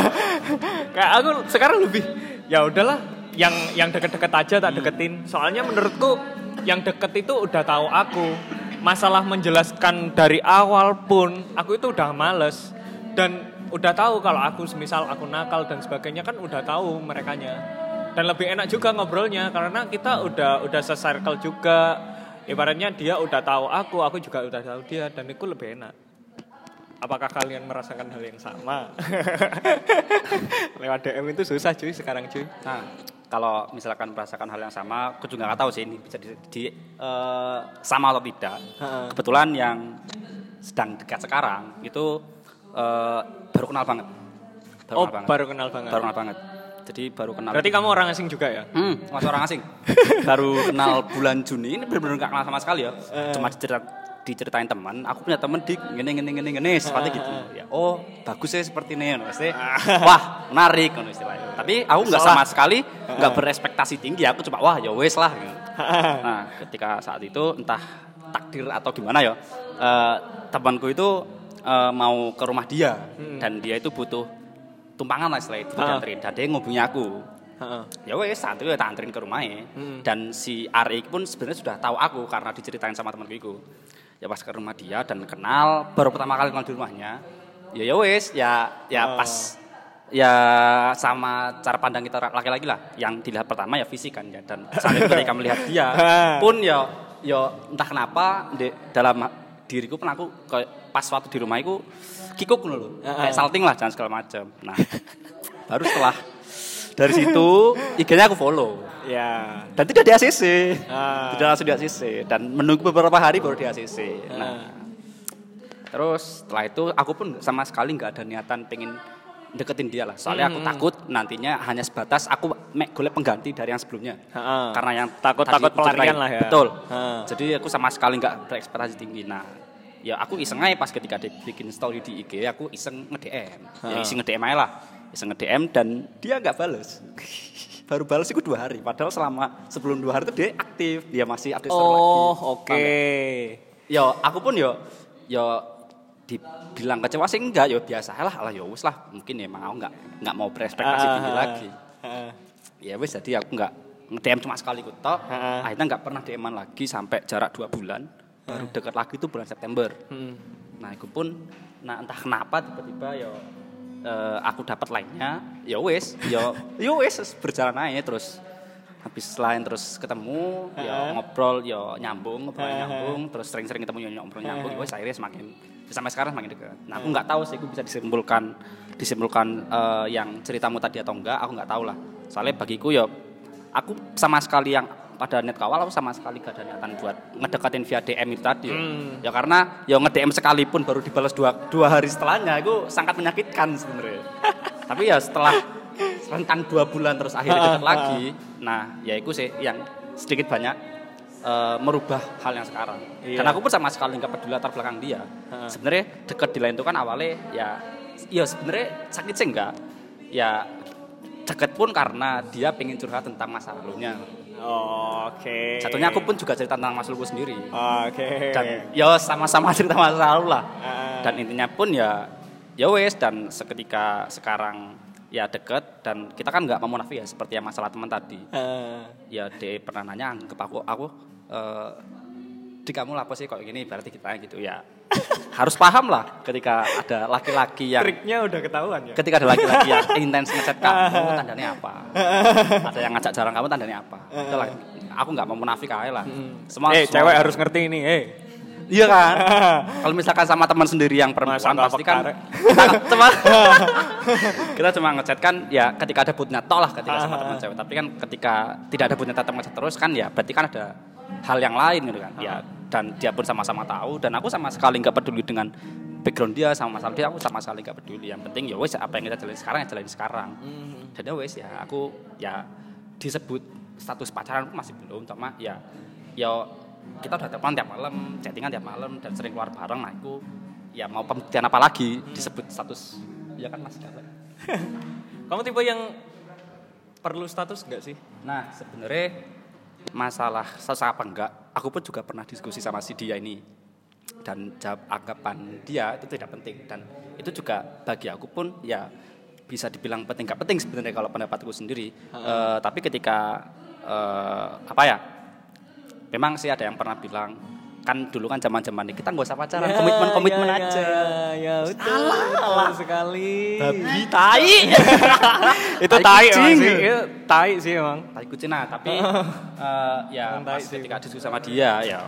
kayak aku sekarang lebih ya udahlah yang yang deket-deket aja tak deketin. Soalnya menurutku yang deket itu udah tahu aku. Masalah menjelaskan dari awal pun aku itu udah males dan udah tahu kalau aku semisal aku nakal dan sebagainya kan udah tahu merekanya. Dan lebih enak juga ngobrolnya karena kita udah udah se-circle juga. Ibaratnya dia udah tahu aku, aku juga udah tahu dia dan itu lebih enak. Apakah kalian merasakan hal yang sama? Lewat DM itu susah cuy sekarang cuy. Nah, kalau misalkan merasakan hal yang sama, aku juga nggak tahu sih ini bisa di, di, eh, sama atau tidak. Kebetulan yang sedang dekat sekarang itu eh, baru kenal banget. Baru oh, kenal banget. baru kenal banget. Baru kenal banget. Jadi baru kenal. Berarti kamu orang asing juga ya? Hmm, masih orang asing. Baru kenal bulan Juni ini benar-benar gak kenal sama sekali ya. Cuma dicerita, diceritain teman, aku punya teman di gini gini gini gini seperti gitu. Ya, oh bagus ya seperti ini, ngono. Maksudnya, wah menarik ngono istilahnya. Tapi aku nggak sama sekali nggak berekspektasi tinggi. Aku cuma wah ya wes lah. gitu. Nah ketika saat itu entah takdir atau gimana ya, eh, temanku itu eh, mau ke rumah dia dan dia itu butuh tumpangan lah istilahnya itu Ah. dianterin dan dia ngubungi aku ya wes saat itu ya tak anterin ke rumahnya dan si Ari pun sebenarnya sudah tahu aku karena diceritain sama temanku itu ya pas ke rumah dia dan kenal baru pertama kali kenal di rumahnya ya ya wes ya ya Oh. pas ya sama cara pandang kita laki-laki lah yang dilihat pertama ya fisik kan ya dan saat itu ketika melihat dia pun ya ya entah kenapa di dalam diriku pun aku kayak pas waktu di rumah itu kikuk dulu kayak salting lah jangan segala macam. Nah baru setelah dari situ IG-nya aku follow. Ya. dan tidak di ACC Ah. tidak langsung di ACC dan menunggu beberapa hari baru di ACC nah. Terus setelah itu aku pun sama sekali nggak ada niatan pengen deketin dia lah. Soalnya aku takut nantinya hanya sebatas aku mek golek pengganti dari yang sebelumnya. Karena yang Takut-takut tadi aku pelarian lah ya. betul. Jadi aku sama sekali nggak berekspektasi tinggi. Nah ya aku iseng aja pas ketika dia bikin story di IG aku iseng nge-DM ya Heeh. iseng nge-DM aja lah iseng nge-DM dan dia nggak bales baru balas itu dua hari padahal selama sebelum dua hari itu dia aktif dia masih aktif Oh, lagi. oke. Yo, aku pun yo yo dibilang kecewa sih enggak, yo biasa lah, lah yo wis lah, mungkin ya emang aku enggak enggak mau berekspektasi Ah, tinggi ah, lagi. ah. Ya wis jadi aku enggak nge-DM cuma sekali ku tok. Ah. Akhirnya enggak pernah DM-an lagi sampai jarak dua bulan. Baru dekat lagi itu bulan September. Hmm. Nah, itu pun nah entah kenapa tiba-tiba yo eh, aku dapat lainnya, ya wis, yo yo wis berjalan aja terus. Habis lain terus ketemu ya ngobrol ya nyambung ngobrol nyambung terus sering-sering ketemu ya ngobrol nyambung ya wis akhirnya semakin sampai sekarang semakin dekat. Nah aku nggak tahu sih aku bisa disimpulkan disimpulkan eh, yang ceritamu tadi atau enggak aku nggak tahu lah. Soalnya bagiku ya aku sama sekali yang pada net kawal aku sama sekali gak ada niatan buat ngedekatin via DM itu tadi. Ya. Hmm. ya karena ya nge-DM sekalipun baru dibalas dua, dua hari setelahnya itu sangat menyakitkan sebenarnya. Tapi ya setelah rentang dua bulan terus akhirnya dekat lagi nah ya itu sih yang sedikit banyak eh, merubah hal yang sekarang. Iya. dan aku pun sama sekali nggak peduli latar belakang dia. Sebenarnya dekat di lain itu kan awalnya ya ya sebenarnya sakit sih enggak ya dekat pun karena dia pengen curhat tentang masa lalunya Oke. satunya aku pun juga cerita tentang masa laluku sendiri Oke. dan ya sama-sama cerita masa lalu lah Ah. dan intinya pun ya ya wes dan seketika sekarang ya deket dan kita kan nggak mau munafik ya seperti yang masalah teman tadi Uh, ya dia pernah nanya ke aku aku eh, di kamu apa sih kok gini berarti kita gitu ya harus paham lah ketika ada laki-laki yang triknya udah ketahuan ya. ketika ada laki-laki yang intens ngechat kamu tandanya apa? Ada yang ngajak jalan kamu tandanya apa? Itulah, aku nggak mau munafik aja lah. Semua eh, semua- cewek harus ngerti ini, eh. iya kan? Kalau misalkan sama teman sendiri yang perempuan pasti kan kita cuma kita cuma ngechat kan ya ketika ada butuhnya toh lah ketika sama teman cewek. Tapi kan ketika tidak ada butuhnya tetap ngechat terus kan ya berarti kan ada hal yang lain gitu kan. Ya dan dia pun sama-sama tahu. Dan aku sama sekali nggak peduli dengan background dia sama masalah dia aku sama sekali nggak peduli. Yang penting ya wes apa yang kita jalani sekarang ya jalani sekarang. Dan ya wes ya aku ya disebut status pacaran pun masih belum. Cuma ya ya kita udah telepon tiap malam chattingan tiap malam dan sering keluar bareng nah itu. Ya mau pembuktian apa lagi disebut status. Ya kan mas? Kamu tipe yang perlu status enggak sih? nah sebenarnya masalah status apa enggak aku pun juga pernah diskusi sama si dia ini. Dan jawab anggapan dia itu tidak penting. Dan itu juga bagi aku pun ya bisa dibilang penting. Nggak penting sebenarnya kalau pendapatku sendiri. Eh, tapi ketika eh, apa ya memang sih ada yang pernah bilang kan dulu kan zaman zaman kita nggak usah pacaran komitmen komitmen ya, aja Ya, ya, betul, betul sekali. babi tai itu Tai kucing. sih. Itu tai sih emang. tai kucing nah tapi eh, ya Emang tai pas ketika diskusi sama dia ya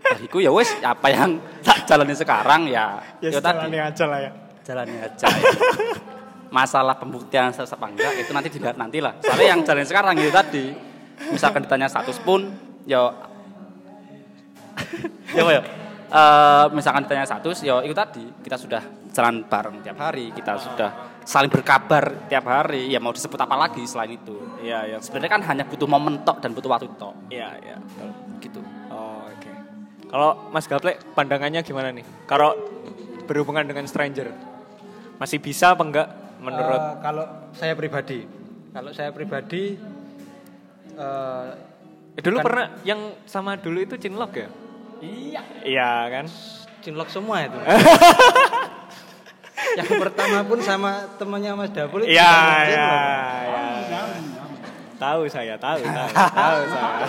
bagiku ya wes apa yang tak jalani sekarang ya Ya, ya tadi sejalannya aja lah ya. jalani aja ya. masalah pembuktian apa enggak itu nanti dilihat nanti lah soalnya yang jalan sekarang itu tadi misalkan ditanya status pun ya ya ya Eh, misalkan ditanya status ya itu tadi kita sudah jalan bareng tiap hari kita sudah saling berkabar tiap hari ya mau disebut apa lagi selain itu Iya, iya. sebenarnya kan hanya butuh momen tok dan butuh waktu tok Iya, iya. betul. gitu Oh, oke. Kalau Mas Gaple pandangannya gimana nih? Kalau berhubungan dengan stranger masih bisa apa enggak menurut Eh, kalau saya pribadi, kalau saya pribadi eh, Eh, dulu bukan- pernah yang sama dulu itu cinlok ya? Iya. Iya kan? cinlok semua itu. yang pertama pun sama temannya Mas Dapul itu Iya, iya, iya. Tahu saya, tahu, tahu, tahu saya.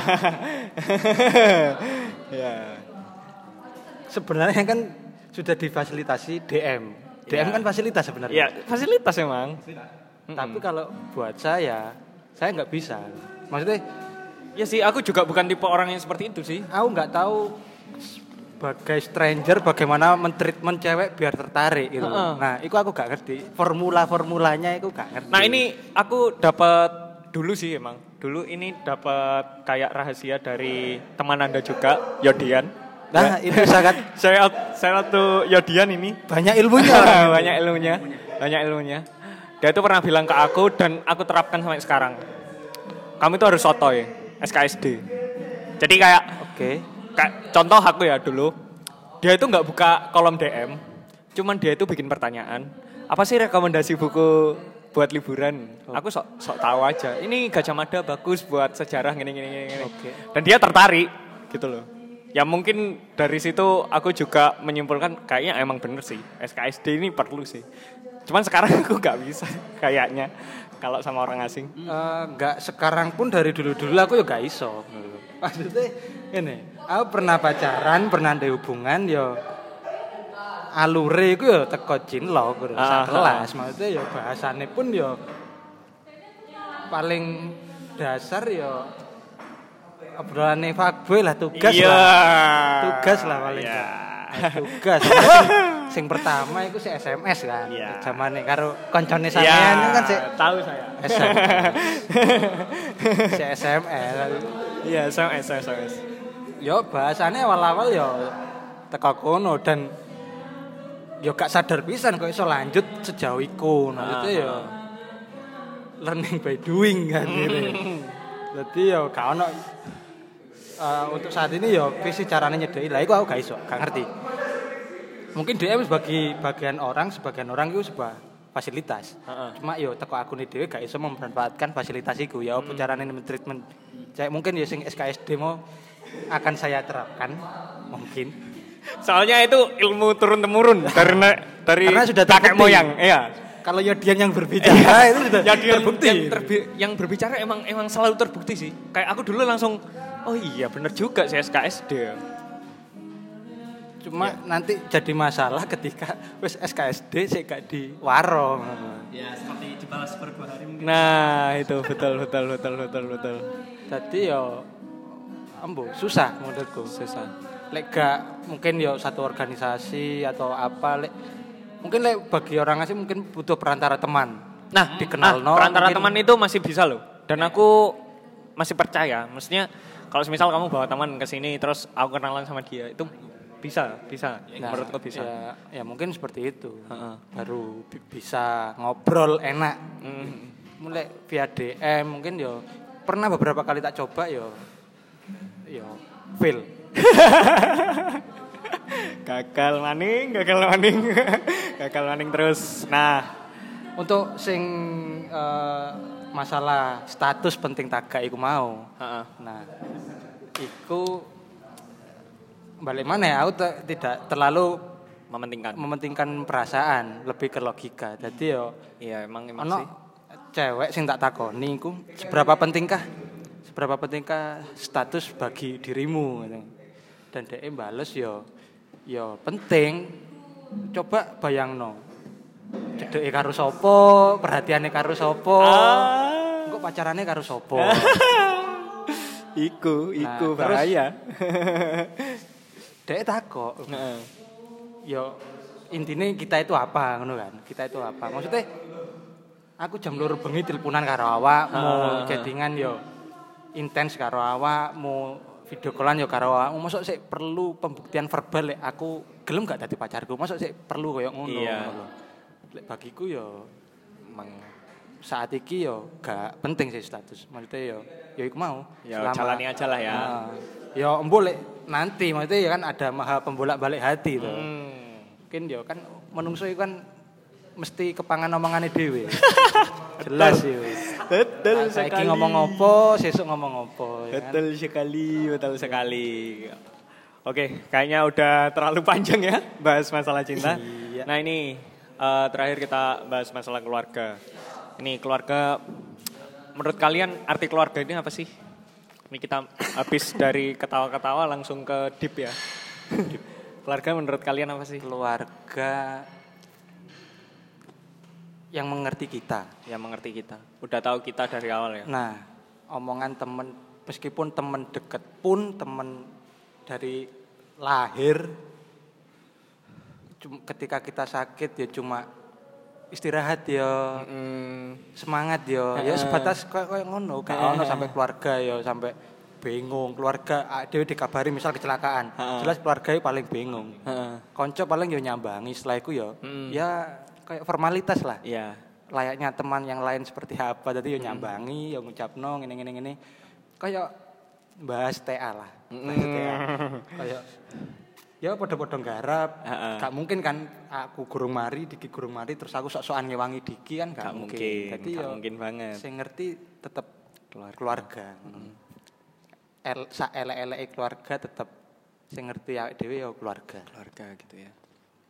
Iya. Sebenarnya kan sudah difasilitasi DM. DM Iya. kan fasilitas sebenarnya. Iya, fasilitas emang. Tapi kalau buat saya, saya nggak bisa. Maksudnya, Ya sih, aku juga bukan tipe orang yang seperti itu sih. aku nggak tahu sebagai stranger bagaimana mentreatment cewek biar tertarik gitu. Heeh. Nah, itu aku gak ngerti. Formula-formulanya itu gak ngerti. Nah ini aku dapat dulu sih emang. Dulu ini dapat kayak rahasia dari teman anda juga, Yodian. Nah, itu sangat Saya saya tuh Yodian ini banyak ilmunya. banyak ilmunya, banyak ilmunya. Dia itu pernah bilang ke aku dan aku terapkan sampai sekarang. Kamu itu harus sotoy, SKSD. Jadi kayak Oke. Kayak contoh aku ya dulu. Dia itu nggak buka kolom DM, cuman dia itu bikin pertanyaan. Apa sih rekomendasi buku buat liburan? Aku sok sok tahu aja. Ini Gajah Mada bagus buat sejarah gini gini gini. gini. Oke. Dan dia tertarik gitu loh. Ya mungkin dari situ aku juga menyimpulkan kayaknya emang bener sih SKSD ini perlu sih. Cuman sekarang aku nggak bisa kayaknya kalau sama orang asing. Eh, nggak sekarang pun dari dulu-dulu aku ya gak iso. Maksudnya ini, aku pernah pacaran, pernah ada hubungan ya alure iku ya teko cinlok lho, Ah, kelas. Maksudnya ya bahasane pun ya paling dasar ya obrolane fuckboy lah tugas Iya. lah. Tugas lah paling. Iya. Nah, tugas. sing, sing pertama itu si SMS kan. Iya. Zamane karo koncone Ya, sampean itu kan si tahu saya. SMS. si SMS. Iya, SMS, SMS. Yo bahasanya awal-awal yo teko kono dan yo gak sadar pisan kok iso lanjut sejauh iku. Nah, itu yo learning by doing kan gitu. Jadi yo gak ono eh, untuk saat ini yo visi caranya nyedeki lah iku aku gak iso, gak ngerti. Mungkin DM sebagai bagian orang, sebagian orang itu sebuah fasilitas. Heeh. Cuma yo teko akun dhewe gak iso memanfaatkan fasilitas iku ya apa carane treatment. Kayak mungkin ya sing SKSD mau akan saya terapkan mungkin. Soalnya itu ilmu turun temurun dari dari Karena sudah kakek terbukti. moyang, iya. Kalau Yodian yang berbicara itu sudah Ya dia terbukti. yang, terbi- yang berbicara emang emang selalu terbukti sih. Kayak aku dulu langsung oh iya bener juga sih SKSD. Cuma nanti jadi masalah ketika wis SKSD sih gak di warung. Ya seperti dibalas per dua hari mungkin. Nah, itu betul betul betul betul betul. Jadi yo ambo susah menurutku. Susah. Lek gak mungkin yo satu organisasi atau apa lek mungkin lek bagi orang asing mungkin butuh perantara teman. Nah, dikenal ah, no, perantara mungkin- teman itu masih bisa loh. Dan aku masih percaya. Maksudnya kalau misal kamu bawa teman ke sini terus aku kenalan sama dia itu bisa, bisa. Nah, Menurutku bisa. Ya, ya mungkin seperti itu. Heeh. Baru bi- bisa ngobrol enak. Mm. Mulai via DM mungkin yo pernah beberapa kali tak coba yo yo fail. Gagal maning, gagal maning. gagal maning terus. Nah, Untuk sing eh, masalah status penting tagak iku mau. heeh. Nah, iku balik mana ya? Aku te- tidak terlalu mementingkan. mementingkan perasaan, lebih ke logika. Jadi yo Iya, emang emang sih. cewek sing tak takoni iku seberapa pentingkah seberapa pentingkah status bagi dirimu gitu. dan dia bales yo yo penting. Coba bayangno. Cedeke karo sapa perhatiannya karo sapa. Ah. kok pacarannya karo sapa? Iku, Nah, iku terus- bahaya. dia takok. Heeh. yo intinya kita itu apa ngono kan? Kita itu apa? Maksudnya aku jam loro bengi teleponan karo awak mau chattingan yo intens karo awak mau video callan yo karo awak. Masuk sih perlu pembuktian verbal lek aku gelem gak dadi pacarku masuk sih perlu koyo ngono. Iya. lek bagiku yo emang saat iki yo gak penting sih status. Maksudnya yo yo iku mau. Ya, jalani aja lah ya. Nah, yo embo lek nanti maksudnya ya kan ada maha pembolak balik hati tuh Hmm. mungkin yo kan menungso itu kan mesti kepangan omongannya dewe jelas yo Betul saiki sekali. ngomong opo sesuk ngomong opo ya kan? Betul sekali, betul sekali. Oke, kayaknya udah terlalu panjang ya bahas masalah cinta. Iya. Nah ini eh, terakhir kita bahas masalah keluarga. Ini keluarga, menurut kalian arti keluarga ini apa sih? Ini kita habis dari ketawa-ketawa langsung ke deep ya. keluarga menurut kalian apa sih? keluarga yang mengerti kita. Yang mengerti kita. Udah tahu kita dari awal ya. nah omongan temen meskipun temen deket pun temen dari lahir ketika kita sakit ya cuma istirahat ya Hmm, semangat yo ya sebatas kayak kayak ngono. Gak ono sampai keluarga yo sampai bingung. Keluarga ah, dhewe dikabari misal kecelakaan. Jelas keluarga paling bingung. Konco paling yo nyambangi setelah itu Mm. ya kayak formalitas lah. Iya. layaknya teman yang lain seperti apa. Tadi yo nyambangi yo ngucapno ngene ngene ngene kayak bahas TA lah. Bahas TA kayak ya podo-podo garap Heeh. gak mungkin kan aku gurung mari diki gurung mari terus aku sok-sokan ngewangi diki kan gak, Gak mungkin. mungkin, Jadi gak yo mungkin banget. sing ngerti tetep keluarga, El, sa elek-elek keluarga tetep sing ngerti ya dhewe ya keluarga. Keluarga gitu ya.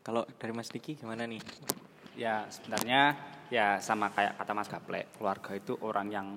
Kalau dari Mas Diki gimana nih? Ya sebenarnya ya sama kayak kata Mas Gaplek, keluarga itu orang yang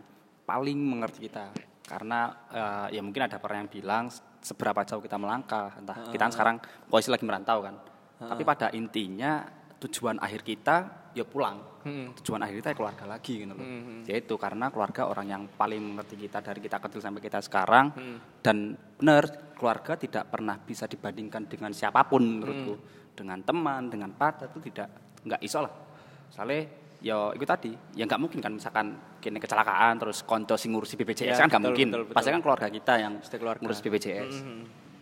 paling mengerti kita. Karena eh, ya mungkin ada orang yang bilang seberapa jauh kita melangkah, entah kita kan sekarang posisi lagi merantau kan. Tapi pada intinya tujuan akhir kita ya pulang. Tujuan akhir kita ya keluarga lagi gitu loh. Yaitu karena keluarga orang yang paling mengerti kita dari kita kecil sampai kita sekarang. Dan benar keluarga tidak pernah bisa dibandingkan dengan siapa pun menurutku. Dengan teman, dengan pacar itu tidak nggak iso lah. Soalnya ya itu tadi, ya nggak mungkin kan misalkan kini kecelakaan terus konco sing ngurusi BPJS Ya, kan nggak mungkin. betul, betul. Pasti kan keluarga kita yang keluarga. ngurus BPJS.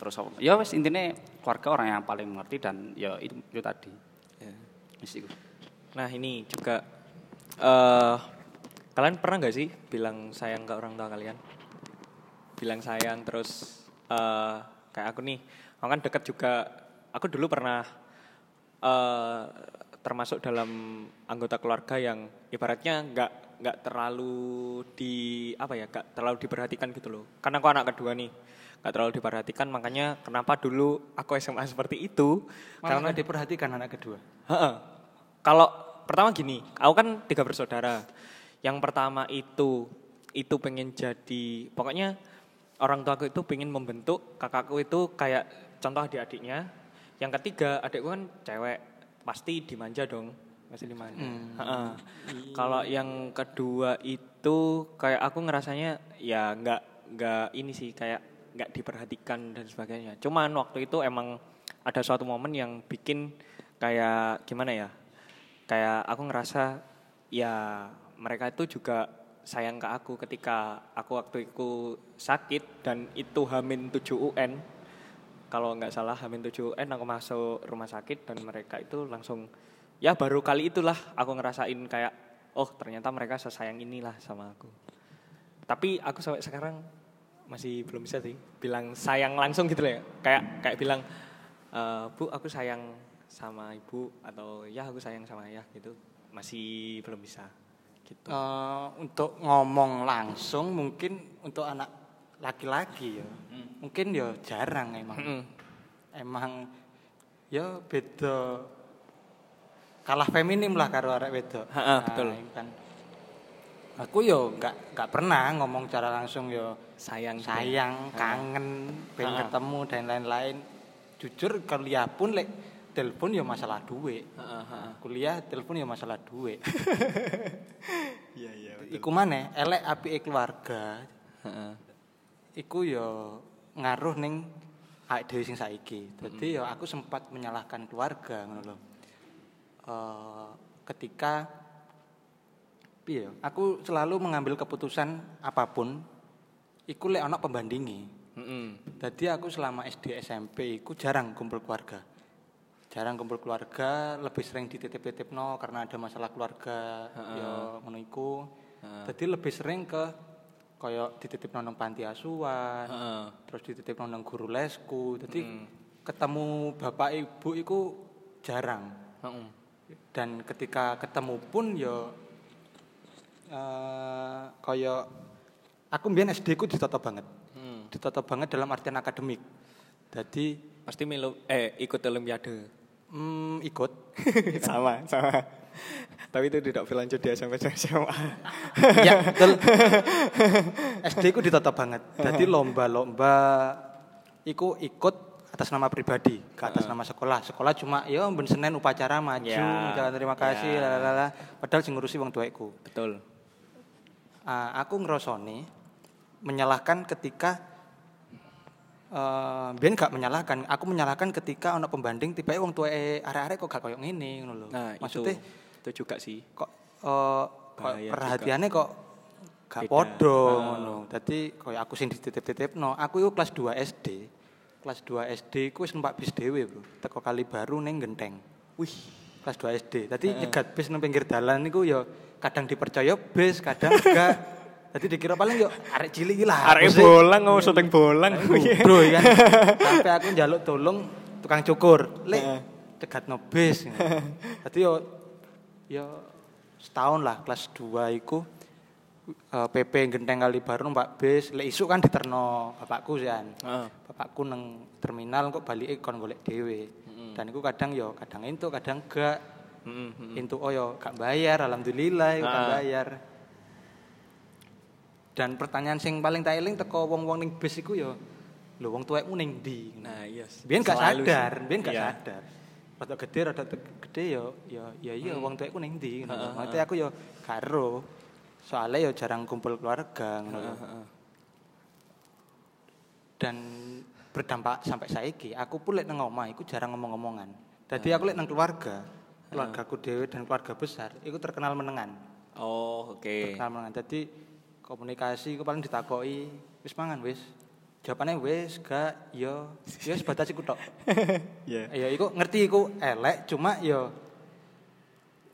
Terus apa? ya wes intinya keluarga orang yang paling mengerti dan ya itu, itu tadi. Ya. Nah ini juga eh kalian pernah nggak sih bilang sayang ke orang tua kalian? Bilang sayang terus eh kayak aku nih, aku kan deket juga. Aku dulu pernah eh termasuk dalam anggota keluarga yang ibaratnya nggak nggak terlalu di apa ya, nggak terlalu diperhatikan gitu loh. Karena aku anak kedua nih. nggak terlalu diperhatikan makanya kenapa dulu aku SMA seperti itu Malah karena diperhatikan anak kedua. Kalau pertama gini, aku kan tiga bersaudara. Yang pertama itu itu pengen jadi pokoknya orang tua aku itu pengen membentuk kakakku itu kayak contoh adik-adiknya. Yang ketiga adikku kan cewek, pasti dimanja dong, pasti dimanja. Heeh. Kalau yang kedua itu kayak aku ngerasanya ya nggak nggak ini sih kayak nggak diperhatikan dan sebagainya. Cuman waktu itu emang ada suatu momen yang bikin kayak gimana ya? Kayak aku ngerasa ya mereka itu juga sayang ke aku ketika aku waktu itu sakit dan itu hamin 7 UN. Kalau nggak salah hamin 7 UN aku masuk rumah sakit dan mereka itu langsung ya baru kali itulah aku ngerasain kayak oh ternyata mereka sesayang inilah sama aku. Tapi aku sampai sekarang masih belum bisa sih bilang sayang langsung gitu ya. Kayak kayak bilang e, Bu aku sayang sama ibu atau ya aku sayang sama ayah gitu. Masih belum bisa gitu. Eh, untuk ngomong langsung mungkin untuk anak laki-laki ya. Mungkin ya jarang emang. Mm-mm. Emang ya beda kalah feminim lah karo arek wedok. Ha-ha, betul. kan. Aku yo nggak nggak pernah ngomong cara langsung yo sayang gitu. sayang, kangen, pengen ketemu dan lain-lain. Jujur kuliah pun lek telepon ya masalah duit. Kuliah telepon ya masalah duit. Iya iya. Iku mana elek apike keluarga. Iku ya ngaruh ning awake dhewe sing saiki. Dadi ya aku sempat menyalahkan keluarga ngono lho. Eh, ketika piye ya, aku selalu mengambil keputusan apa pun iku lek ana pembandingi. Heeh. Jadi aku selama SD SMP iku jarang kumpul keluarga. Jarang kumpul keluarga, lebih sering dititip-titipno karena ada masalah keluarga ya ngono iku. Jadi lebih sering ke kaya dititipno nang panti asuhan, Heeh. terus dititipno nang guru lesku. Jadi ketemu bapak ibu iku jarang. Heeh. Dan ketika ketemu pun ya eh kaya aku mbiyen SD ku ditata banget. Hmm. Ditata banget dalam artian akademik. Jadi Pasti milu eh ikut olimpiade. mm, ikut sama, sama. Tapi itu tidak berlanjut di SMP dan SMA. ya betul SD ku ditata banget jadi lomba-lomba iku ikut atas nama pribadi ke atas nama sekolah sekolah cuma ya ben Senin upacara maju Ya. mengucapkan terima kasih Ya. lalala padahal sing ngurusi wong tuaku Betul. Ah, aku ngerosoni menyalahkan ketika eh biyen gak menyalahkan aku menyalahkan ketika ana pembanding tiba wong tuae arek-arek kok gak koyo ngene ngono lho Nah, maksudnya itu, itu juga sih. kok Bahaya perhatiannya kok gak podo Ah. ngono. Dadi koyo aku sing dititip-titipno, aku iku kelas 2 SD. Kelas 2 SD ku wis numpak bis dhewe, Bro. Teko kali baru ning Genteng. Wih, Kelas 2 SD. Dadi nyegat bis nang pinggir dalan niku ya kadang dipercaya bis, kadang enggak. Dadi dikira paling yo arek cilik lah. arek bolang mau syuting bolang. Bro kan. Sampai aku njaluk tolong tukang cukur. Lek cegatno bis. Dadi yo yo setahun lah kelas 2 iku eh, PP Genteng kali baru numpak bis. Lek isuk kan diterno bapakku kan. Heeh. Bapakku nang terminal kok balik kon golek dhewe. Dan iku kadang yo kadang entuk, kadang enggak. Heeh. Entuk oh yo gak bayar, alhamdulillah yo gak bayar. Dan pertanyaan sing paling tak eling teko wong-wong ning bis iku yo lho wong tuwekmu ning ndi? Nah, iya. Biyen gak sadar, biyen gak Iya. sadar. Rada gede, rada gede yo yo ya iya wong tuwekku ning ndi ngono. Maksudnya aku yo karo. Soalnya yo jarang kumpul keluarga ngono. Dan berdampak sampai saiki, aku pun lek nang omah iku jarang ngomong-ngomongan. Dadi aku lek nang keluarga, keluargaku dhewe dan keluarga besar, iku terkenal menengan. Oh, oke. Terkenal menengan. Dadi komunikasi iku paling ditakoki, wis mangan wis. Jawabannya wis, gak, yo, yo sebatas iku tok. Iya. Ya iku ngerti iku elek cuma ya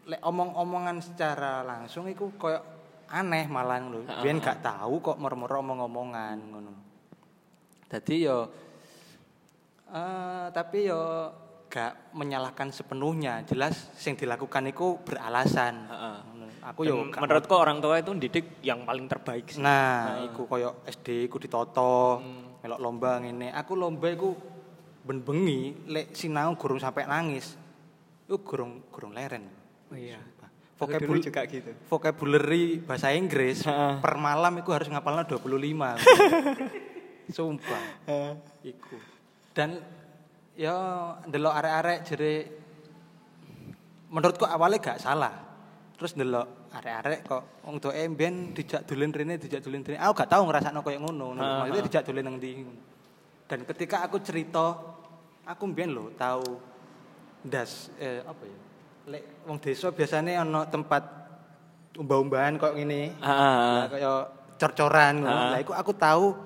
lek omong-omongan secara langsung iku koyo aneh malah ngono. Biyen gak tahu kok moro-moro omong-omongan ngono. Dadi yo eh tapi yo gak menyalahkan sepenuhnya. Jelas sing dilakukan iku beralasan. Heeh. Aku yo menurutku orang tua itu didik yang paling terbaik sih. Nah, iku koyo SD iku ditoto. melok lomba ngene. Aku lomba iku ben bengi lek sinau gurung sampai nangis. Iku gurung gurung leren. Oh iya. Vocabul juga gitu. vocabulary bahasa Inggris per malam iku harus ngapalnya 25. Sumpah. Iku. Dan ya ndelok arek-arek jere menurutku awalnya gak salah. Terus ndelok arek-arek kok wong tuwa mbiyen dijak dolen rene, dijak dolen rene. Aku gak tau ngrasakno koyo ngono. Maksudnya dijak dolen nang ndi. Dan ketika aku cerita, aku mbiyen lho tahu das eh, apa ya? Lek wong desa biasanya ana tempat umbah-umbahan kok ngene. Ah, Lah kaya cor-coran ngono. Ah. Lah iku aku tahu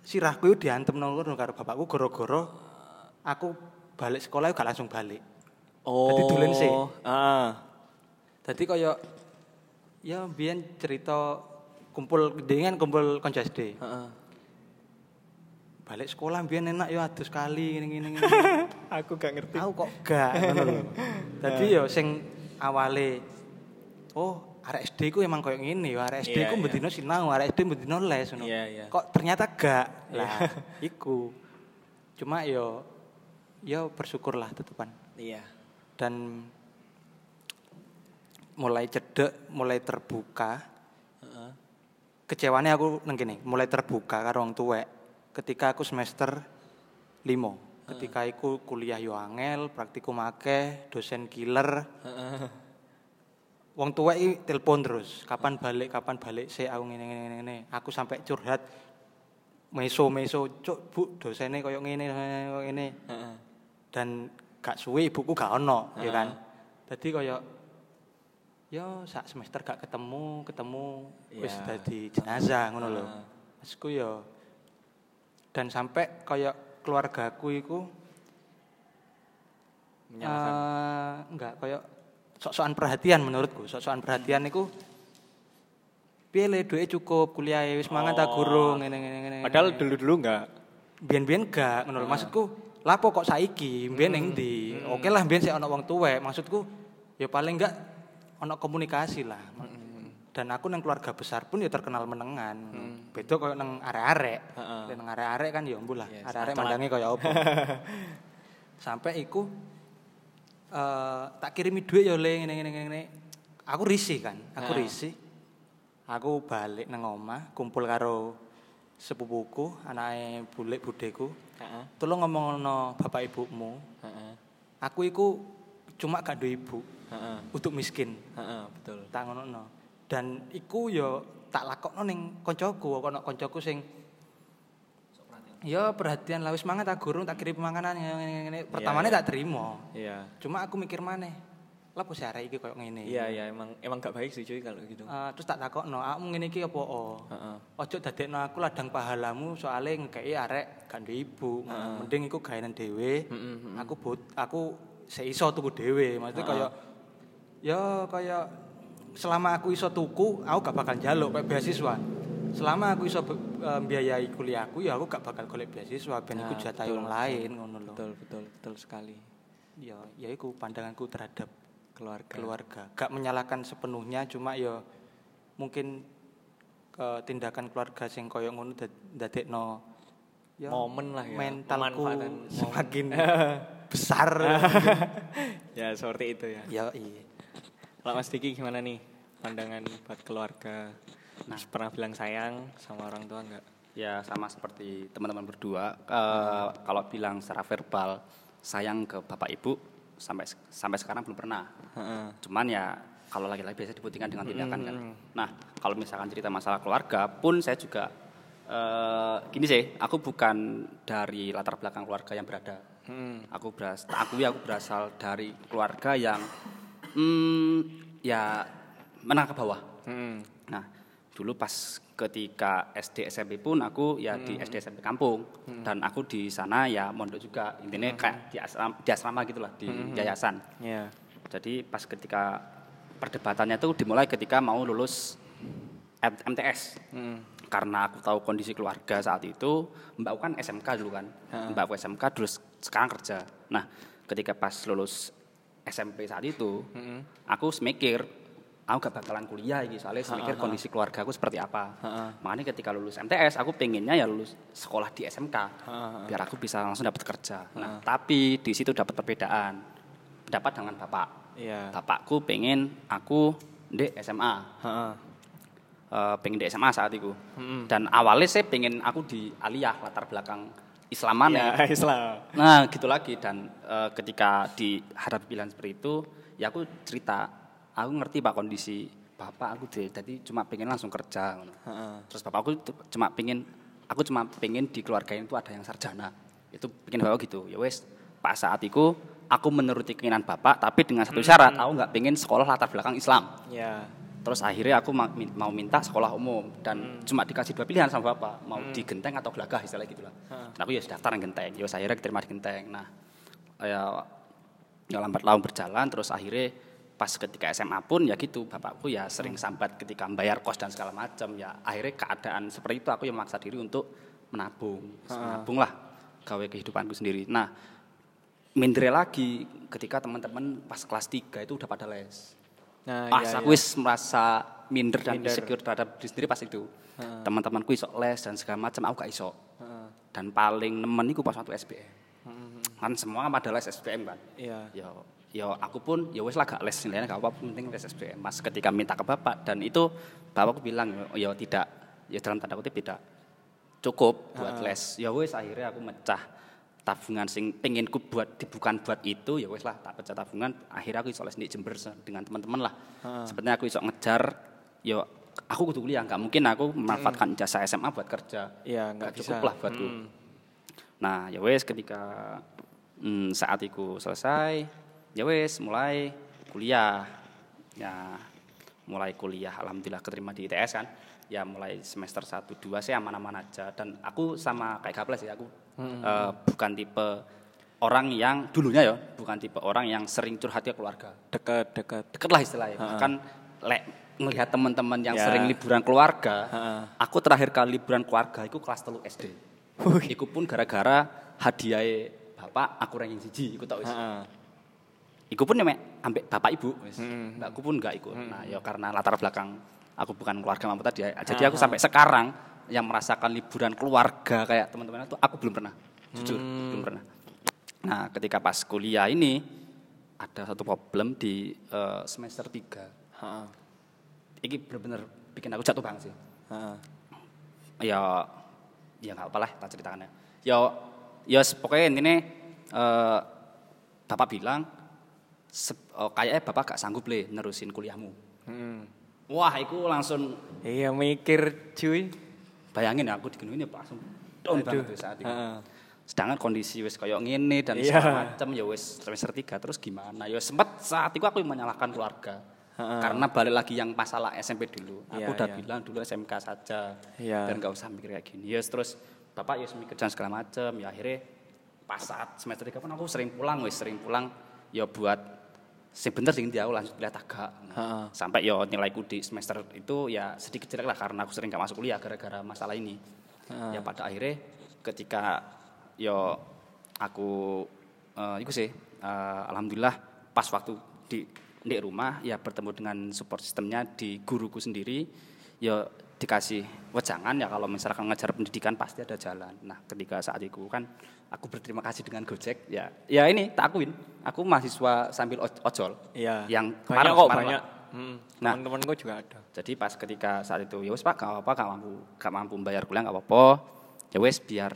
sirahku itu diantem nang ngono karo bapakku gara-gara aku balik sekolah gak langsung balik. Oh. Dadi dolen sih. Dadi kaya ya biyen cerita kumpul dengan kumpul konco SD. Heeh. Balik sekolah biyen enak ya adus kali ngene ngene ngene. Aku gak ngerti. Aku kok gak ngono lho. Dadi ya sing awale oh arek SD ku emang koyo ngene ya arek SD Iya, ku iya. bedino sinau, arek SD bedino les ngono. Iya, iya. Kok ternyata gak. Lah iku. Cuma yo yo bersyukurlah tetepan. Iya. Dan mulai cedek, mulai terbuka. Heeh. Kecewane aku nang kene, mulai terbuka karo wong tuwek ketika aku semester 5. Ketika iku kuliah yo angel, praktikum akeh, dosen killer. Heeh. Wong tuwek iki telepon terus, kapan balik, kapan balik sih aku ngene ngene. Aku sampai curhat meso meso, cuk Bu, dosene koyo ngene koyo ngene. Dan gak suwe ibuku gak ono, ya kan. Heeh. Dadi koyo yo sak semester gak ketemu, ketemu wis Iya. dadi jenazah ngono lho. Masku yo dan sampai koyo keluargaku iku Menyalahkan. Eh, enggak kayak sok-sokan perhatian menurutku. Sok-sokan perhatian niku piye le duwe cukup kuliah wis mangan Oh. gurung ngene ngene ngene Padahal dulu-dulu enggak. biyen-biyen gak ngono lho. Maksudku lapo kok saiki? Biyen ning ndi? Oke lah biyen sik ana wong tuwek. Maksudku ya paling enggak ana komunikasi lah dan aku nang keluarga besar pun ya terkenal menengan beda koyo nang arek-arek Heeh. Lek nang arek-arek kan ya mbuh lah Yes, arek-arek mandange koyo apa sampai iku eh tak kirimi duit ya le ngene ngene ngene. Aku risih kan, aku Nah. risih. Aku balik nang omah, kumpul karo sepupuku, anake bulik budeku. Heeh. Tolong ngomongno bapak ibumu. Heeh. Aku iku cuma gak duwe ibu, Untuk miskin. Betul. Tak ngono. Dan iku yo tak lakokno ning koncoku, kono koncoku sing Ya perhatian lah wis mangan tak gurung tak kirim panganan ngene ngene. Pertamane iya. tak terima. Iya. Cuma aku mikir maneh. Lah arek iki koyo ngene. Iya, iya emang emang gak baik sih cuy kalau gitu. Eh, terus tak takokno, "Awakmu ngene iki apa?" Oh. Heeh. Ojo dadekno aku ladang pahalamu soalnya ngekeki arek gak ibu. Mending iku gawean dhewe. Mm-mm, Aku but aku seiso tuku dhewe. Maksudnya kaya ya kaya selama aku iso tuku, aku gak bakal njaluk kayak beasiswa. Selama aku iso be- eh, mbiayai kuliahku ya aku gak bakal golek beasiswa ben iku Nah, jatah wong lain ngono lho. Betul, betul, betul sekali. Ya, ya iku pandanganku terhadap Keluarga. keluarga. Gak menyalahkan sepenuhnya, cuma ya mungkin ke tindakan keluarga sing koyo ngono dad- dadekno ya Momen lah ya, Mentalku semakin besar. ya, seperti itu ya. ya iya. Kalau Mas Diki gimana nih pandangan buat keluarga? Nah, pernah bilang sayang sama orang tua enggak? Ya sama seperti teman-teman berdua. Eh, Kalau bilang secara verbal sayang ke bapak ibu sampai sampai sekarang belum pernah. Heeh. Cuman ya kalau lagi-lagi biasa dibuktikan dengan tindakan kan. Nah kalau misalkan cerita masalah keluarga pun saya juga eh gini sih, aku bukan dari latar belakang keluarga yang berada. Hmm. Aku beras, tak akui aku berasal dari keluarga yang hmm, ya menengah ke bawah. Hmm. Nah, dulu pas ketika SD SMP pun aku ya di SD SMP kampung dan aku di sana ya mondok juga intinya kayak di asrama, di asrama gitulah di yayasan. Ya. Jadi pas ketika perdebatannya tuh dimulai ketika mau lulus MTS. Hmm. Karena aku tahu kondisi keluarga saat itu, mbakku kan SMK dulu kan. Mbakku SMK terus sekarang kerja. Nah, ketika pas lulus SMP saat itu, aku mikir aku gak bakalan kuliah iki soalnya saya mikir kondisi keluarga aku seperti apa. Makanya ketika lulus MTS aku pengennya ya lulus sekolah di SMK biar aku bisa langsung dapat kerja. Nah, tapi di situ dapat perbedaan pendapat dengan bapak. Iya. Bapakku pengen aku di SMA. Heeh. Eh, pengen di SMA saat itu. Dan awalnya saya pengen aku di aliyah latar belakang Islaman Ya, Islam. Nah, gitu lagi dan eh, ketika dihadapi pilihan seperti itu, ya aku cerita, aku ngerti Pak kondisi bapak aku deh, tadi cuma pengen langsung kerja. ngono. Terus bapak aku cuma pengen, aku cuma pengen di keluarga itu ada yang sarjana. Itu pengen bapak gitu. Ya wes, pas saat itu aku menuruti keinginan bapak, tapi dengan satu syarat, aku nggak pengen sekolah latar belakang Islam. Ya. Terus akhirnya aku mau minta sekolah umum dan cuma dikasih dua pilihan sama bapak, mau di Genteng atau Gelagah istilahnya gitulah. Dan aku ya sudah daftar yang Genteng, ya akhirnya diterima di Genteng. Nah, ya, ya lambat laun berjalan, terus akhirnya pas ketika SMA pun ya gitu, bapakku ya sering sambat ketika membayar kos dan segala macam. Ya akhirnya keadaan seperti itu aku yang memaksa diri untuk menabung, menabung lah, gawe kehidupanku sendiri. Nah, minder lagi ketika teman-teman pas kelas 3 itu udah pada les Nah, pas iya, aku iya. wis merasa minder dan Minder. insecure terhadap diri sendiri pas itu. Teman-temanku iso les dan segala macam aku gak iso. Dan paling nemen iku pas waktu SBM. Kan semua kan pada les SBM kan. Iya. Ya ya aku pun ya wis lah gak les nilainya gak apa penting les SBM. Mas ketika minta ke bapak dan itu bapakku bilang ya tidak ya dalam tanda kutip tidak cukup buat les. Ya wis akhirnya aku mecah tabungan sing pengen ku buat di- bukan buat itu ya wes lah tak pecah tabungan akhirnya aku iso les di Jember dengan teman-teman lah. Sebenarnya aku iso ngejar yo aku kudu kuliah nggak mungkin aku memanfaatkan jasa SMA buat kerja. Iya, nggak cukup bisa. lah buatku. Nah ya wes ketika mm, saat itu selesai ya wes mulai kuliah. Ya mulai kuliah alhamdulillah keterima di ITS kan. Ya mulai semester 1 2 saya aman-aman aja. Dan aku sama kayak Gaples ya aku eh, bukan tipe orang yang dulunya ya bukan tipe orang yang sering curhat ke keluarga Dekat, dekat. deket lah istilahnya bahkan lek melihat teman-teman yang Ya. sering liburan keluarga Heeh. aku terakhir kali liburan keluarga itu kelas telu SD Iku pun gara-gara hadiah bapak aku ranking siji tau wis Heeh. Iku pun ya mek ambek bapak ibu wis. Mbakku pun enggak ikut. Nah, ya karena latar belakang aku bukan keluarga mampu tadi. ya. Jadi aku sampai sekarang yang merasakan liburan keluarga kayak teman-teman itu aku belum pernah. Jujur, belum pernah. Nah, ketika pas kuliah ini ada satu problem di eh, semester 3. Heeh. Ini bener-bener bikin aku jatuh banget sih. Heeh. ya ya nggak apa lah tak ceritakan ya ya ya pokoknya intinya eh, bapak bilang eh, kayaknya bapak gak sanggup le nerusin kuliahmu Hmm. wah itu langsung Iya mikir cuy. Bayangin ya aku digini ini langsung down Aduh. banget saat itu. Sedangkan kondisi wis kayak ngene dan Iya. segala macam ya wis semester tiga terus gimana? Ya sempat saat itu aku menyalahkan keluarga. Karena balik lagi yang masalah SMP dulu. Aku Iya, udah iya. bilang dulu SMK saja. Iya. dan gak usah mikir kayak gini. Ya terus bapak ya mikir dan segala macam ya akhirnya pas saat semester tiga pun aku sering pulang wis sering pulang ya buat sebentar sih dia lanjut kuliah tagak. Heeh. sampai ya nilaiku di semester itu ya sedikit jelek lah karena aku sering gak masuk kuliah gara-gara masalah ini. Ya pada akhirnya ketika yo aku eh itu sih eh, alhamdulillah pas waktu di di rumah ya bertemu dengan support sistemnya di guruku sendiri ya dikasih wejangan ya kalau misalkan ngejar pendidikan pasti ada jalan nah ketika saat itu kan aku berterima kasih dengan Gojek ya ya ini tak akuin aku mahasiswa sambil oj- ojol Iya. yang banyak kemarin- kok kemarin banyak. Hmm. Nah. Teman-temanku juga ada. Jadi pas ketika saat itu ya wes Pak, gak apa-apa, gak mampu, gak mampu bayar kuliah gak apa-apa. Ya wes biar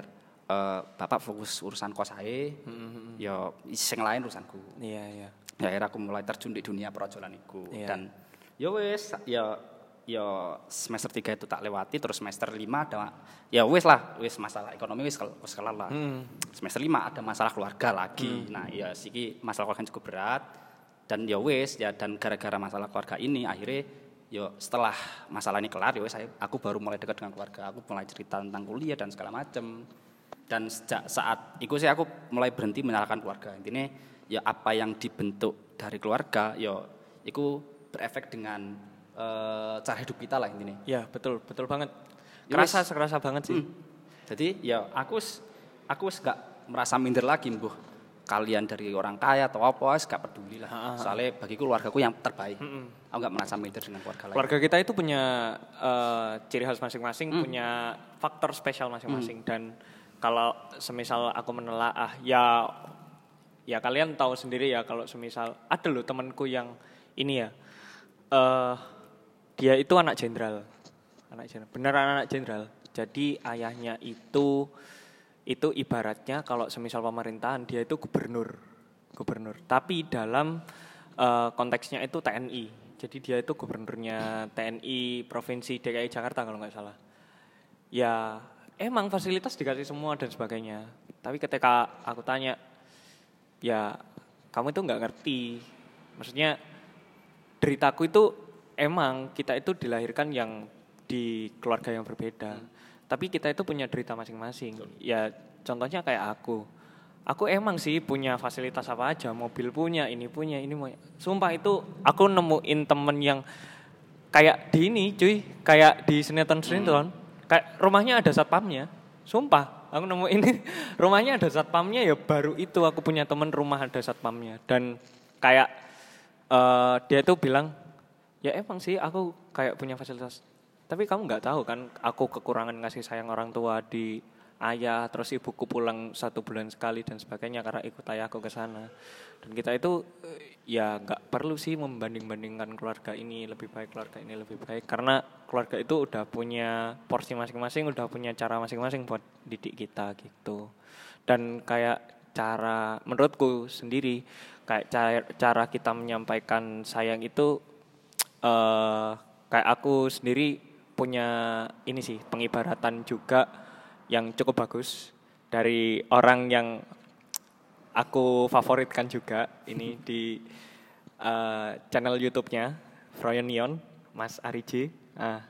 eh, Bapak fokus urusan kos ae. Ya sing lain urusanku. Iya, iya. Ya akhirnya aku mulai terjun di dunia perojolan itu Iya. dan ya wes ya ya semester 3 itu tak lewati terus semester 5 ada ya wes lah wes masalah ekonomi wes kalau wes kelar lah. Semester 5 ada masalah keluarga lagi. Nah, ya siki masalah keluarga cukup berat dan ya wes ya dan gara-gara masalah keluarga ini akhirnya ya setelah masalah ini kelar ya saya aku baru mulai dekat dengan keluarga. Aku mulai cerita tentang kuliah dan segala macam dan sejak saat itu sih aku mulai berhenti menyalahkan keluarga. Intinya ya apa yang dibentuk dari keluarga ya itu berefek dengan eh, cara hidup kita lah intinya Iya, betul, betul banget. Ya Kerasa, wes. kerasa banget sih. Hmm. Jadi ya aku aku gak merasa minder lagi, Mbuh. kalian dari orang kaya atau apa, gak peduli lah. Soalnya bagi keluargaku yang terbaik. Aku gak merasa minder dengan keluarga lain. Keluarga kita itu punya uh, ciri khas masing-masing, hmm. punya faktor spesial masing-masing. Hmm. Dan kalau semisal aku menelaah, ya ya kalian tahu sendiri ya kalau semisal ada loh temanku yang ini ya, uh, dia itu anak jenderal, anak jenderal, beneran anak jenderal. Jadi ayahnya itu itu ibaratnya kalau semisal pemerintahan dia itu gubernur, gubernur. Tapi dalam uh, konteksnya itu TNI. Jadi dia itu gubernurnya TNI provinsi DKI Jakarta kalau nggak salah. Ya emang fasilitas dikasih semua dan sebagainya. Tapi ketika aku tanya, ya kamu itu nggak ngerti. Maksudnya deritaku itu emang kita itu dilahirkan yang di keluarga yang berbeda. Hmm tapi kita itu punya derita masing-masing. Ya contohnya kayak aku. Aku emang sih punya fasilitas apa aja, mobil punya, ini punya, ini mau. Sumpah itu aku nemuin temen yang kayak di ini cuy, kayak di sinetron-sinetron, hmm. kayak rumahnya ada satpamnya. Sumpah, aku nemu ini rumahnya ada satpamnya ya baru itu aku punya temen rumah ada satpamnya dan kayak uh, dia tuh bilang ya emang sih aku kayak punya fasilitas tapi kamu nggak tahu kan, aku kekurangan ngasih sayang orang tua di ayah, terus ibuku pulang satu bulan sekali dan sebagainya karena ikut ayahku ke sana. Dan kita itu eh, ya nggak perlu sih membanding-bandingkan keluarga ini lebih baik, keluarga ini lebih baik. Karena keluarga itu udah punya porsi masing-masing, udah punya cara masing-masing buat didik kita gitu. Dan kayak cara menurutku sendiri kayak cara, cara kita menyampaikan sayang itu uh, kayak aku sendiri punya ini sih pengibaratan juga yang cukup bagus dari orang yang aku favoritkan juga ini di uh, channel YouTube-nya Froyon Neon Mas Ariji. Nah,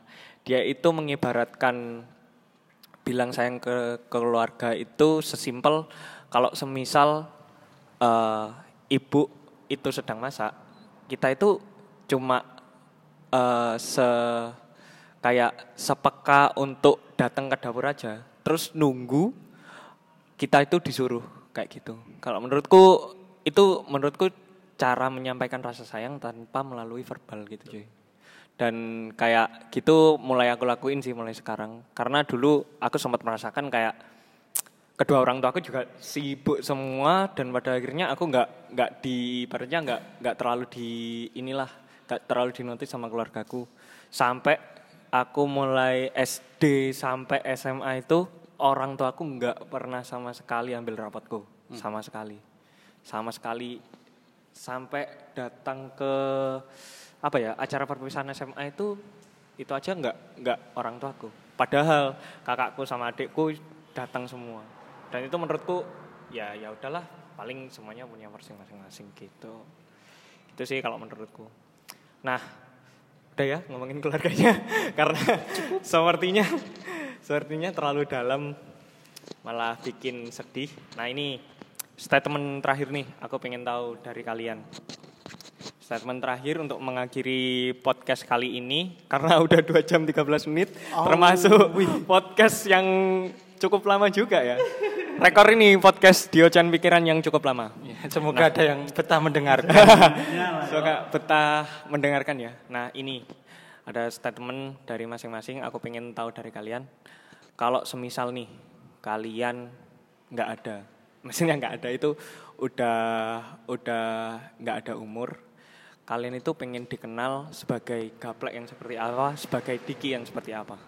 dia itu mengibaratkan bilang sayang ke, keluarga itu sesimpel kalau semisal uh, ibu itu sedang masak, kita itu cuma uh, se kayak sepeka untuk datang ke dapur aja. Terus nunggu kita itu disuruh kayak gitu. Kalau menurutku itu menurutku cara menyampaikan rasa sayang tanpa melalui verbal gitu cuy. Dan kayak gitu mulai aku lakuin sih mulai sekarang. Karena dulu aku sempat merasakan kayak kedua orang tua aku juga sibuk semua dan pada akhirnya aku nggak nggak di nggak nggak terlalu di inilah nggak terlalu dinotis sama keluargaku. Sampai aku mulai SD sampai SMA itu orang tua aku nggak pernah sama sekali ambil rapatku hmm. sama sekali. Sama sekali sampai datang ke apa ya acara perpisahan SMA itu itu aja nggak nggak orang tuaku. Padahal kakakku sama adikku datang semua. Dan itu menurutku ya ya udahlah paling semuanya punya versi masing-masing gitu. Itu sih kalau menurutku nah udah ya ngomongin keluarganya karena sepertinya sepertinya terlalu dalam malah bikin sedih. Nah ini statement terakhir nih aku pengen tahu dari kalian. Statement terakhir untuk mengakhiri podcast kali ini karena udah 2 jam 13 menit oh, termasuk wih. podcast yang cukup lama juga ya. Rekor ini podcast Diocan Pikiran yang cukup lama. Ya, semoga nah. ada yang betah mendengarkan. semoga betah mendengarkan ya. Nah ini ada statement dari masing-masing. Aku pengen tahu dari kalian. Kalau semisal nih kalian nggak ada, maksudnya nggak ada itu udah udah nggak ada umur. Kalian itu pengen dikenal sebagai gaplek yang seperti apa, sebagai diki yang seperti apa.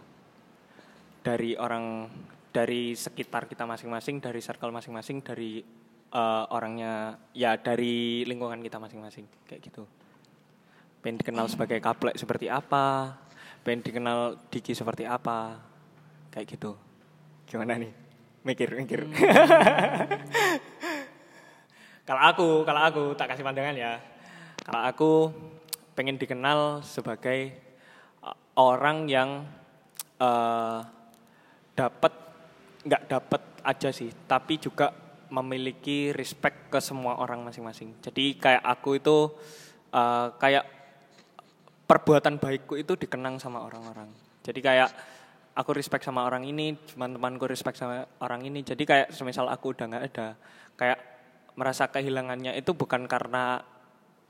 Dari orang dari sekitar kita masing-masing, dari circle masing-masing, dari uh, orangnya, ya dari lingkungan kita masing-masing, kayak gitu. Pengen dikenal sebagai kaplek seperti apa, pengen dikenal Diki seperti apa, kayak gitu. Gimana nih? Mikir, mikir. Hmm. kalau aku, kalau aku tak kasih pandangan ya. Kalau aku pengen dikenal sebagai eh, orang yang uh, dapat nggak dapat aja sih, tapi juga memiliki respect ke semua orang masing-masing. Jadi kayak aku itu uh, kayak perbuatan baikku itu dikenang sama orang-orang. Jadi kayak aku respect sama orang ini, teman-temanku respect sama orang ini. Jadi kayak semisal aku udah nggak ada, kayak merasa kehilangannya itu bukan karena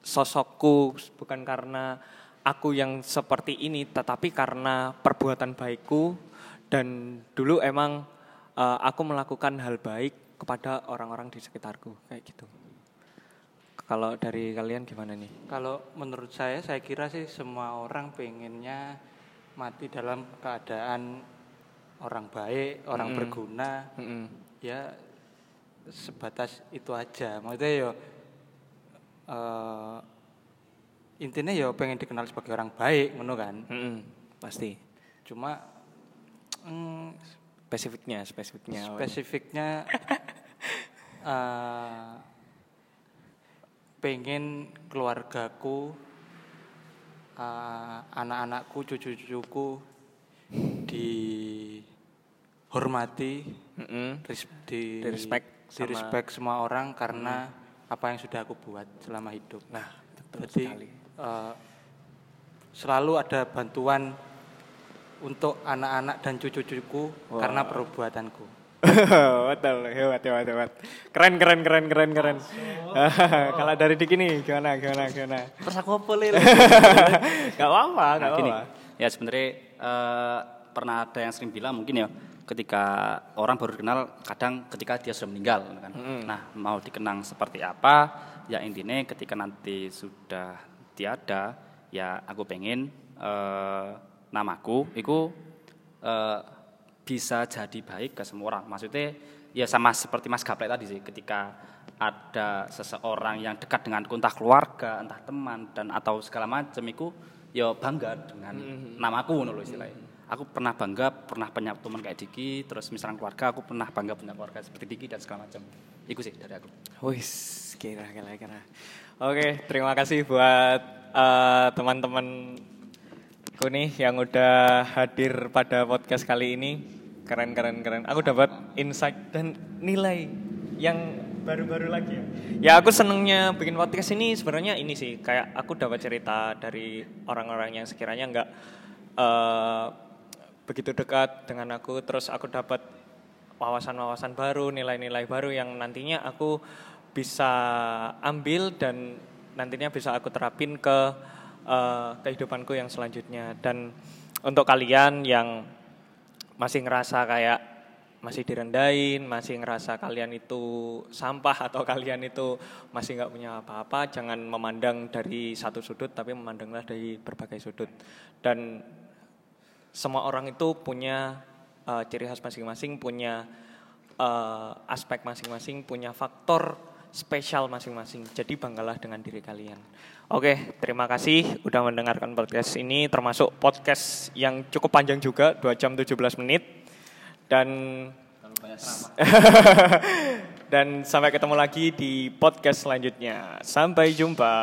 sosokku, bukan karena aku yang seperti ini, tetapi karena perbuatan baikku dan dulu emang uh, aku melakukan hal baik kepada orang-orang di sekitarku kayak gitu. Kalau dari kalian gimana nih? Kalau menurut saya, saya kira sih semua orang pengennya mati dalam keadaan orang baik, orang mm -hmm. berguna. Mm -hmm. Ya sebatas itu aja. Maksudnya ya uh, intinya ya pengen dikenal sebagai orang baik, ngono kan? Mm -hmm. Pasti. Cuma mm, spesifiknya, spesifiknya. Spesifiknya uh, pengen keluargaku uh, anak-anakku cucu-cucuku dihormati mm -hmm. di, di respect di respect semua orang karena mm. apa yang sudah aku buat selama hidup nah betul jadi sekali. Uh, selalu ada bantuan untuk anak-anak dan cucu-cucuku wow. karena perbuatanku. Betul hebat hebat hebat. Keren keren keren keren keren. Kalau dari Diki nih gimana gimana gimana? Terus aku apa lil? Gak apa apa gak nah, apa ya sebenarnya uh, pernah ada yang sering bilang mungkin ya ketika orang baru dikenal kadang ketika dia sudah meninggal kan. Mm -hmm. nah mau dikenang seperti apa ya intinya ketika nanti sudah tiada ya aku pengen uh, namaku itu uh, bisa jadi baik ke semua orang. Maksudnya ya sama seperti Mas Gaplek tadi sih, ketika ada seseorang yang dekat dengan entah keluarga, entah teman dan atau segala macam itu ya bangga dengan mm -hmm. namaku nulis istilahnya. Mm -hmm. Aku pernah bangga, pernah punya teman kayak Diki, terus misalnya keluarga, aku pernah bangga punya keluarga seperti Diki dan segala macam. Itu sih dari aku. Wis, kira kira kira. Oke, terima kasih buat uh, teman-teman aku nih yang udah hadir pada podcast kali ini. Keren keren keren. Aku dapat insight dan nilai yang baru-baru lagi ya. Ya aku senengnya bikin podcast ini sebenarnya ini sih kayak aku dapat cerita dari orang-orang yang sekiranya nggak uh, begitu dekat dengan aku terus aku dapat wawasan-wawasan baru, nilai-nilai baru yang nantinya aku bisa ambil dan nantinya bisa aku terapin ke uh, kehidupanku yang selanjutnya dan untuk kalian yang masih ngerasa kayak masih direndahin, masih ngerasa kalian itu sampah atau kalian itu masih nggak punya apa-apa, jangan memandang dari satu sudut, tapi memandanglah dari berbagai sudut. Dan semua orang itu punya uh, ciri khas masing-masing, punya uh, aspek masing-masing, punya faktor spesial masing-masing. Jadi banggalah dengan diri kalian. Oke, terima kasih udah mendengarkan podcast ini termasuk podcast yang cukup panjang juga 2 jam 17 menit dan dan sampai ketemu lagi di podcast selanjutnya. Sampai jumpa.